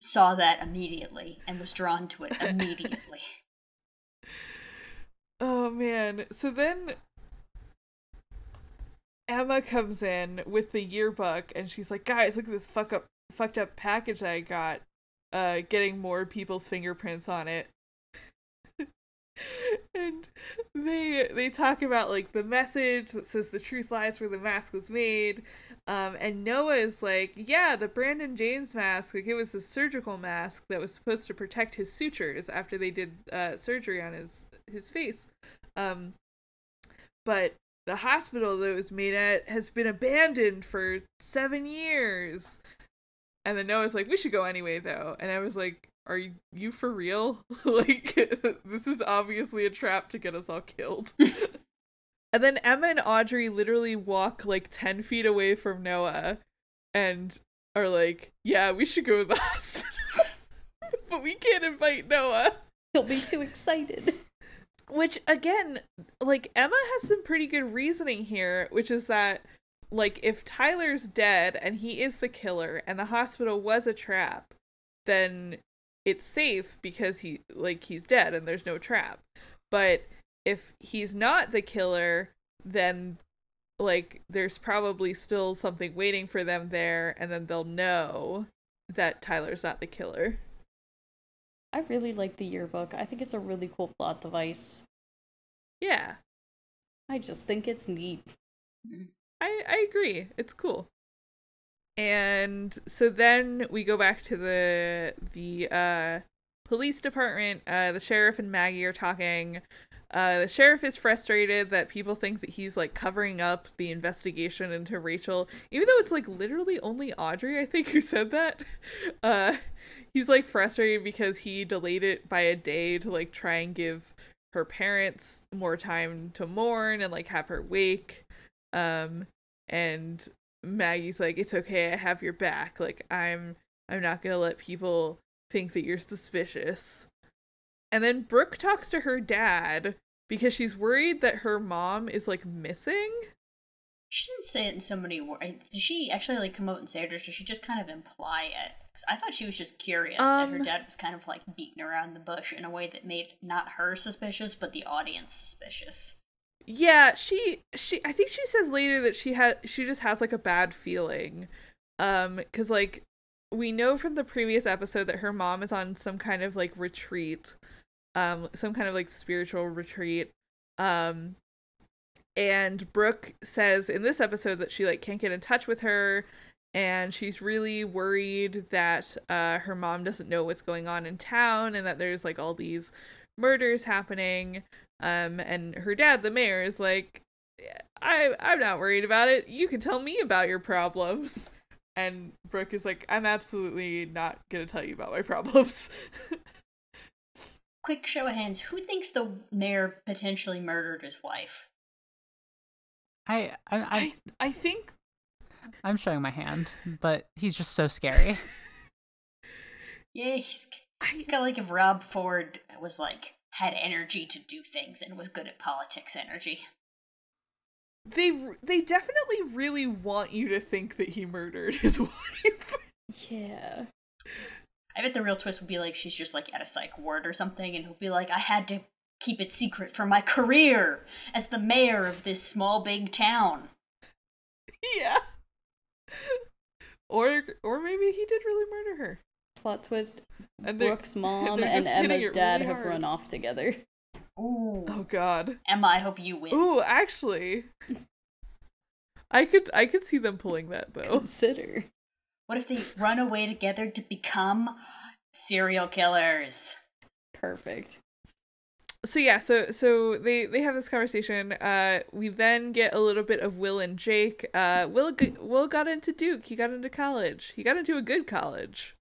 saw that immediately and was drawn to it immediately. Oh man. So then Emma comes in with the yearbook and she's like, "Guys, look at this fuck up fucked up package I got. Uh getting more people's fingerprints on it." And they they talk about like the message that says the truth lies where the mask was made. Um and Noah is like, "Yeah, the Brandon James mask, like it was a surgical mask that was supposed to protect his sutures after they did uh surgery on his his face." Um but the hospital that it was made at has been abandoned for seven years. And then Noah's like, we should go anyway, though. And I was like, are you, you for real? like, this is obviously a trap to get us all killed. and then Emma and Audrey literally walk like 10 feet away from Noah and are like, yeah, we should go to the hospital. but we can't invite Noah. He'll be too excited. Which again, like Emma has some pretty good reasoning here, which is that like if Tyler's dead and he is the killer and the hospital was a trap, then it's safe because he like he's dead and there's no trap. But if he's not the killer, then like there's probably still something waiting for them there and then they'll know that Tyler's not the killer. I really like the yearbook. I think it's a really cool plot device. Yeah. I just think it's neat. I I agree. It's cool. And so then we go back to the the uh police department. Uh the sheriff and Maggie are talking. Uh the sheriff is frustrated that people think that he's like covering up the investigation into Rachel, even though it's like literally only Audrey, I think, who said that. Uh he's like frustrated because he delayed it by a day to like try and give her parents more time to mourn and like have her wake. Um and Maggie's like, "It's okay, I have your back. Like I'm I'm not going to let people think that you're suspicious." And then Brooke talks to her dad because she's worried that her mom is like missing. She didn't say it in so many words. Did she actually like come out and say it, or did she just kind of imply it? I thought she was just curious, and her Um, dad was kind of like beating around the bush in a way that made not her suspicious, but the audience suspicious. Yeah, she she I think she says later that she had she just has like a bad feeling. Um cuz like we know from the previous episode that her mom is on some kind of like retreat. Um some kind of like spiritual retreat. Um and Brooke says in this episode that she like can't get in touch with her and she's really worried that uh her mom doesn't know what's going on in town and that there's like all these murders happening um and her dad the mayor is like i i'm not worried about it you can tell me about your problems and Brooke is like, I'm absolutely not gonna tell you about my problems. Quick show of hands. Who thinks the mayor potentially murdered his wife? I I, I I I think I'm showing my hand, but he's just so scary. Yeah, he's, I he's kind of like if Rob Ford was like had energy to do things and was good at politics energy. they they definitely really want you to think that he murdered his wife. Yeah. I bet the real twist would be like she's just like at a psych ward or something, and he'll be like, I had to keep it secret for my career as the mayor of this small big town. yeah. Or or maybe he did really murder her. Plot twist And Brooke's mom and Emma's dad really have run off together. Ooh. Oh god. Emma, I hope you win. Ooh, actually. I could I could see them pulling that though. Consider. What if they run away together to become serial killers? Perfect. so yeah so so they they have this conversation uh we then get a little bit of will and jake uh will will got into duke he got into college he got into a good college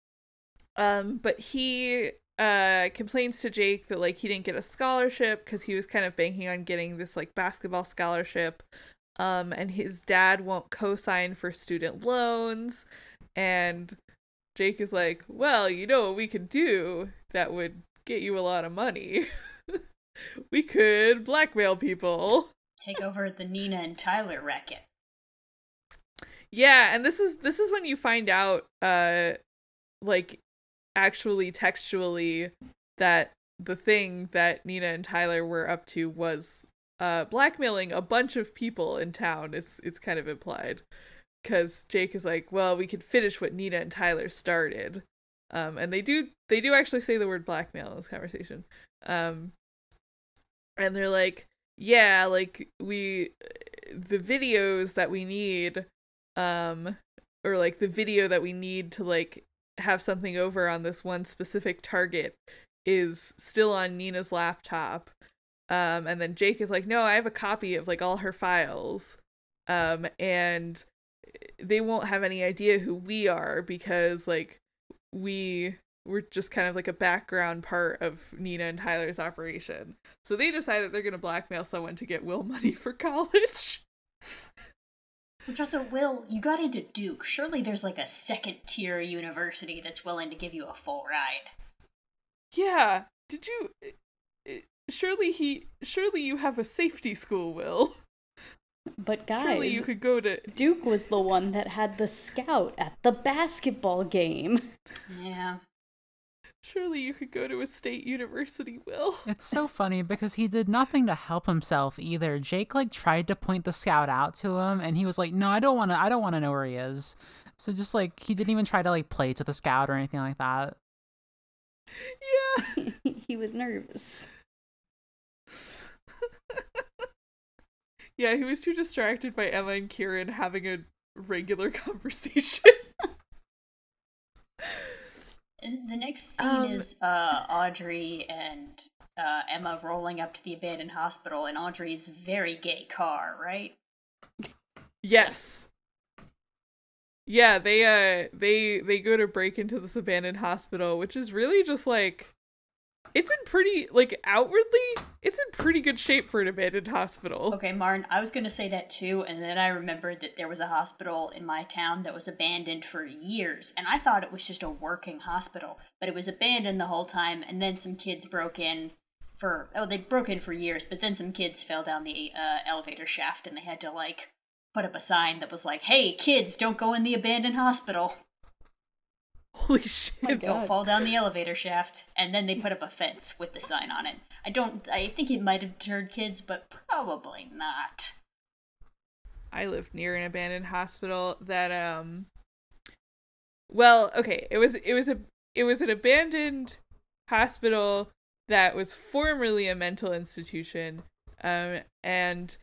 um but he uh complains to jake that like he didn't get a scholarship because he was kind of banking on getting this like basketball scholarship um and his dad won't co-sign for student loans and jake is like well you know what we could do that would get you a lot of money we could blackmail people. Take over the Nina and Tyler racket. Yeah, and this is this is when you find out uh like actually textually that the thing that Nina and Tyler were up to was uh blackmailing a bunch of people in town. It's it's kind of implied cuz Jake is like, "Well, we could finish what Nina and Tyler started." Um and they do they do actually say the word blackmail in this conversation. Um and they're like yeah like we the videos that we need um or like the video that we need to like have something over on this one specific target is still on Nina's laptop um and then Jake is like no I have a copy of like all her files um and they won't have any idea who we are because like we we're just kind of like a background part of Nina and Tyler's operation. So they decide that they're going to blackmail someone to get Will money for college. Which also, Will, you got into Duke. Surely there's like a second tier university that's willing to give you a full ride. yeah. Did you surely he surely you have a safety school, Will? But guys, Surely you could go to Duke was the one that had the scout at the basketball game. Yeah. Surely you could go to a state university, Will. It's so funny because he did nothing to help himself either. Jake like tried to point the scout out to him and he was like, "No, I don't want to I don't want to know where he is." So just like he didn't even try to like play to the scout or anything like that. Yeah. he was nervous. Yeah, he was too distracted by Emma and Kieran having a regular conversation. And the next scene Um, is uh, Audrey and uh, Emma rolling up to the abandoned hospital in Audrey's very gay car, right? Yes. Yeah, they uh they they go to break into this abandoned hospital, which is really just like it's in pretty like outwardly, it's in pretty good shape for an abandoned hospital. Okay, Marn, I was to say that too, and then I remembered that there was a hospital in my town that was abandoned for years, and I thought it was just a working hospital, but it was abandoned the whole time, and then some kids broke in for oh, they broke in for years, but then some kids fell down the uh, elevator shaft, and they had to like put up a sign that was like, "Hey, kids, don't go in the abandoned hospital." Holy shit. Don't fall down the elevator shaft, and then they put up a fence with the sign on it. I don't. I think it might have deterred kids, but probably not. I lived near an abandoned hospital that um well, okay, it was it was a it was an abandoned hospital that was formerly a mental institution um and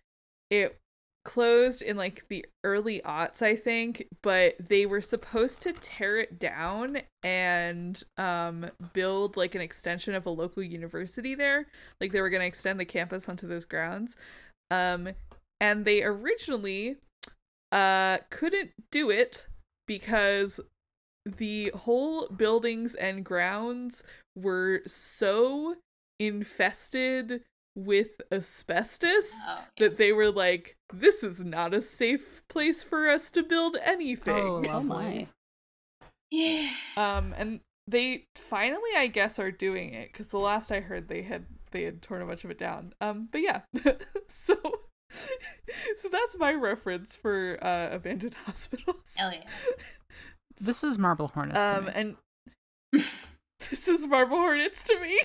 it closed in like the early aughts I think, but they were supposed to tear it down and um build like an extension of a local university there. Like they were going to extend the campus onto those grounds. Um and they originally uh couldn't do it because the whole buildings and grounds were so infested with asbestos Oh, yeah. that they were like, this is not a safe place for us to build anything. Oh, Oh my. yeah. Um, and they finally, I guess, are doing it because the last I heard, they had they had torn a bunch of it down. Um, but yeah, so so that's my reference for uh, abandoned hospitals. Hell yeah. This is Marble Hornets. to Um, me. and this is Marble Hornets to me.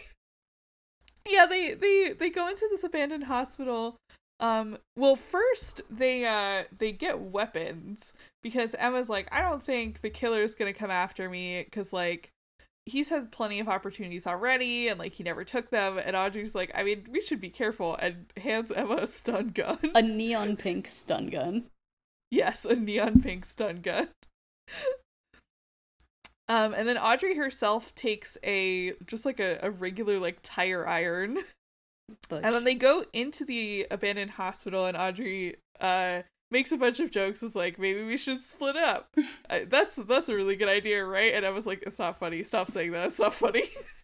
Yeah, they they they go into this abandoned hospital. Um, well, first they uh they get weapons because Emma's like, I don't think the killer's gonna come after me because like he's had plenty of opportunities already and like he never took them. And Audrey's like, I mean, we should be careful and hands Emma a stun gun. A neon pink stun gun. Yes, a neon pink stun gun. Um, and then Audrey herself takes a just like a, a regular like tire iron, But and then they go into the abandoned hospital, and Audrey uh makes a bunch of jokes. Is like maybe we should split up. I, that's that's a really good idea, right? And I was like, it's not funny. Stop saying that. It's not funny.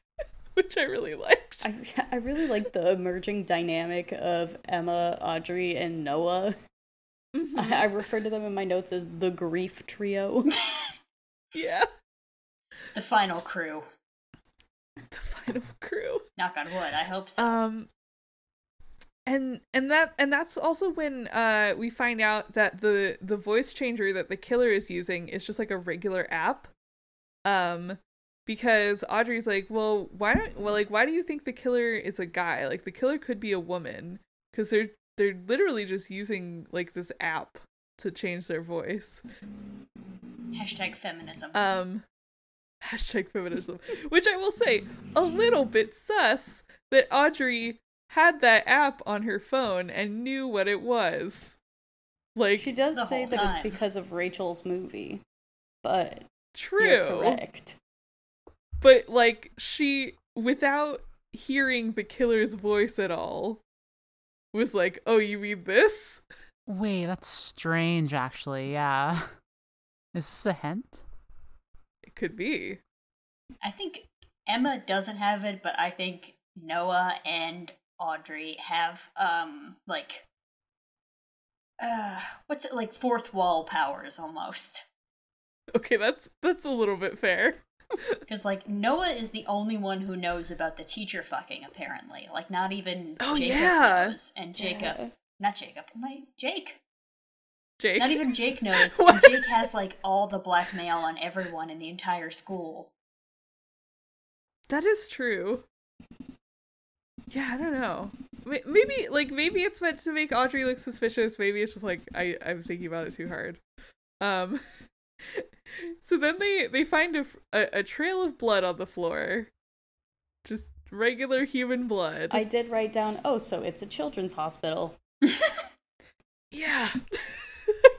Which I really liked. I, I really like the emerging dynamic of Emma, Audrey, and Noah. Mhm. I, I refer to them in my notes as the grief trio. yeah, The final crew. the final crew. Knock on wood. I hope so. um and and that and that's also when uh we find out that the the voice changer that the killer is using is just like a regular app um because audrey's like well why don't well like why do you think the killer is a guy like the killer could be a woman because they're they're literally just using like this app to change their voice Hashtag feminism. um hashtag feminism which i will say a little bit sus that audrey had that app on her phone and knew what it was like She does say that time. it's because of Rachel's movie, but true correct. but like she without hearing the killer's voice at all was like oh you mean this Wait, that's strange, actually. Yeah. Is this a hint? It could be I think Emma doesn't have it, but I think Noah and Audrey have um like uh what's it like fourth wall powers almost. okay that's that's a little bit fair Because like Noah is the only one who knows about the teacher fucking apparently. Like not even Oh, Jacob yeah. knows. And Jacob Yeah. not Jacob, my Jake. Jake Not even Jake knows. Jake has like all the blackmail on everyone in the entire school. That is true. Yeah, I don't know. Maybe like maybe it's meant to make Audrey look suspicious. Maybe it's just like I I'm thinking about it too hard. Um. So then they they find a a trail of blood on the floor, just regular human blood. I did write down, oh, so it's a children's hospital. Yeah, I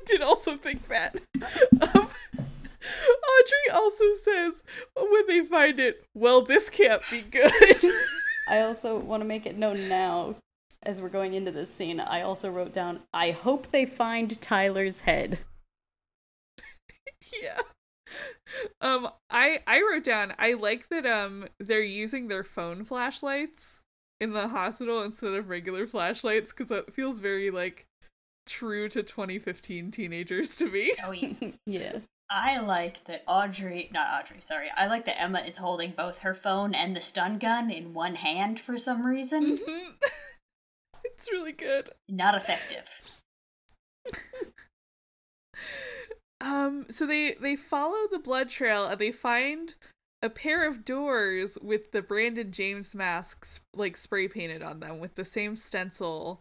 did also think that. Um, Audrey also says when they find it, well, this can't be good. I also want to make it known now, as we're going into this scene, I also wrote down, I hope they find Tyler's head. yeah. Um, I I wrote down I like that um they're using their phone flashlights in the hospital instead of regular flashlights because that feels very like true to 2015 teenagers to me. Oh yeah. yeah. I like that Audrey, not Audrey, sorry. I like that Emma is holding both her phone and the stun gun in one hand for some reason. Mhm. it's really good. Not effective. Um, so they they follow the blood trail and they find a pair of doors with the Brandon James masks like spray painted on them with the same stencil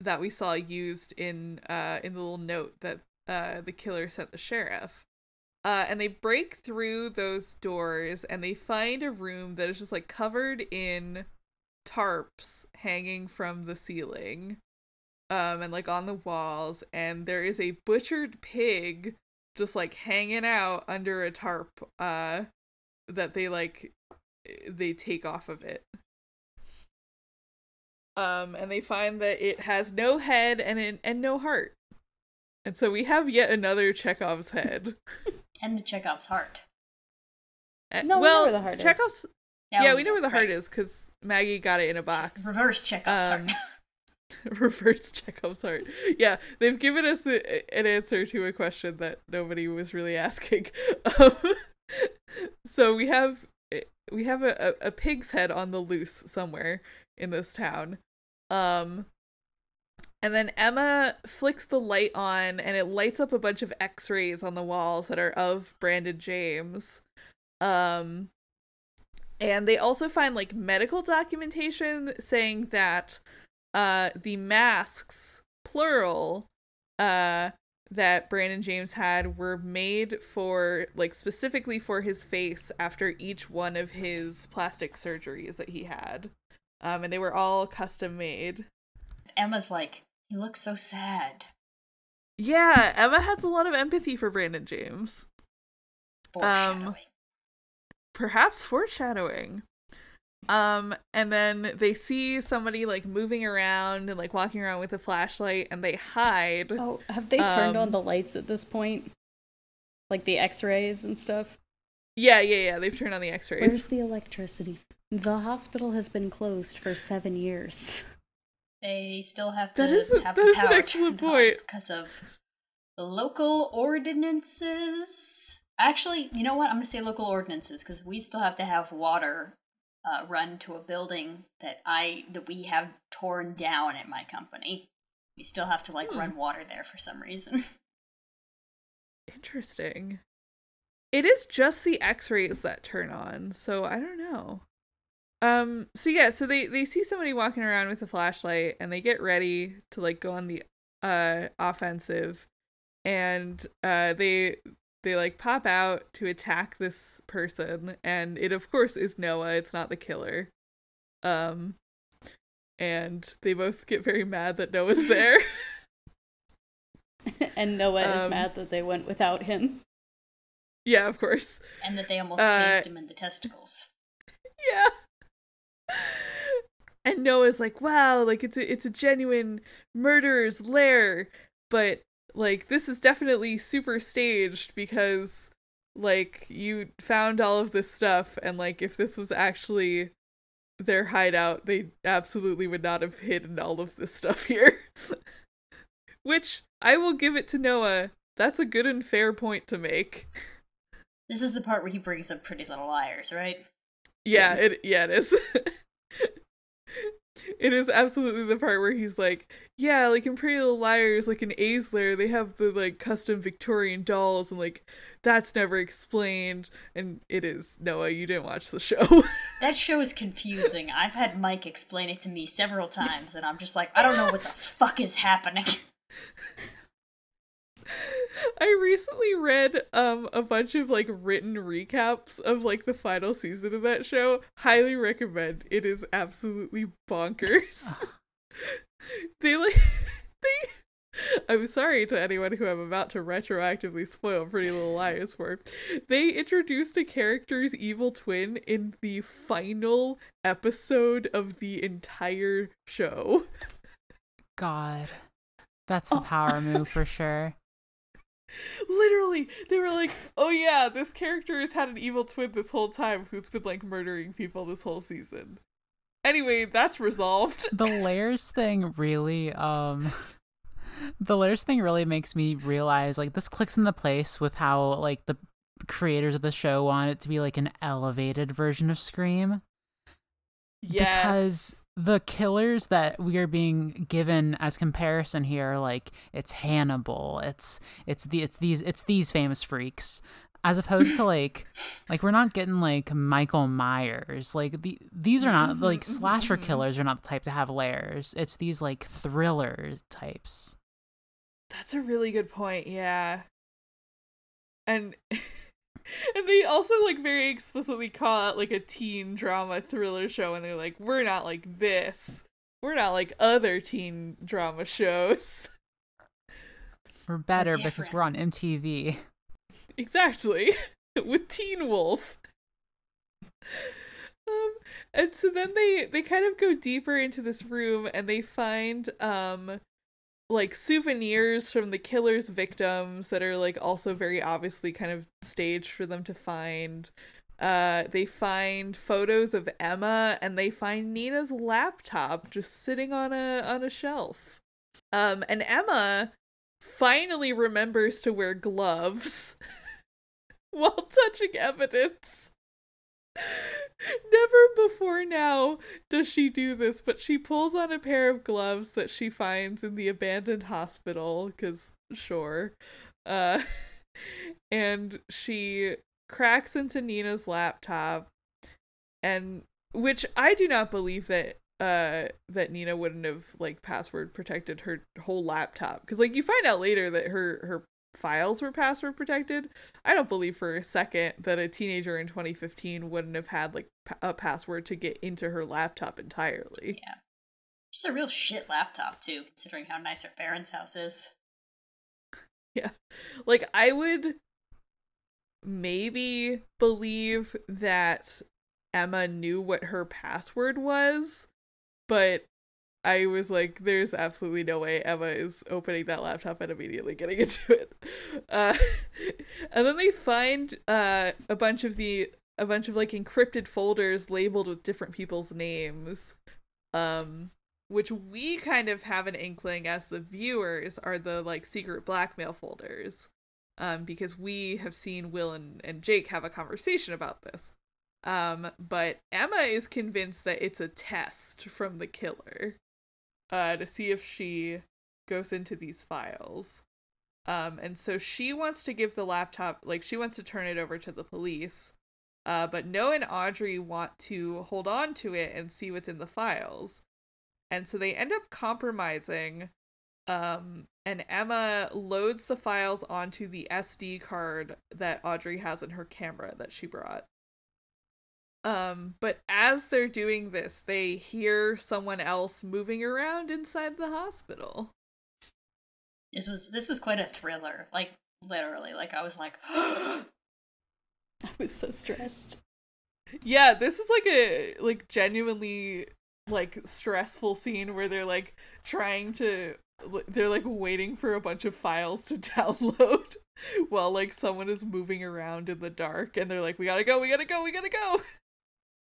that we saw used in uh in the little note that uh the killer sent the sheriff. Uh, and they break through those doors and they find a room that is just like covered in tarps hanging from the ceiling um and like on the walls and there is a butchered pig just like hanging out under a tarp uh that they like they take off of it um and they find that it has no head and it, and no heart and so we have yet another chekhov's head And the Chekhov's heart. Uh, No, we know well, where the heart is. Chekhov's. Now yeah, we know where the heart right. is because Maggie got it in a box. Reverse Chekhov's Um, heart. Reverse Chekhov's heart. Yeah, they've given us a, an answer to a question that nobody was really asking. Um, so we have we have a, a, a pig's head on the loose somewhere in this town. Um, and then Emma flicks the light on, and it lights up a bunch of X-rays on the walls that are of Brandon James. Um, and they also find like medical documentation saying that uh the masks plural uh that Brandon James had were made for like specifically for his face after each one of his plastic surgeries that he had. Um and they were all custom made. Emma's like, he looks so sad. Yeah, Emma has a lot of empathy for Brandon James. Foreshadowing. perhaps foreshadowing um and then they see somebody like moving around and like walking around with a flashlight and they hide Oh, have they turned Um, on the lights at this point? Like the x-rays and stuff? yeah yeah yeah they've turned on the x-rays Where's the electricity? The hospital has been closed for seven years. they still have to That is a- have that the is an excellent point. because of the local ordinances. Actually, you know what? I'm gonna say local ordinances because we still have to have water uh, run to a building that I that we have torn down at my company. We still have to like Hmm. run water there for some reason. interesting it is just the x-rays that turn on so i don't know um so yeah so they they see somebody walking around with a flashlight and they get ready to like go on the uh offensive and uh they they like pop out to attack this person and it of course is noah it's not the killer um and they both get very mad that noah's there and Noah is Um, mad that they went without him. yeah of course and that they almost Uh, tased him in the testicles. yeah and noah's like wow like it's a it's a genuine murderer's lair. But like this is definitely super staged because like you found all of this stuff and like if this was actually their hideout they absolutely would not have hidden all of this stuff here. Which i will give it to noah. That's a good and fair point to make. This is the part where he brings up Pretty Little Liars, right? Yeah, it yeah, it is. it is absolutely the part where he's like, yeah, like in Pretty Little Liars, like in A's lair, they have the like custom Victorian dolls, and like that's never explained. And it is Noah, you didn't watch the show. That show is confusing. I've had Mike explain it to me several times, and I'm just like, I don't know what the fuck is happening. I recently read um a bunch of like written recaps of like the final season of that show. Highly recommend. It is absolutely bonkers. they like they I'm sorry to anyone who I'm about to retroactively spoil Pretty Little Liars for. They introduced a character's evil twin in the final episode of the entire show. God. That's a power move for sure. Literally, they were like, "Oh yeah, this character has had an evil twin this whole time who's been like murdering people this whole season." Anyway, that's resolved. The layers thing really um the layers thing really makes me realize like this clicks in the place with how like the creators of the show want it to be like an elevated version of Scream. Yes. Because the killers that we are being given as comparison here like it's Hannibal, it's it's the it's these it's these famous freaks. As opposed to like like we're not getting like Michael Myers. Like the these are not like Mhm, mhm, slasher mhm. killers are not the type to have layers. It's these like thriller types. That's a really good point. Yeah. And and they also like very explicitly call out like a teen drama thriller show and they're like, "We're not like this. We're not like other teen drama shows." We're better because we're on MTV. Exactly. With Teen Wolf. Um and so then they they kind of go deeper into this room and they find um like souvenirs from the killer's victims that are like also very obviously kind of staged for them to find. Uh, they find photos of Emma and they find Nina's laptop just sitting on a on a shelf. Um, and Emma finally remembers to wear gloves while touching evidence. Never before now does she do this, but she pulls on a pair of gloves that she finds in the abandoned hospital, because sure. Uh, and she cracks into Nina's laptop, and which I do not believe that uh that Nina wouldn't have like password protected her whole laptop because like you find out later that her her files were password protected. I don't believe for a second that a teenager in 2015 wouldn't have had like a password to get into her laptop entirely. Yeah. Just a real shit laptop too, considering how nice her parents' house is. Yeah. Like I would maybe believe that Emma knew what her password was, but I was like, there's absolutely no way Emma is opening that laptop and immediately getting into it. Uh, and then they find uh, a bunch of the a bunch of like encrypted folders labeled with different people's names, um, which we kind of have an inkling as the viewers are the like secret blackmail folders, um, because we have seen Will and, and Jake have a conversation about this. Um, but Emma is convinced that it's a test from the killer uh, to see if she goes into these files. Um, and so she wants to give the laptop, like, she wants to turn it over to the police. Uh, but Noah and Audrey want to hold on to it and see what's in the files. And so they end up compromising. Um, and Emma loads the files onto the SD card that Audrey has in her camera that she brought. Um, but as they're doing this, they hear someone else moving around inside the hospital. This was this was quite a thriller. Like literally, like I was like I was so stressed. Yeah, this is like a like genuinely like stressful scene where they're like trying to they're like waiting for a bunch of files to download while like someone is moving around in the dark and they're like we got to go, we got to go, we got to go.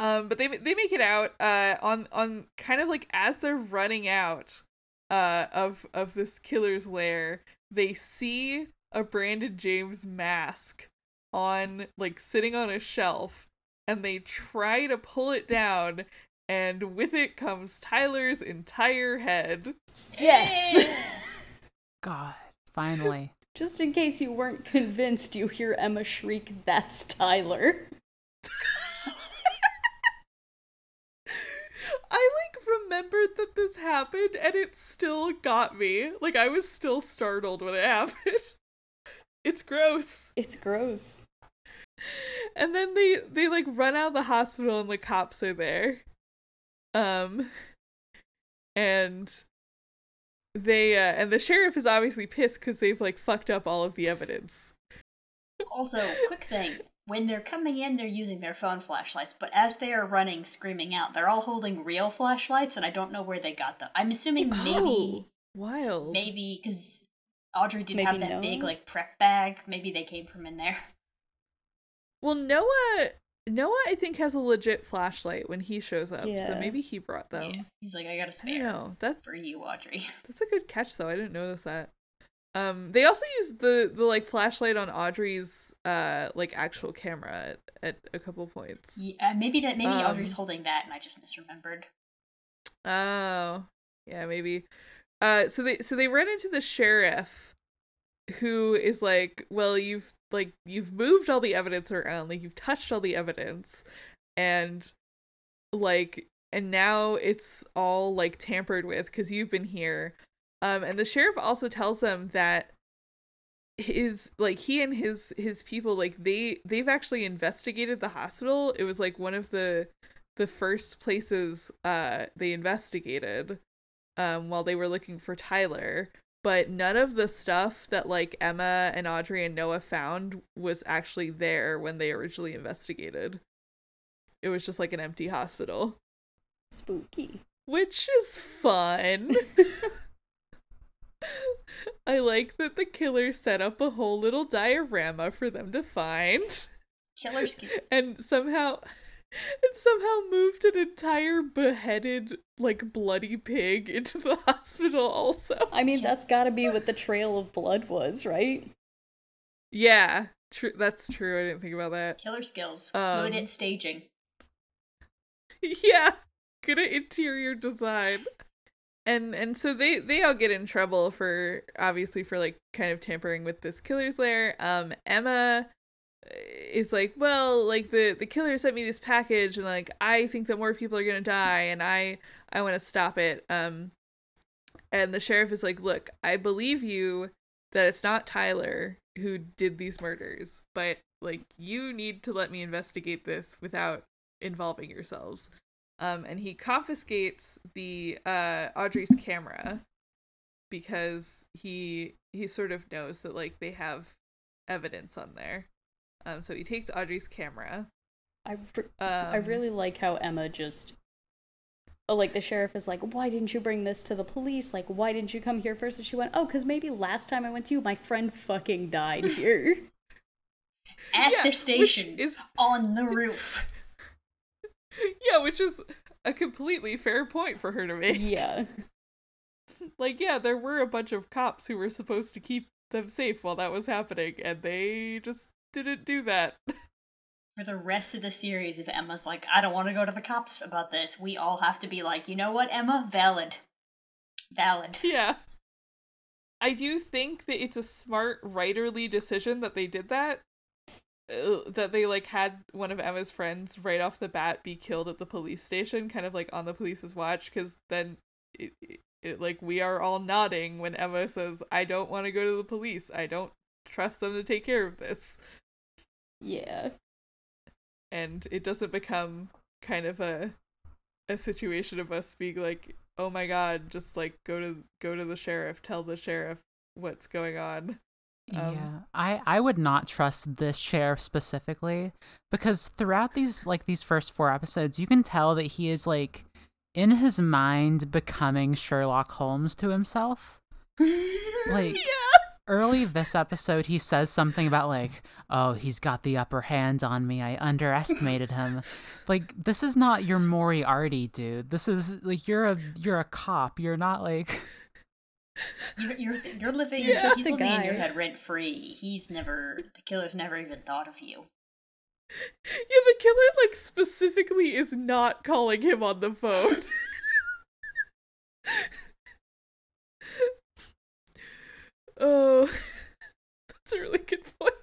Um, but they they make it out uh on on kind of like as they're running out uh of of this killer's lair, they see a Brandon James mask on like sitting on a shelf and they try to pull it down and with it comes Tyler's entire head. Yes. God, finally. Just in case you weren't convinced, you hear Emma shriek, "That's Tyler." I like remembered that this happened and it still got me. Like I was still startled when it happened. It's gross. It's gross. And then they they like run out of the hospital and the cops are there. Um and they uh and the sheriff is obviously pissed cuz they've like fucked up all of the evidence. Also, quick thing. When they're coming in, they're using their phone flashlights, but as they are running, screaming out, they're all holding real flashlights, and I don't know where they got them. I'm assuming oh, maybe, Oh, wild. maybe because Audrey didn't Maybe have that Noah? big like prep bag. Maybe they came from in there. Well, Noah Noah I think has a legit flashlight when he shows up. So maybe he brought them. Yeah. He's like, I got a don't spare know. That for you, Audrey. That's a good catch though. I didn't notice that. Um they also used the the like flashlight on Audrey's uh like actual camera at, at a couple points. Yeah, maybe that. Maybe Um, Audrey's holding that, and I just misremembered. Oh. Yeah, maybe. Uh so they so they run into the sheriff who is like, "Well, you've like you've moved all the evidence around, like you've touched all the evidence and like and now it's all like tampered with cuz you've been here." Um and the sheriff also tells them that his like he and his his people like they they've actually investigated the hospital. It was like one of the the first places uh they investigated um while they were looking for Tyler but none of the stuff that like Emma and Audrey and Noah found was actually there when they originally investigated. It was just like an empty hospital, Spooky. which is fun. I like that the killer set up a whole little diorama for them to find Killer sk- and somehow and somehow moved an entire beheaded like bloody pig into the hospital also. I mean, that's gotta be what the trail of blood was, right? Yeah, true that's true. I didn't think about that. killer skills. Um, Good at staging. yeah good at interior design and and so they they all get in trouble for obviously for like kind of tampering with this killer's lair um emma uh, is like well like the the killer sent me this package and like i think that more people are gonna die and i i want to stop it. Um and the sheriff is like look i believe you that it's not tyler who did these murders but like you need to let me investigate this without involving yourselves um, and he confiscates the uh, Audrey's camera because he he sort of knows that like they have evidence on there. Um, so he takes Audrey's camera. I, re- Um, I really like how Emma just. Oh, like the sheriff is like, why didn't you bring this to the police? Like, why didn't you come here first? And she went, oh, because maybe last time I went to you, my friend fucking died here. At yeah, the station. is On the roof. yeah, which is a completely fair point for her to make. yeah. like yeah, there were a bunch of cops who were supposed to keep them safe while that was happening, and they just didn't do that. For the rest of the series, if Emma's like, I don't want to go to the cops about this, we all have to be like, you know what, Emma? Valid. Valid. Yeah. I do think that it's a smart writerly decision that they did that. Uh, that they like had one of Emma's friends right off the bat be killed at the police station, kind of like on the police's watch, because then it, it, it like we are all nodding when Emma says, "I don't want to go to the police. I don't trust them to take care of this," Yeah. and it doesn't become kind of a a situation of us being like, "Oh my god, just like go to go to the sheriff, tell the sheriff what's going on." Um, yeah, I I would not trust this sheriff specifically because throughout these like these first four episodes, you can tell that he is like in his mind becoming Sherlock Holmes to himself. Like early this episode, he says something about like, "Oh, he's got the upper hand on me. I underestimated him." like this is not your Moriarty, dude. This is like you're a you're a cop. You're not like. You're, you're, you're living, Yeah. he's Just a living in your head rent free. He's never, the killer's never even thought of you. Yeah, the killer like specifically is not calling him on the phone. oh, that's a really good point.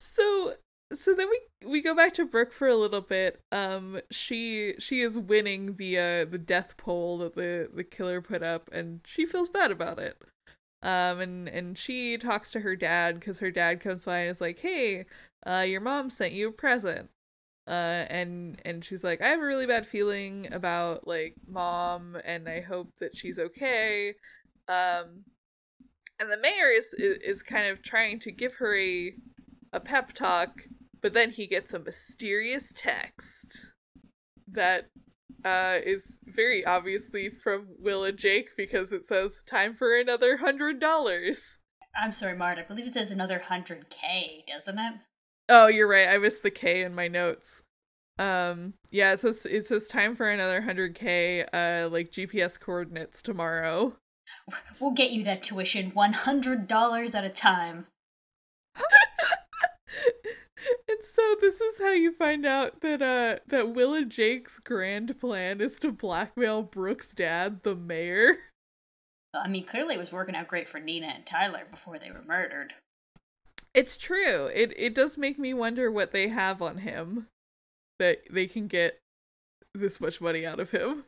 So, so then we we go back to Brooke for a little bit. Um, she she is winning the uh the death poll that the the killer put up, and she feels bad about it. Um, and and she talks to her dad because her dad comes by and is like, "Hey, uh, your mom sent you a present." Uh, and and she's like, "I have a really bad feeling about like mom, and I hope that she's okay." Um, and the mayor is is, kind of trying to give her a a pep talk, but then he gets a mysterious text that uh, is very obviously from Will and Jake because it says time for another hundred dollars. I'm sorry, Marn, I believe it says another 100k, doesn't it? Oh, you're right. I missed the K in my notes. Um, yeah, it says it says time for another hundred K. Uh, like GPS coordinates tomorrow. We'll get you that tuition $100 at a time. and so this is how you find out that uh that Will and Jake's grand plan is to blackmail Brooke's dad, the mayor. I mean, clearly it was working out great for Nina and Tyler before they were murdered. It's true. It it does make me wonder what they have on him that they can get this much money out of him.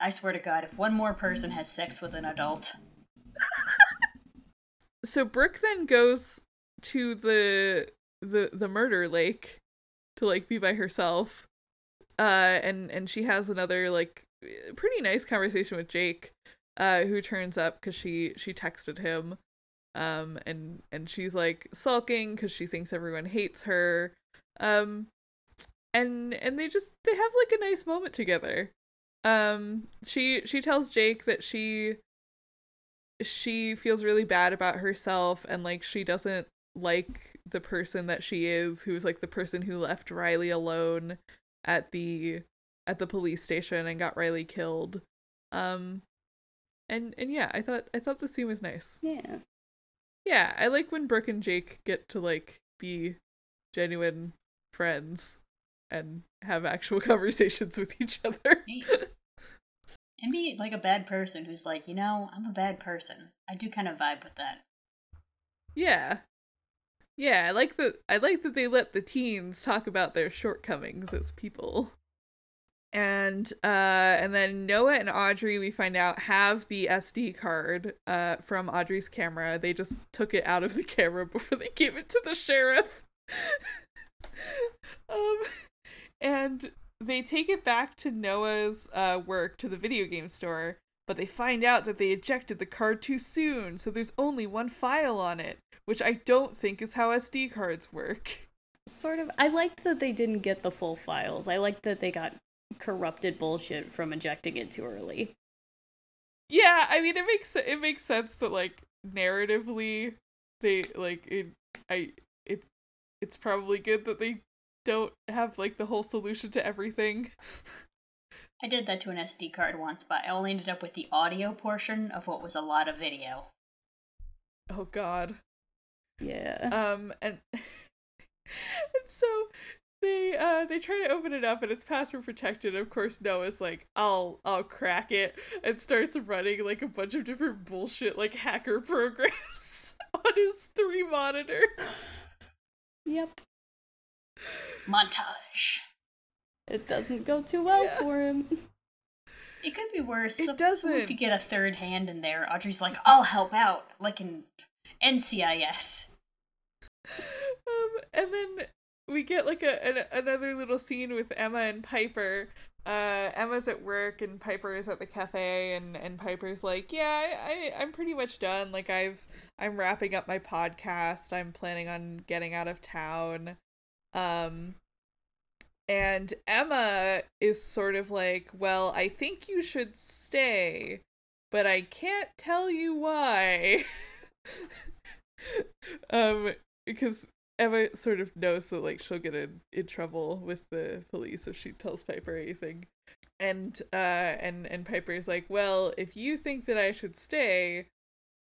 I swear to God, if one more person has sex with an adult, So Brooke then goes to the the the murder lake to like be by herself. Uh and and she has another like pretty nice conversation with Jake uh who turns up cuz she she texted him um and and she's like sulking cuz she thinks everyone hates her. Um and and they just they have like a nice moment together. Um she she tells Jake that she she feels really bad about herself and like she doesn't like the person that she is who's like the person who left Riley alone at the at the police station and got Riley killed. Um and and yeah, I thought I thought the scene was nice. Yeah. Yeah, I like when Brooke and Jake get to like be genuine friends and have actual conversations with each other. and be like a bad person who's like, you know, I'm a bad person. I do kind of vibe with that. Yeah. Yeah, I like that I like that they let the teens talk about their shortcomings as people. And uh and then Noah and Audrey we find out have the SD card uh from Audrey's camera. They just took it out of the camera before they gave it to the sheriff. um and they take it back to Noah's uh, work to the video game store, but they find out that they ejected the card too soon, so there's only one file on it, which I don't think is how SD cards work. Sort of. I liked that they didn't get the full files. I liked that they got corrupted bullshit from ejecting it too early. Yeah, I mean it makes it makes sense that like narratively they like it I it's it's probably good that they don't have like the whole solution to everything. I did that to an SD card once, but I only ended up with the audio portion of what was a lot of video. Oh god. Yeah. Um and and so they uh they try to open it up and it's password protected. Of course Noah's like, I'll I'll crack it and starts running like a bunch of different bullshit like hacker programs on his three monitors. Yep. Montage. It doesn't go too well Yeah. for him. It could be worse. It Some- doesn't. Someone could get a third hand in there. Audrey's like, I'll help out, like in NCIS. Um and then we get like a an, another little scene with Emma and Piper. Uh Emma's at work and Piper is at the cafe and and Piper's like, "Yeah, I, I I'm pretty much done. Like I've I'm wrapping up my podcast. I'm planning on getting out of town." Um and Emma is sort of like, "Well, I think you should stay, but I can't tell you why." um because Emma sort of knows that like she'll get in, in trouble with the police if she tells Piper anything. And uh and and Piper's like, "Well, if you think that I should stay,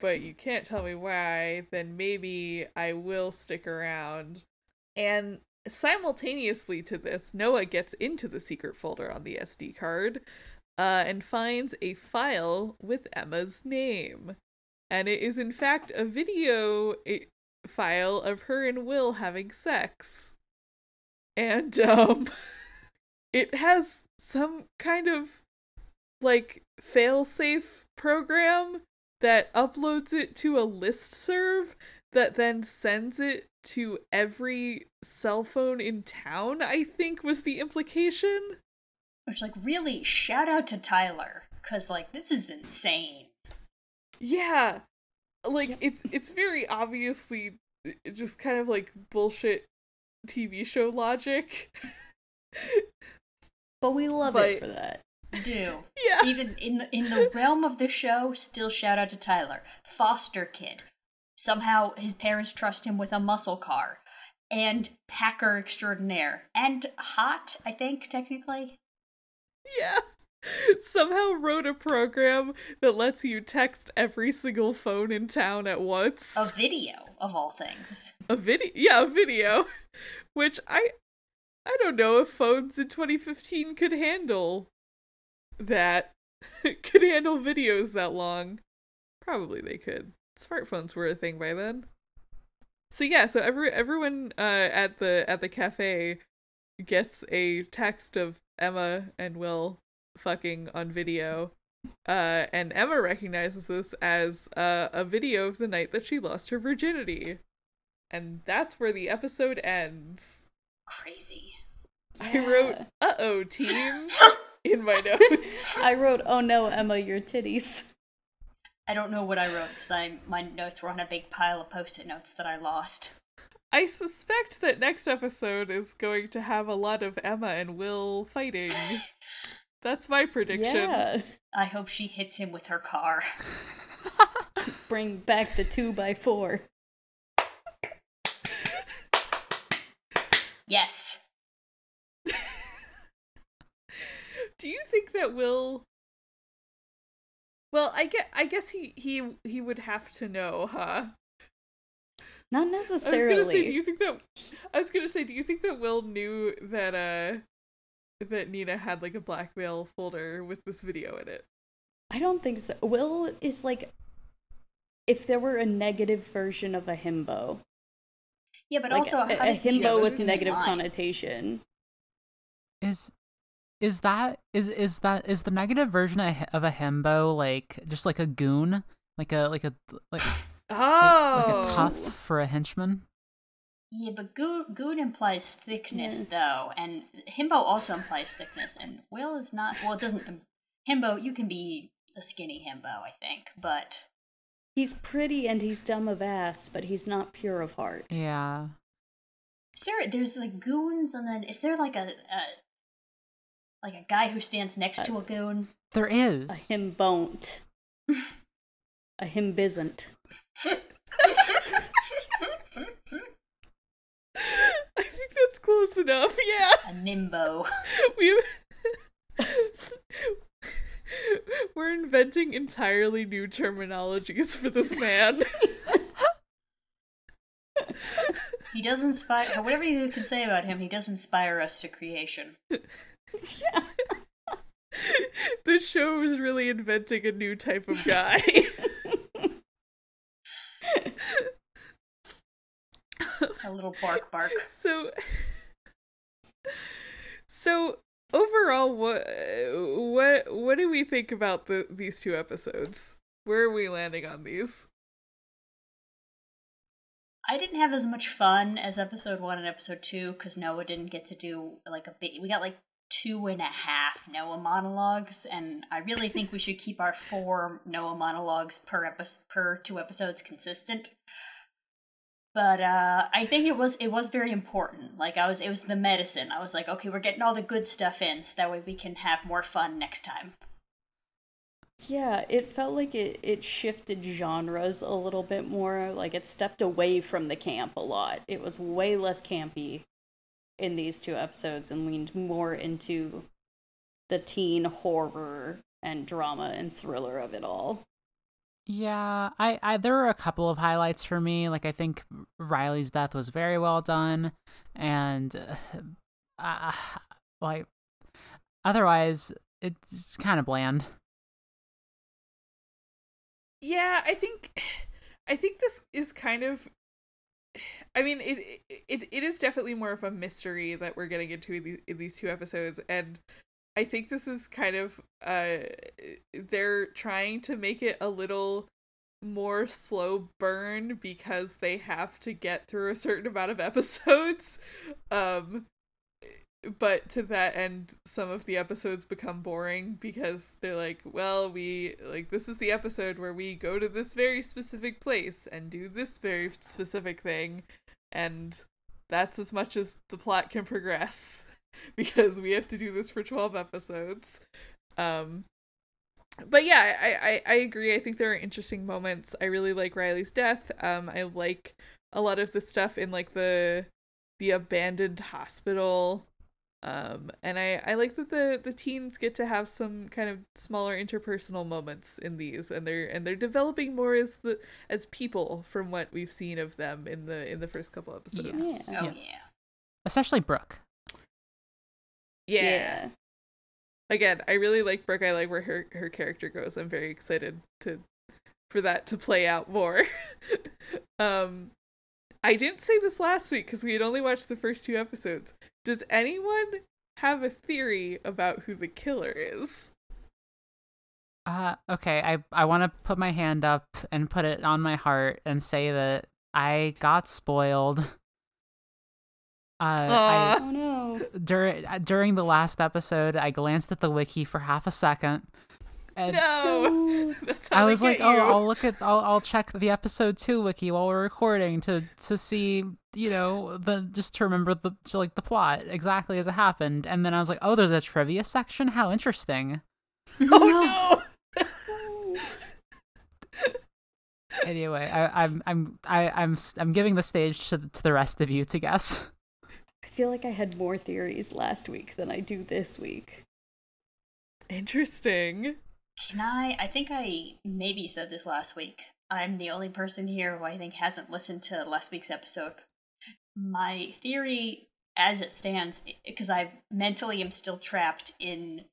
but you can't tell me why, then maybe I will stick around." And simultaneously to this, Noah gets into the secret folder on the SD card uh and finds a file with Emma's name. And it is in fact a video i- file of her and Will having sex. And um it has some kind of like failsafe program that uploads it to a list serve that then sends it to every cell phone in town, I think was the implication. Which, like, really, shout out to Tyler. Because, like, this is insane. Yeah. Like it's it's very obviously just kind of like bullshit TV show logic. But we love But- it for that. Do. yeah. Even in the, in the realm of the show, still shout out to Tyler. Foster kid. Somehow his parents trust him with a muscle car. And hacker extraordinaire. And hot, I think, technically. Yeah. Somehow wrote a program that lets you text every single phone in town at once. A video, of all things. a video yeah a video which i i don't know if phones in 2015 could handle that could handle videos that long probably they could smartphones were a thing by then so yeah so every everyone uh at the at the cafe gets a text of emma and will fucking on video uh and emma recognizes this as uh, a video of the night that she lost her virginity and that's where the episode ends. Crazy. I wrote, uh oh, team, in my notes. I wrote, "Oh no, Emma, your titties." I don't know what I wrote because I my notes were on a big pile of post-it notes that I lost. I suspect that next episode is going to have a lot of Emma and Will fighting. That's my prediction. Yeah. I hope she hits him with her car. Bring back the two by four. Yes. Do you think that Will? Well, I get. I guess he he he would have to know, huh? Not I was necessarily. gonna say, do you think that? I was gonna say, do you think that Will knew that uh that Nina had like a blackmail folder with this video in it? I don't think so. Will is like if there were a negative version of a himbo. Yeah, but like also a, how a did he himbo with negative lying? connotation. Is is that is is that is the negative version of of a himbo like just like a goon, like a like a like Oh, like a tough oh! for a henchman? Yeah, but goon, goon implies thickness, though, and himbo also implies thickness, and Will is not. Well, it doesn't. Himbo, you can be a skinny himbo, I think, but He's pretty and he's dumb of ass, but he's not pure of heart. Yeah. is there? There's like goons, and then is there like a, a like a guy who stands next to a uh, goon? There is A is. him bon't. a him bisn't. I think that's close enough. Yeah, a nimbo. we. We're inventing entirely new terminologies for this man. He does inspire. Whatever you can say about him, he does inspire us to creation. the show is really inventing a new type of guy. A little bark bark. so so overall what what what do we think about the these two episodes where are we landing on these I didn't have as much fun as episode one and episode two because Noah didn't get to do like a big. We got like two and a half Noah monologues, and I really think we should keep our four Noah monologues per episode per two episodes consistent. But uh, I think it was it was very important. Like I was, it was the medicine. I was like, okay, we're getting all the good stuff in, so that way we can have more fun next time. Yeah, it felt like it, it shifted genres a little bit more. Like it stepped away from the camp a lot. It was way less campy in these two episodes and leaned more into the teen horror and drama and thriller of it all. Yeah, I, I there were a couple of highlights for me. Like I think Riley's death was very well done, and uh, like otherwise it's kind of bland. yeah i think i think this is kind of i mean it it, it is definitely more of a mystery that we're getting into in these, in these two episodes and i think this is kind of uh they're trying to make it a little more slow burn because they have to get through a certain amount of episodes. Um but to that end some of the episodes become boring because they're like well we like this is the episode where we go to this very specific place and do this very specific thing and that's as much as the plot can progress because we have to do this for 12 episodes um but yeah I, I i agree i think there are interesting moments i really like riley's death um i like a lot of the stuff in like the the abandoned hospital um and i i like that the the teens get to have some kind of smaller interpersonal moments in these and they're and they're developing more as the as people from what we've seen of them in the in the first couple episodes Yeah. Oh Yes. yeah. Especially Brooke. Yeah. again i really like brooke. I like where her her character goes. I'm very excited to for that to play out more. Um i didn't say this last week because we had only watched the first two episodes. Does anyone have a theory about who the killer is? Uh, okay, I I want to put my hand up and put it on my heart and say that I got spoiled. Uh, I, Oh no. dur- during the last episode, I glanced at the wiki for half a second, and no that's how I was like, get "Oh, you. I'll look at, I'll, I'll check the episode two wiki while we're recording to to see, you know, the just to remember the to, like the plot exactly as it happened." And then I was like, "Oh, there's a trivia section. How interesting." oh no anyway, I, I'm I'm I, I'm s- I'm giving the stage to to the rest of you to guess. I feel like I had more theories last week than I do this week. Interesting. Can I? I think I maybe said this last week. I'm the only person here who I think hasn't listened to last week's episode. My theory, as it stands, because I mentally am still trapped in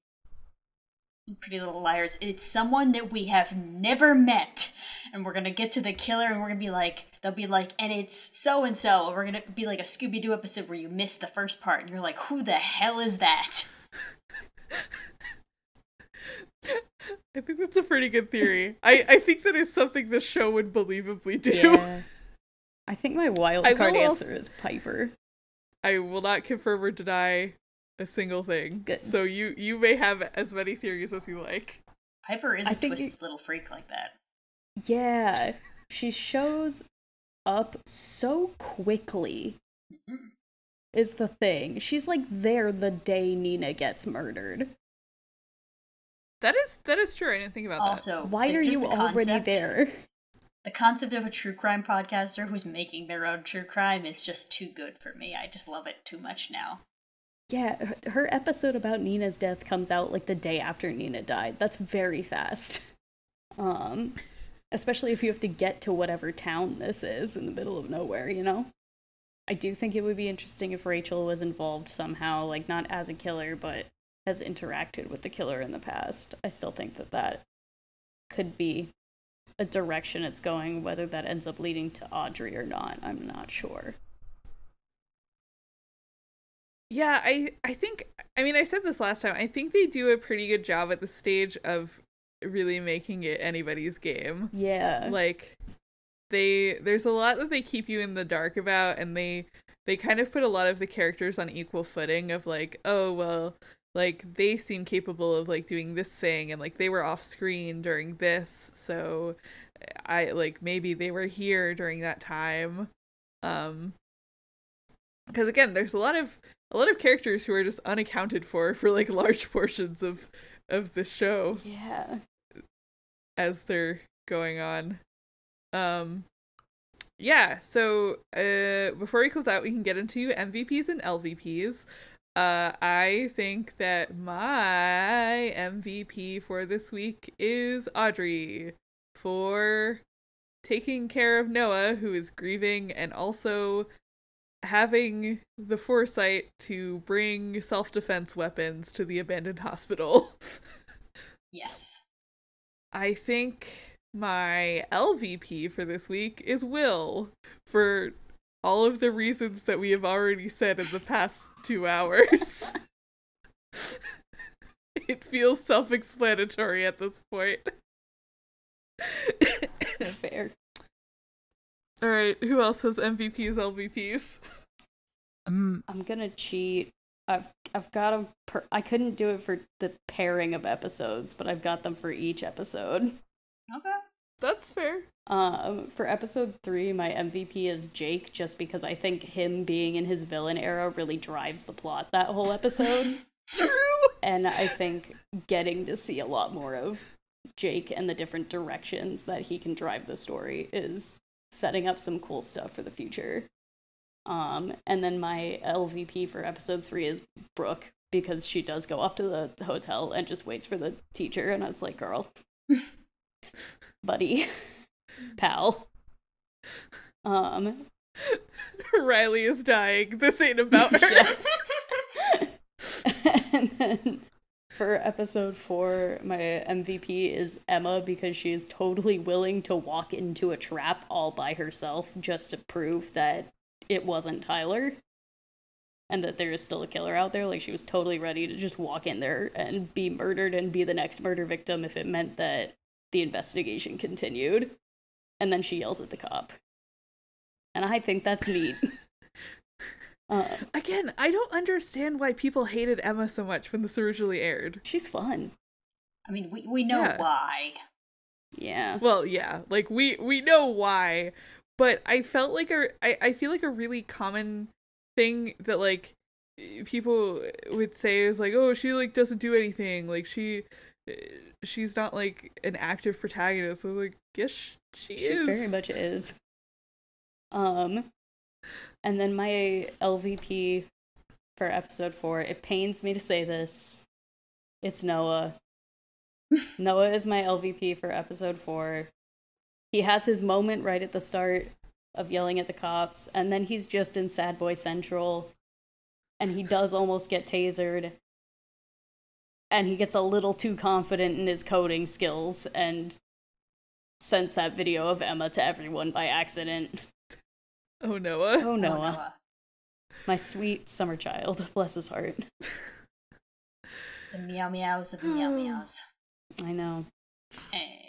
Pretty Little Liars, it's someone that we have never met. And we're gonna get to the killer and we're gonna be like, they'll be like, and it's so and so. We're gonna be like a Scooby Doo episode where you miss the first part and you're like, who the hell is that? I think that's a pretty good theory. I, I think that is something the show would believably do. Yeah. I think my wild card answer als- is Piper. I will not confirm or deny a single thing. Good. So you you may have as many theories as you like. Piper is I a think twisted it- little freak like that. Yeah. She shows up so quickly, is the thing. She's like there the day Nina gets murdered. That is that is true. I didn't think about that. Also, Why are you the already concept- there? The concept of a true crime podcaster who's making their own true crime is just too good for me. I just love it too much now. Yeah, her- her episode about Nina's death comes out like the day after Nina died. That's very fast. Um, especially if you have to get to whatever town this is in the middle of nowhere, you know? I do think it would be interesting if Rachel was involved somehow, like not as a killer, but has interacted with the killer in the past. I still think that that could be a direction it's going, whether that ends up leading to Audrey or not. I'm not sure. Yeah, I I think I mean I said this last time. I think they do a pretty good job at the stage of really making it anybody's game. Yeah. Like they there's a lot that they keep you in the dark about and they they kind of put a lot of the characters on equal footing of like, oh well, like they seem capable of like doing this thing and like they were off screen during this, so I like maybe they were here during that time. Um because again, there's a lot of a lot of characters who are just unaccounted for for like large portions of of the show yeah. As they're going on. Um yeah, so uh before we close out we can get into MVPs and LVPs. Uh I think that my MVP for this week is Audrey for taking care of Noah who is grieving and also having the foresight to bring self-defense weapons to the abandoned hospital. Yes. I think my LVP for this week is Will for all of the reasons that we have already said in the past two hours. it feels self explanatory at this point. Fair. all right, who else has MVPs, LVPs? Um, I'm gonna cheat. I've I've got them. Per- I couldn't do it for the pairing of episodes, but I've got them for each episode. Okay. That's fair. Um, for episode three, my MVP is Jake, just because I think him being in his villain era really drives the plot that whole episode, True. and I think getting to see a lot more of Jake and the different directions that he can drive the story is setting up some cool stuff for the future. Um, and then my LVP for episode three is Brooke because she does go off to the hotel and just waits for the teacher, and it's like, girl, buddy, pal. Um, Riley is dying. This ain't about her. And then for episode four, my MVP is Emma because she is totally willing to walk into a trap all by herself just to prove that it wasn't Tyler and that there is still a killer out there. Like, she was totally ready to just walk in there and be murdered and be the next murder victim if it meant that the investigation continued. And then she yells at the cop. And I think that's neat. uh, Again, I don't understand why people hated Emma so much when this originally aired. she's fun. I mean, we, we know Yeah. why. Yeah. Well, yeah, like we we know why, but I felt like a I I feel like a really common thing that like people would say is like, oh, she like doesn't do anything, like she uh, she's not like an active protagonist. So like, yes, sh- she, She is. very much is. Um, and then my LVP for episode four. It pains me to say this. It's Noah. Noah is my LVP for episode four. He has his moment right at the start of yelling at the cops, and then he's just in Sad Boy Central, and he does almost get tasered. And he gets a little too confident in his coding skills and sends that video of Emma to everyone by accident. Oh Noah. Oh, Oh, Noah. My sweet summer child. Bless his heart. The meow meows of meow meows. I know. Eh,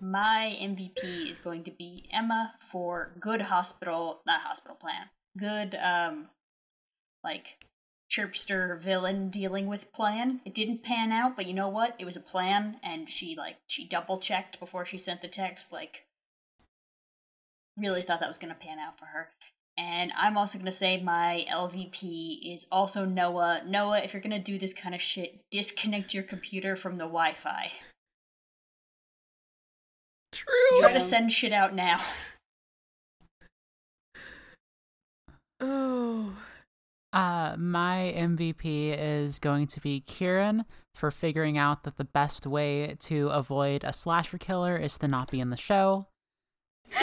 My MVP is going to be Emma for good hospital, not hospital plan. Good, um, like chirpster villain dealing with plan. It didn't pan out, but you know what? It was a plan, and she like she double checked before she sent the text. Like, really thought that was gonna pan out for her. And I'm also gonna say my LVP is also Noah. Noah, if you're gonna do this kind of shit, disconnect your computer from the Wi-Fi. True. Try Yeah. to send shit out now. Oh. Uh, my MVP is going to be Kieran for figuring out that the best way to avoid a slasher killer is to not be in the show.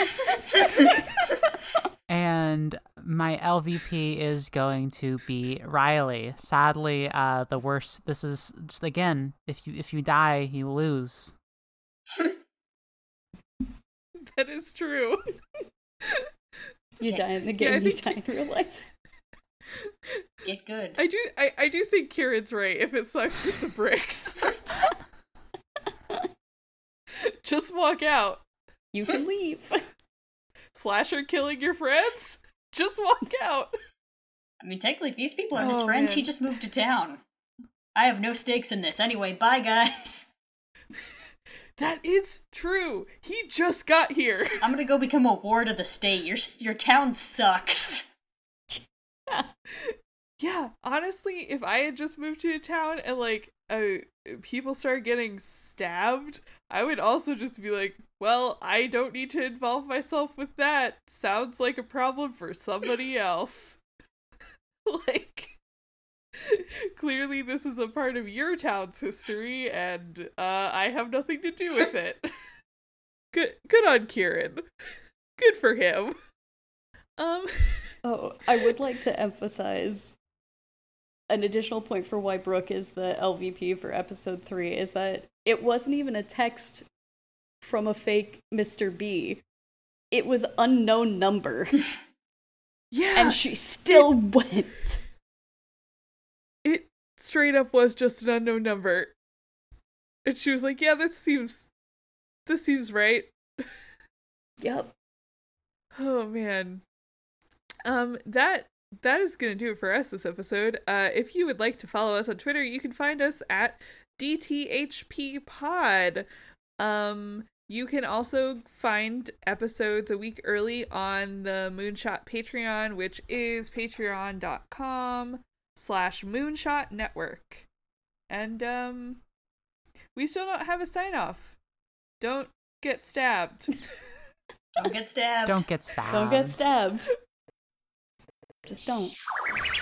And my LVP is going to be Riley. Sadly, uh, the worst. This is just again, if you if you die, you lose. That is true. You Yeah. die in the game, Yeah, I game, you think- die in real life. Get good. I do I, I do think Kieran's right if it sucks with the bricks. Just walk out. You can leave. Slasher killing your friends? Just walk out. I mean, technically, these people are his Oh, friends. He just moved to town. I have no stakes in this. Anyway, bye, guys. That is true. He just got here. I'm gonna go become a ward of the state. Your your town sucks. Yeah, honestly, if I had just moved to a town and like uh, people started getting stabbed, I would also just be like, "Well, I don't need to involve myself with that. Sounds like a problem for somebody else." like clearly this is a part of your town's history and uh I have nothing to do with it. good good on Kieran. Good for him. Um Oh, I would like to emphasize an additional point for why Brooke is the LVP for episode three is that it wasn't even a text from a fake Mr. B. It was unknown number, yeah, and she still went. Straight up was just an unknown number. And she was like, "Yeah, this seems this seems right." Yep. Oh man. Um that that is going to do it for us this episode. Uh if you would like to follow us on Twitter, you can find us at DTHP Pod. Um you can also find episodes a week early on the Moonshot Patreon, which is patreon.com slash moonshot network. And um we still don't have a sign off. Don't get stabbed. Don't get stabbed. Don't get stabbed. Don't get stabbed. Just don't.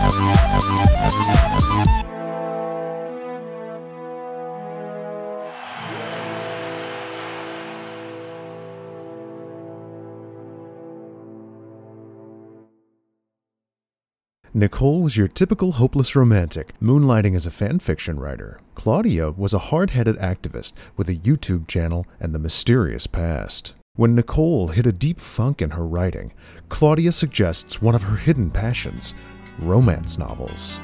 Nicole was your typical hopeless romantic, moonlighting as a fanfiction writer. Claudia was a hard headed activist with a YouTube channel and a mysterious past. When Nicole hit a deep funk in her writing, Claudia suggests one of her hidden passions romance novels.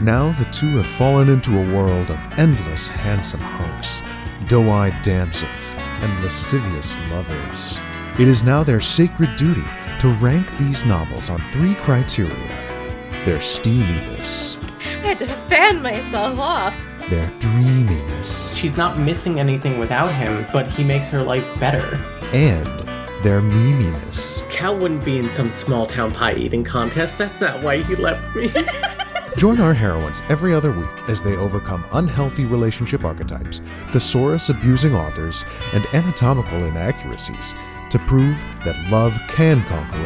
Now the two have fallen into a world of endless handsome hunks, doe eyed damsels, and lascivious lovers. It is now their sacred duty to rank these novels on three criteria their steaminess, I had to fan myself off. their dreaminess, She's not missing anything without him, but he makes her life better. and their meminess. Cal wouldn't be in some small town pie eating contest. That's not why he left me. Join our heroines every other week as they overcome unhealthy relationship archetypes, thesaurus abusing authors, and anatomical inaccuracies to prove that love can conquer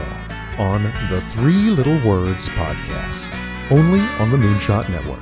all on the Three Little Words podcast, only on the Moonshot Network.